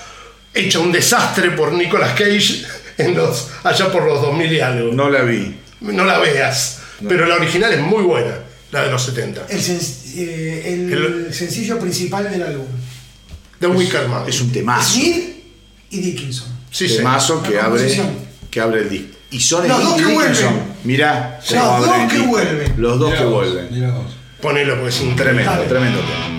hecha un desastre por Nicolas Cage en los, allá por los 2000 y algo. No la vi. No la veas, pero la original es muy buena, la de los 70. el, sen- eh, el El- sencillo principal del álbum. The Wicker Man. Es un temazo. Smith y Dickinson. Sí, sí. temazo abre, que abre el disco. Y son Los el dos que vuelven. Mirá, Los dos que vuelven. Los dos Mirá que vos, vuelven. Ponelo porque es increíble. Tremendo, tremendo tema.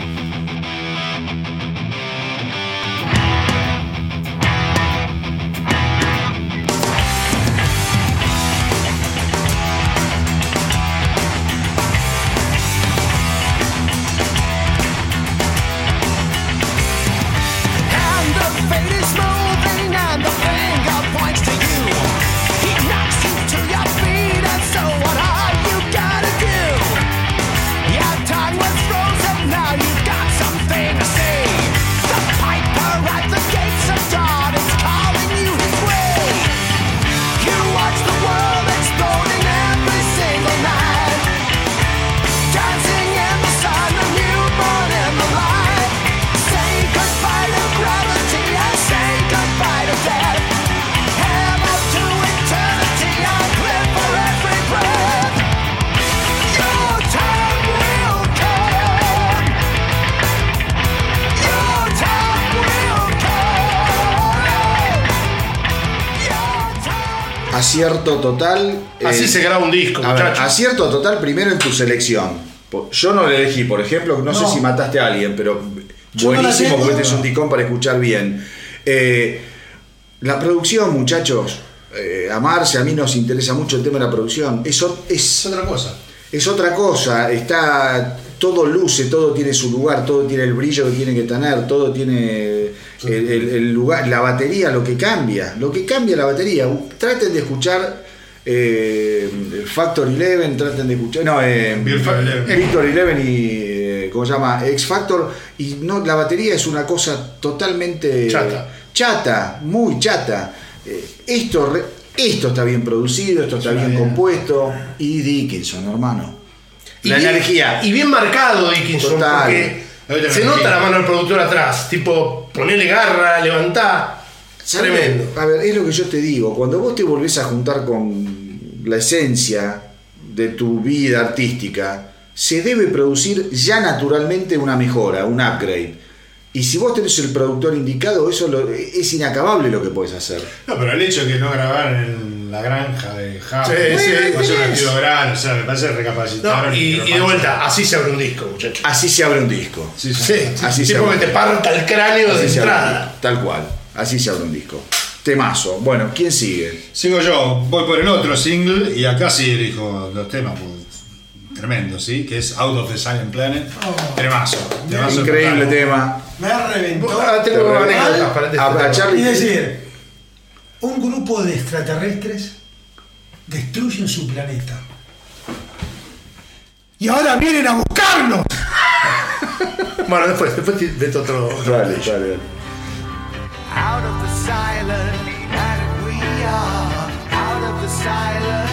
Acierto total. Así eh, se graba un disco, A ver, acierto total primero en tu selección. Yo no lo elegí, por ejemplo, no, sé si mataste a alguien, pero Yo buenísimo porque este es un ticón para escuchar bien. Eh, la producción, muchachos, eh, a Marce, a mí nos interesa mucho el tema de la producción. Eso Es es, otra cosa. es otra cosa. Está todo luce, todo tiene su lugar, todo tiene el brillo que tiene que tener, todo tiene el, el- el lugar, la batería, lo que cambia, lo que cambia la batería. Traten de escuchar eh, Factor Eleven, traten de escuchar, no, eh, Victor Eleven. Victor Eleven y eh, ¿cómo se llama? X Factor y no, la batería es una cosa totalmente Chata. chata, muy chata. Eh, esto esto está bien producido, esto está bien compuesto. Y Dickinson, hermano. Y La bien- energía. Y bien marcado Dickinson, Total. porque se nota la mano del productor atrás. Tipo, ponele garra, levantá. Tremendo. A ver, es lo que yo te digo, cuando vos te volvés a juntar con la esencia de tu vida artística, se debe producir ya naturalmente una mejora, un upgrade. Y si vos tenés el productor indicado, eso lo- es inacabable lo que podés hacer. No, pero el hecho de que no grabaran en la granja de Japón, Sí, sí. un activo grande, o sea, me parece recapacitaron. No, y, y de vuelta, así se abre un disco, muchachos. Así se abre un disco. Sí, sí. Sí, Así se abre. que te parta el cráneo de Así se abre un entrada. Tal cual. Así se abre un disco. Temazo. Bueno, ¿quién sigue? Sigo yo, voy por el otro single y acá sí elijo los temas pues, tremendos, ¿sí? Que es Out of the Silent Planet. Oh. Temazo. temazo Increíble tema. Me reventó. Ah, tengo Te anécdotas para este Y decir, un grupo de extraterrestres destruyen su planeta. Y ahora vienen a buscarnos. *laughs* Bueno, después, después te- vete otro. otro Dale, playlist. dale, dale. Out of the silent planet we are. Out of the silent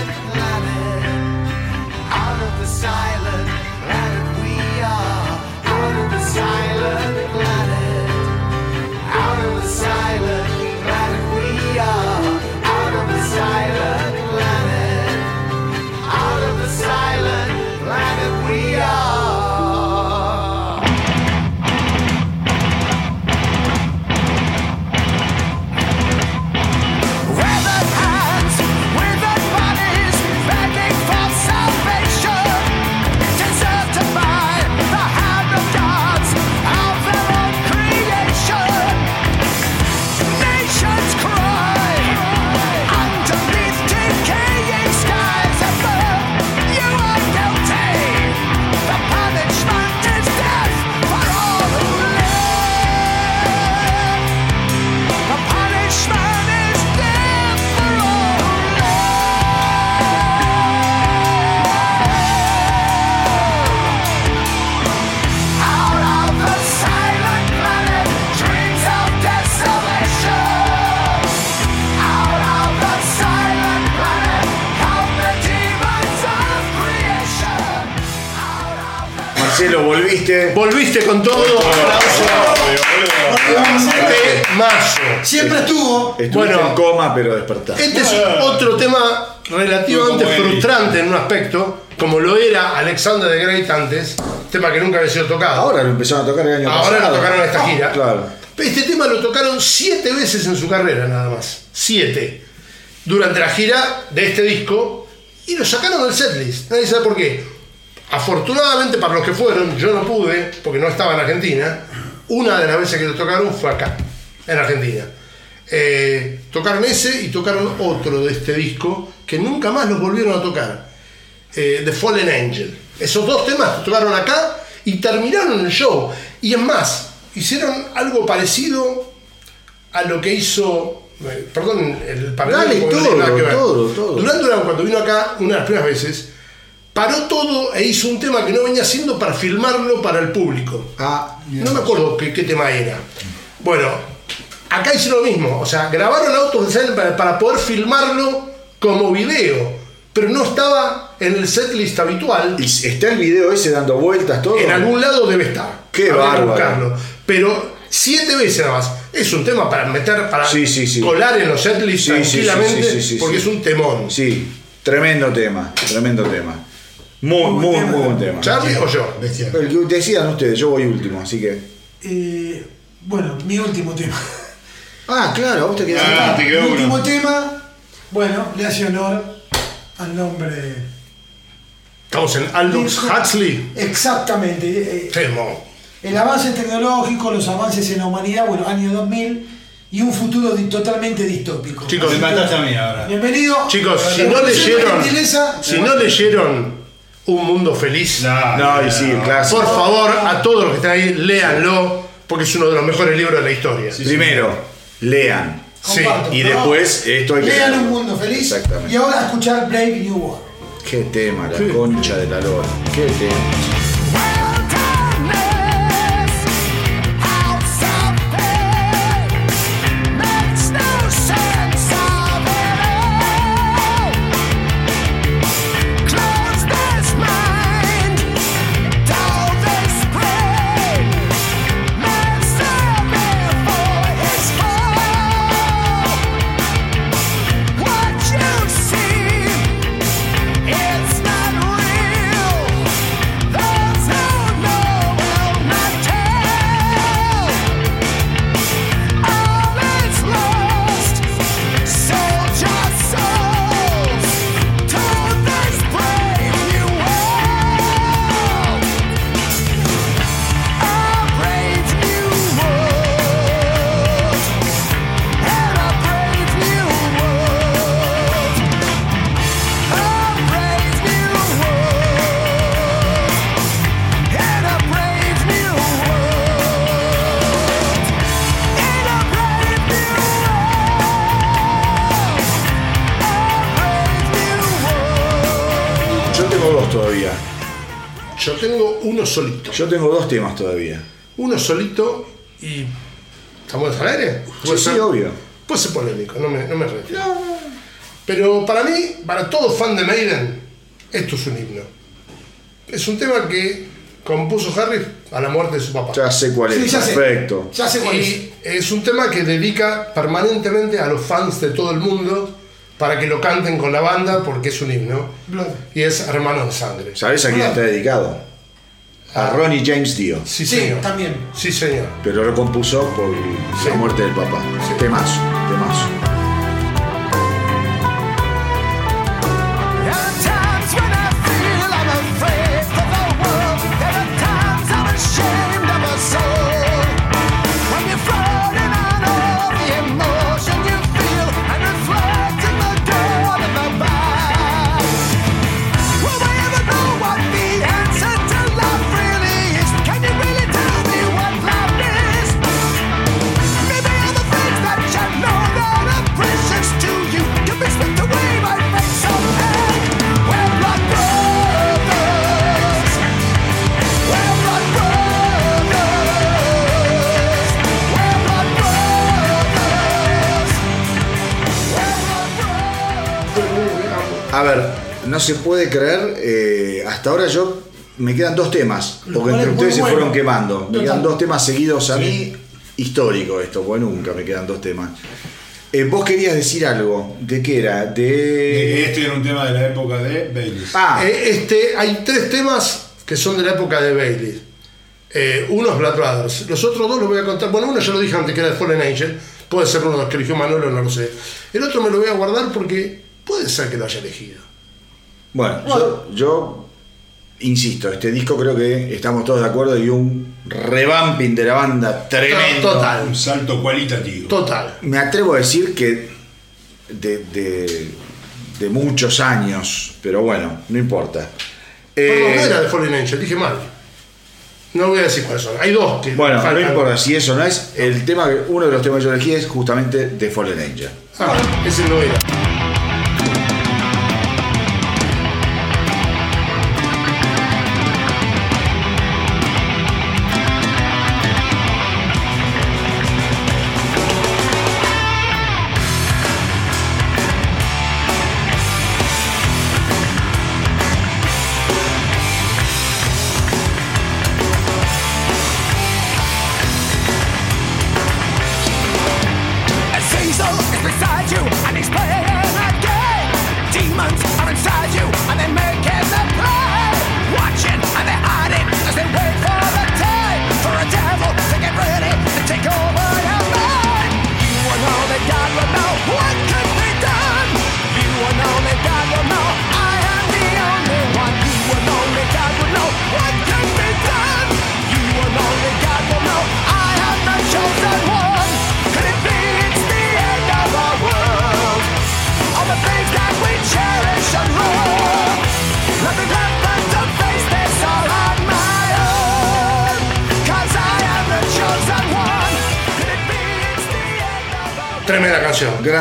Marcelo, volviste. Volviste con todo. Aplauso. De mayo. Siempre estuvo. Estuviste Bueno. en coma, pero despertaste. Este es otro tema relativamente frustrante en un aspecto, como lo era Alexander the Great antes, tema que nunca había sido tocado. Ahora lo empezaron a tocar el año Ahora pasado. lo tocaron en esta gira. Claro. Este tema lo tocaron siete veces en su carrera, nada más. Siete. Durante la gira de este disco. Y lo sacaron del setlist. Nadie sabe por qué. Afortunadamente para los que fueron, yo no pude, porque no estaba en Argentina. Una de las veces que lo tocaron fue acá, en Argentina. Eh, tocaron ese y tocaron otro de este disco que nunca más los volvieron a tocar. eh, The Fallen Angel. Esos dos temas tocaron acá y terminaron el show. Y es más, hicieron algo parecido a lo que hizo. eh, Perdón, el paralelo Dale, todo, todo, todo. Durán Durán, cuando vino acá, una de las primeras veces, paró todo e hizo un tema que no venía haciendo para filmarlo para el público. Ah, No me acuerdo qué, qué tema era. Bueno, acá hicieron lo mismo. O sea, grabaron autos de para, para poder filmarlo como video. Pero no estaba en el setlist habitual. ¿y está el video ese dando vueltas todo? En algún lado debe estar. Qué bárbaro. Pero siete veces nada más. Es un tema para meter, para Sí, sí, sí. colar en los setlists Sí, sí, sí, tranquilamente, porque es un temón. Sí, tremendo tema, tremendo tema. Muy, Muy muy, buen muy tema. buen tema. ¿Charlie o yo? Bestia. El que decidan ustedes, yo voy último, así que. Eh, bueno, mi último tema. *laughs* Ah, claro, vos te quedás Ah, acá. te quedó mi uno. último tema, bueno, le hace honor al nombre. Estamos en Aldous. Huxley. Exactamente. eh, Temón. El avance tecnológico, los avances en la humanidad, bueno, año 2000 y un futuro di- totalmente distópico. Chicos, Me mataste a mí ahora. Bienvenido. Chicos, si no leyeron, si no leyeron Un Mundo Feliz, No, No, y sí, clásico. por favor, a todos los que están ahí, léanlo, porque es uno de los mejores libros de la historia. Primero, lean. Sí, y ¿no? después esto hay que Lean un mundo feliz. Exactamente. Y ahora a escuchar Brave New World. Qué tema, la concha de la lora. Qué tema. Yo tengo dos temas todavía. Uno solito y. ¿Estamos al aire? Sí, ¿Puede sí, ser? obvio. Puede ser polémico, no me, no me retiro. Pero para mí, para todo fan de Maiden, esto es un himno. Es un tema que compuso Harry a la muerte de su papá. Ya sé cuál es. Sí, ya sé. Perfecto. Ya sé cuál es. Y es un tema que dedica permanentemente a los fans de todo el mundo para que lo canten con la banda porque es un himno. Blood. Y es Hermano de Sangre. ¿Sabes a quién está dedicado? A Ronnie James Dio. Sí, Sí, señor. también. Sí, señor. Pero lo compuso por Sí. la muerte del papá. Sí. Temazo, temazo. Ver, no se puede creer. eh, hasta ahora yo me quedan dos temas. Porque entre ustedes se fueron quemando. Me Total. quedan dos temas seguidos a mí. Histórico esto, porque nunca me quedan dos temas. Eh, vos querías decir algo. ¿De qué era? De De. este era un tema de la época de Bailey. Ah, Eh, este, hay tres temas que son de la época de Bailey. Eh, uno es Blood Brothers. Los otros dos los voy a contar. Bueno, uno ya lo dije antes que era de Fallen Angel. Puede ser uno de los que eligió Manolo, no lo sé. El otro me lo voy a guardar porque puede ser que lo haya elegido. bueno, yo, yo insisto, este disco creo que estamos todos de acuerdo y un revamping de la banda tremendo. Total. Un salto cualitativo. Total. Me atrevo a decir que de, de- de muchos años, pero bueno, no importa. Eh, no era de Fallen Angel, dije mal. No voy a decir cuáles son. Hay dos que bueno, no importa si eso no es. El tema, que- uno de los temas que yo elegí es justamente de Fallen Angel. Ah, ese no era.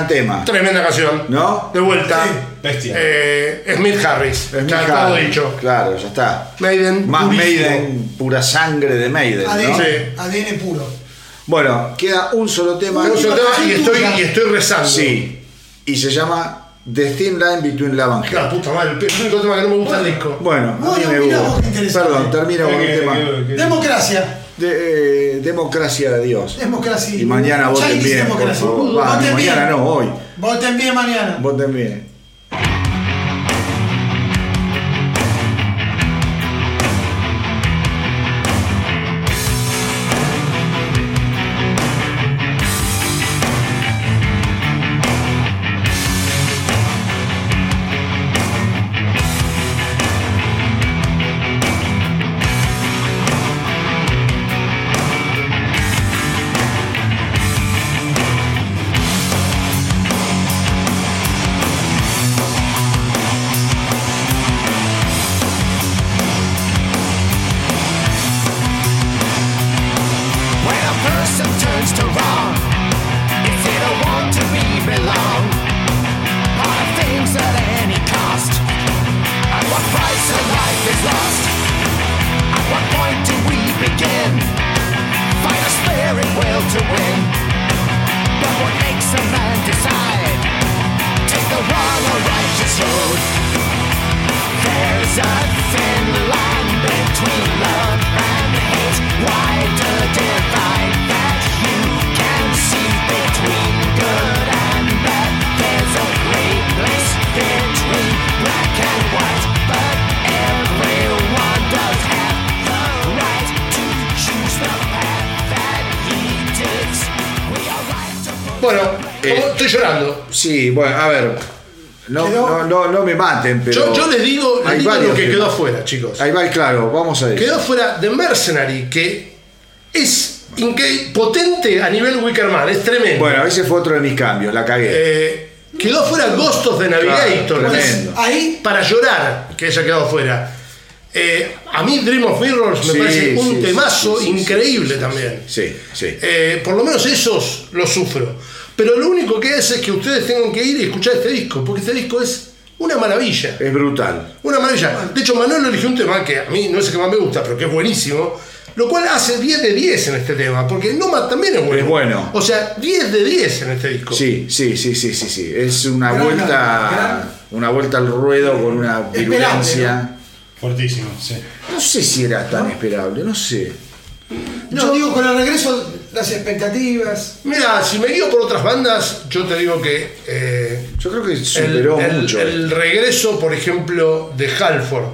Gran tema. Tremenda canción. ¿No? De vuelta. Bestia. Eh, Smith Harris. Es ya muy todo dicho. Claro, ya está. Maiden. Más durísimo. Maiden, pura sangre de Maiden, ADN, ¿no? Sí. ADN puro. Bueno, queda un solo tema. Un solo tema y estoy, y estoy rezando. Sí. Y se llama The Thin Line Between Love and La Hate. puta madre, el único tema que no me gusta del disco. Bueno, a mí Bueno, me gusta. Perdón, termino con un Que- tema. que- que- Democracia. De, eh, democracia de Dios. Democracia. Y mañana voten bien, por favor. Va, Voten bien. mañana no, hoy. Voten bien mañana. Voten bien. Sí, bueno, a ver. No, Quedó- no, no, no me maten, pero. Yo, yo les digo, les hay digo lo varios que quedó afuera, chicos. Ahí va, claro, vamos a ver. Quedó fuera The Mercenary, que es potente a nivel Wickerman, es tremendo. Bueno, a veces fue otro de mis cambios, la cagué. Eh, quedó fuera Ghost of the Navigator, Claro, es. Ahí para llorar que haya quedado fuera. Eh, a mí Dream of Mirrors me Sí, parece un sí, temazo sí, sí, increíble también. Sí, sí. Eh, por lo menos esos los sufro. Pero lo único que hace es que ustedes tengan que ir y escuchar este disco, porque este disco es una maravilla. Es brutal. Una maravilla. De hecho, Manuel eligió un tema que a mí no es el que más me gusta, pero que es buenísimo. Lo cual hace 10 de 10 en este tema, porque Noma también es bueno. Es bueno. O sea, 10 de 10 en este disco. Sí, sí, sí, sí, sí, sí. Es una Gran, vuelta, gran. una vuelta al ruedo con una virulencia. Fortísimo, sí. No sé si era tan esperable, no sé. Yo digo, con el regreso, las expectativas. Mira, si me guío por otras bandas, yo te digo que eh, Yo creo que superó el- mucho. el regreso, por ejemplo, de Halford,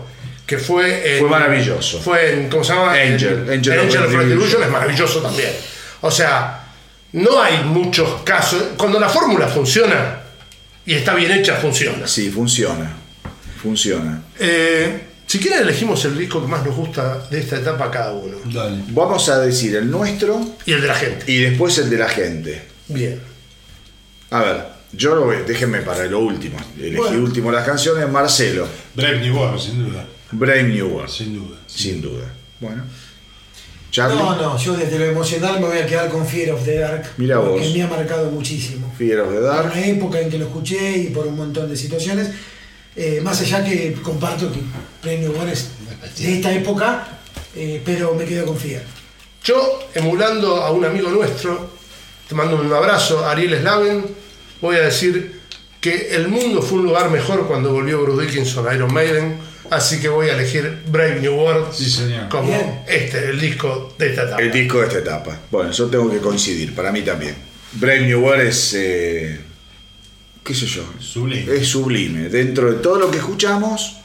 que fue en, Fue maravilloso. Fue en, ¿cómo se llama? Angel, En- Angel of of Retribution. Retribution es maravilloso también. O sea, no hay muchos casos. Cuando la fórmula funciona y está bien hecha, funciona. Sí, funciona. Funciona. Eh, si quieren, elegimos el disco que más nos gusta de esta etapa cada uno. Dale. Vamos a decir el nuestro Y el de la gente. y después el de la gente. Bien. A ver, yo lo voy- déjenme para lo último. Elegí Bueno. último las canciones, Marcelo. Brave New World, sin duda. Brave New World. Sin duda. Sin duda. Bueno. Charlie. No, no, yo desde lo emocional me voy a quedar con Fear of the Dark. Mira porque vos. me ha marcado muchísimo. Fear of the Por Dark. una época en que lo escuché y por un montón de situaciones. Eh, más allá que comparto que Premio War es de esta época, eh, pero me quedo con Fear. Yo, emulando a un amigo nuestro, te mando un abrazo, Ariel Slaven, voy a decir que el mundo fue un lugar mejor cuando volvió Bruce Dickinson a Iron Maiden, así que voy a elegir Brave New World Sí, señor. como Bien. este, el disco de esta etapa. El disco de esta etapa. Bueno, yo tengo que coincidir, para mí también. Brave New World es. eh, ¿Qué sé yo? Sublime. Es sublime. Dentro de todo lo que escuchamos,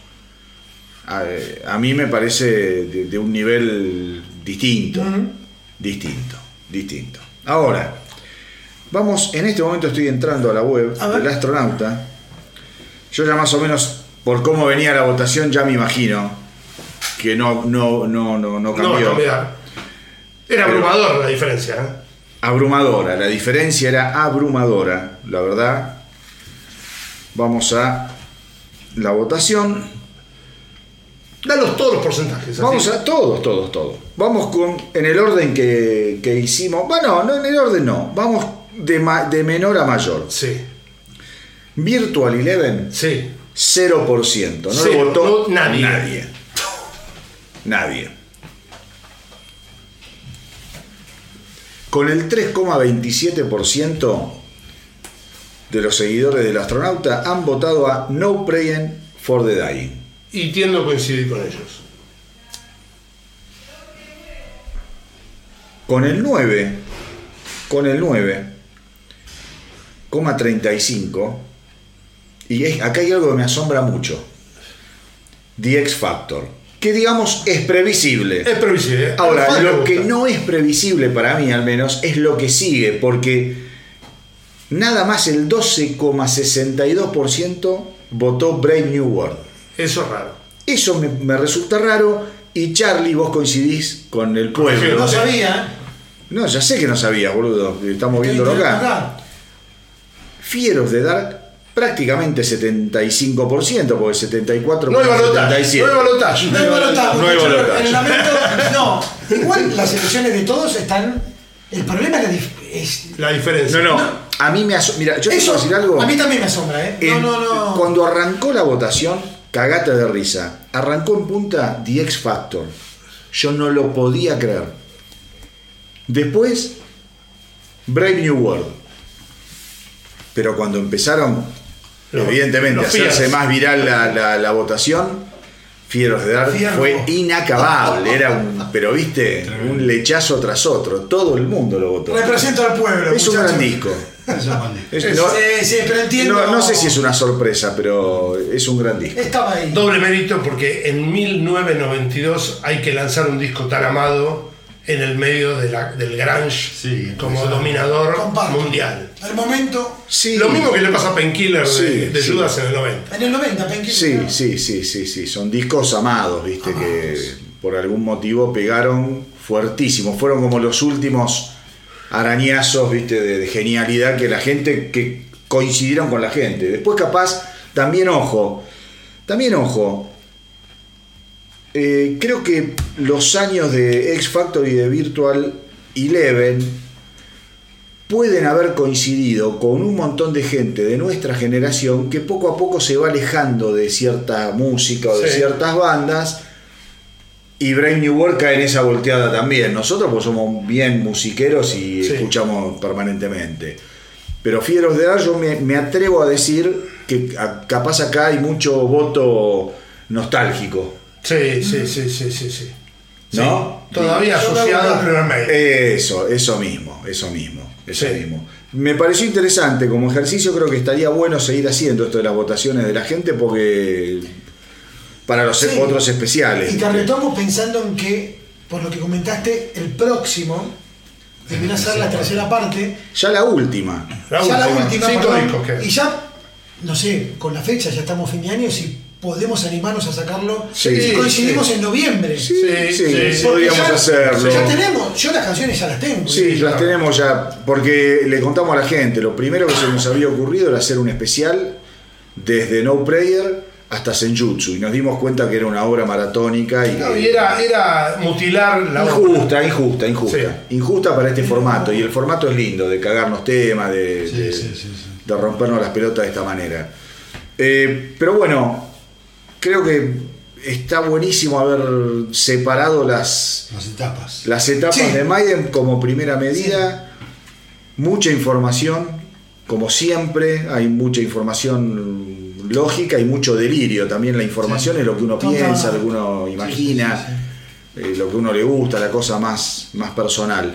a, a mí me parece de, de un nivel distinto. Distinto, distinto. Ahora, vamos, en este momento estoy entrando a la web A del astronauta. Yo ya más o menos, por cómo venía la votación, ya me imagino que no, no, no, no, no cambió. no. Era abrumador la diferencia. ¿eh? abrumadora. La diferencia era abrumadora, la verdad. Vamos a la votación. Danos todos los porcentajes. así. Vamos a todos, todos, todos. Vamos con en el orden que, que hicimos. Bueno, no en el orden no. Vamos de, ma- de menor a mayor. Sí, Virtual Eleven, sí. 0%. No Cero, lo votó no, nadie. Nadie. Nadie. Con el 3,27% de los seguidores del astronauta han votado a No Praying for the Dying. Y tiendo a coincidir con ellos. Con el 9, con el 9,35, y es- acá hay algo que me asombra mucho. The X Factor, que digamos es previsible. Es previsible. Ahora, lo que no es previsible para mí al menos es lo que sigue, porque nada más el 12,62% votó Brave New World. Eso es raro. Eso me, me resulta raro y Charlie, vos coincidís con el pueblo. No sabía. No, ya sé que no sabías, boludo. Estamos viéndolo acá. Fear of the Dark, prácticamente 75%, porque 74 No hay balotaje. 77. No hay balotaje. No hay balotaje, no, igual las elecciones de todos están. El problema es la dif- es- La diferencia. No, no. A mí me asombra. Mira, yo te Eso puedo decir algo. a mí también me asombra, ¿eh? En- no, no, no. Cuando arrancó la votación, cagate de risa. Arrancó en punta The X Factor. Yo no lo podía creer. Después, Brave New World. Pero cuando empezaron, Los- evidentemente, los a hacerse más viral la, la- la votación, Fieros de Dar Fierro. fue inacabable. Era un, pero viste, un lechazo tras otro. Todo el mundo lo votó. Represento al pueblo. Es un muchachos. gran disco. No, Sí, sí, pero entiendo. no- no sé si es una sorpresa, pero es un gran disco. Estaba ahí. Doble mérito porque en 1992 hay que lanzar un disco tan amado en el medio de la- del grunge Sí, como dominador Comparto. mundial. Al momento, Sí. Lo mismo que le pasa a Painkiller de, Sí, de sí. Judas en el 90. en el 90, Penky. Sí, sí, sí, sí, sí. Son discos amados, viste, que por algún motivo pegaron fuertísimo. Fueron como los últimos arañazos, viste, de, de genialidad que la gente, que coincidieron con la gente. Después capaz, también ojo, también ojo. eh, creo que los años de X Factor y de Virtual Eleven pueden haber coincidido con un montón de gente de nuestra generación que poco a poco se va alejando de cierta música o de Sí. ciertas bandas y Brave New World cae en esa volteada también. Nosotros pues somos bien musiqueros y Sí. escuchamos permanentemente. Pero Fieros de Dar yo me, me atrevo a decir que a- capaz acá hay mucho voto nostálgico. Sí, sí, sí, sí, sí, sí. ¿No? Sí, Todavía asociado al primer mail. Eso, eso mismo, eso mismo, eso Sí. mismo. Me pareció interesante como ejercicio, creo que estaría bueno seguir haciendo esto de las votaciones de la gente porque para los Sí. otros especiales. Y te retomo pensando en que, por lo que comentaste, el próximo deberá ser la tercera parte. Ya la última. La ya la última. última, Cinco perdón. Y ya, no sé, con la fecha ya estamos fin de año, si podemos animarnos a sacarlo. Sí, si coincidimos sí. en noviembre. Sí, Sí, sí, sí. Podríamos ya- hacerlo. Ya tenemos, yo las canciones ya las tengo. Sí, las tenemos ya, porque le contamos a la gente, lo primero que se nos había ocurrido era hacer un especial desde No Prayer hasta Senjutsu y nos dimos cuenta que era una obra maratónica y, No, y era, era mutilar la obra. Injusta, injusta, injusta. Sí. Injusta para este formato. Y el formato es lindo, de cagarnos temas, de, Sí, de- sí, rompernos las pelotas de esta manera. Eh, pero bueno, creo que está buenísimo haber separado las, Las etapas. las etapas de Maiden como primera medida. Mucha información, como siempre, hay mucha información lógica y mucho delirio. También la información es lo que uno piensa, lo que uno imagina, eh, lo que uno le gusta, la cosa más, más personal.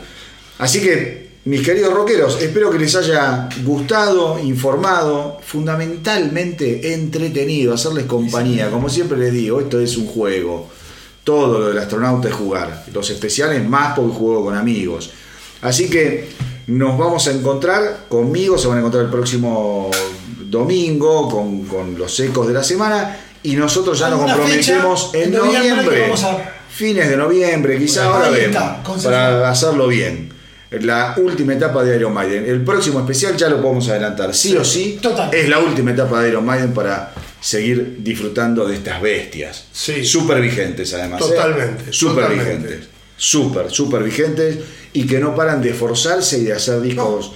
Así que, mis queridos rockeros, espero que les haya gustado, informado, fundamentalmente entretenido, hacerles compañía. Como siempre les digo, esto es un juego. Todo lo del astronauta es jugar. Los especiales más porque juego con amigos. Así que nos vamos a encontrar conmigo, se van a encontrar el próximo domingo con, con los ecos de la semana y nosotros ya nos ¿Alguna comprometemos en noviembre a- fines de noviembre, quizá Bueno, ahora vemos, para hacerlo bien. La última etapa de Iron Maiden. El próximo especial ya lo podemos adelantar. Sí, o sí, total. es la última etapa de Iron Maiden para seguir disfrutando de estas bestias. Sí. Súper vigentes además. ¿eh? Totalmente, Súper vigentes. Súper, súper vigentes y que no paran de esforzarse y de hacer discos.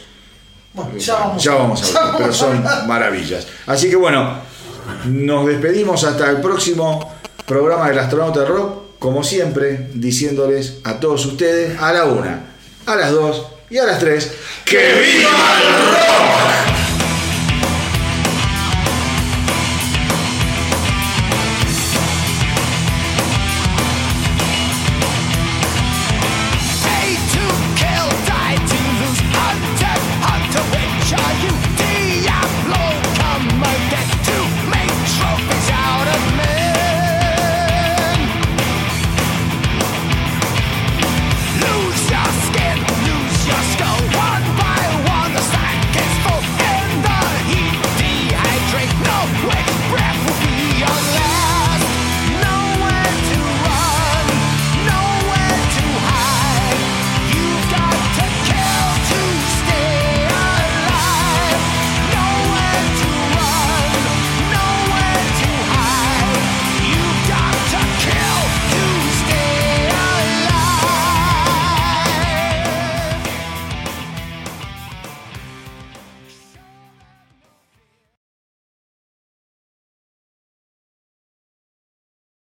Bueno, ya vamos, Ya vamos a ver, *laughs* ya pero son maravillas. Así que bueno, nos despedimos hasta el próximo programa del Astronauta de Rock, como siempre, diciéndoles a todos ustedes a la una, a las dos y a las tres, ¡que viva el rock!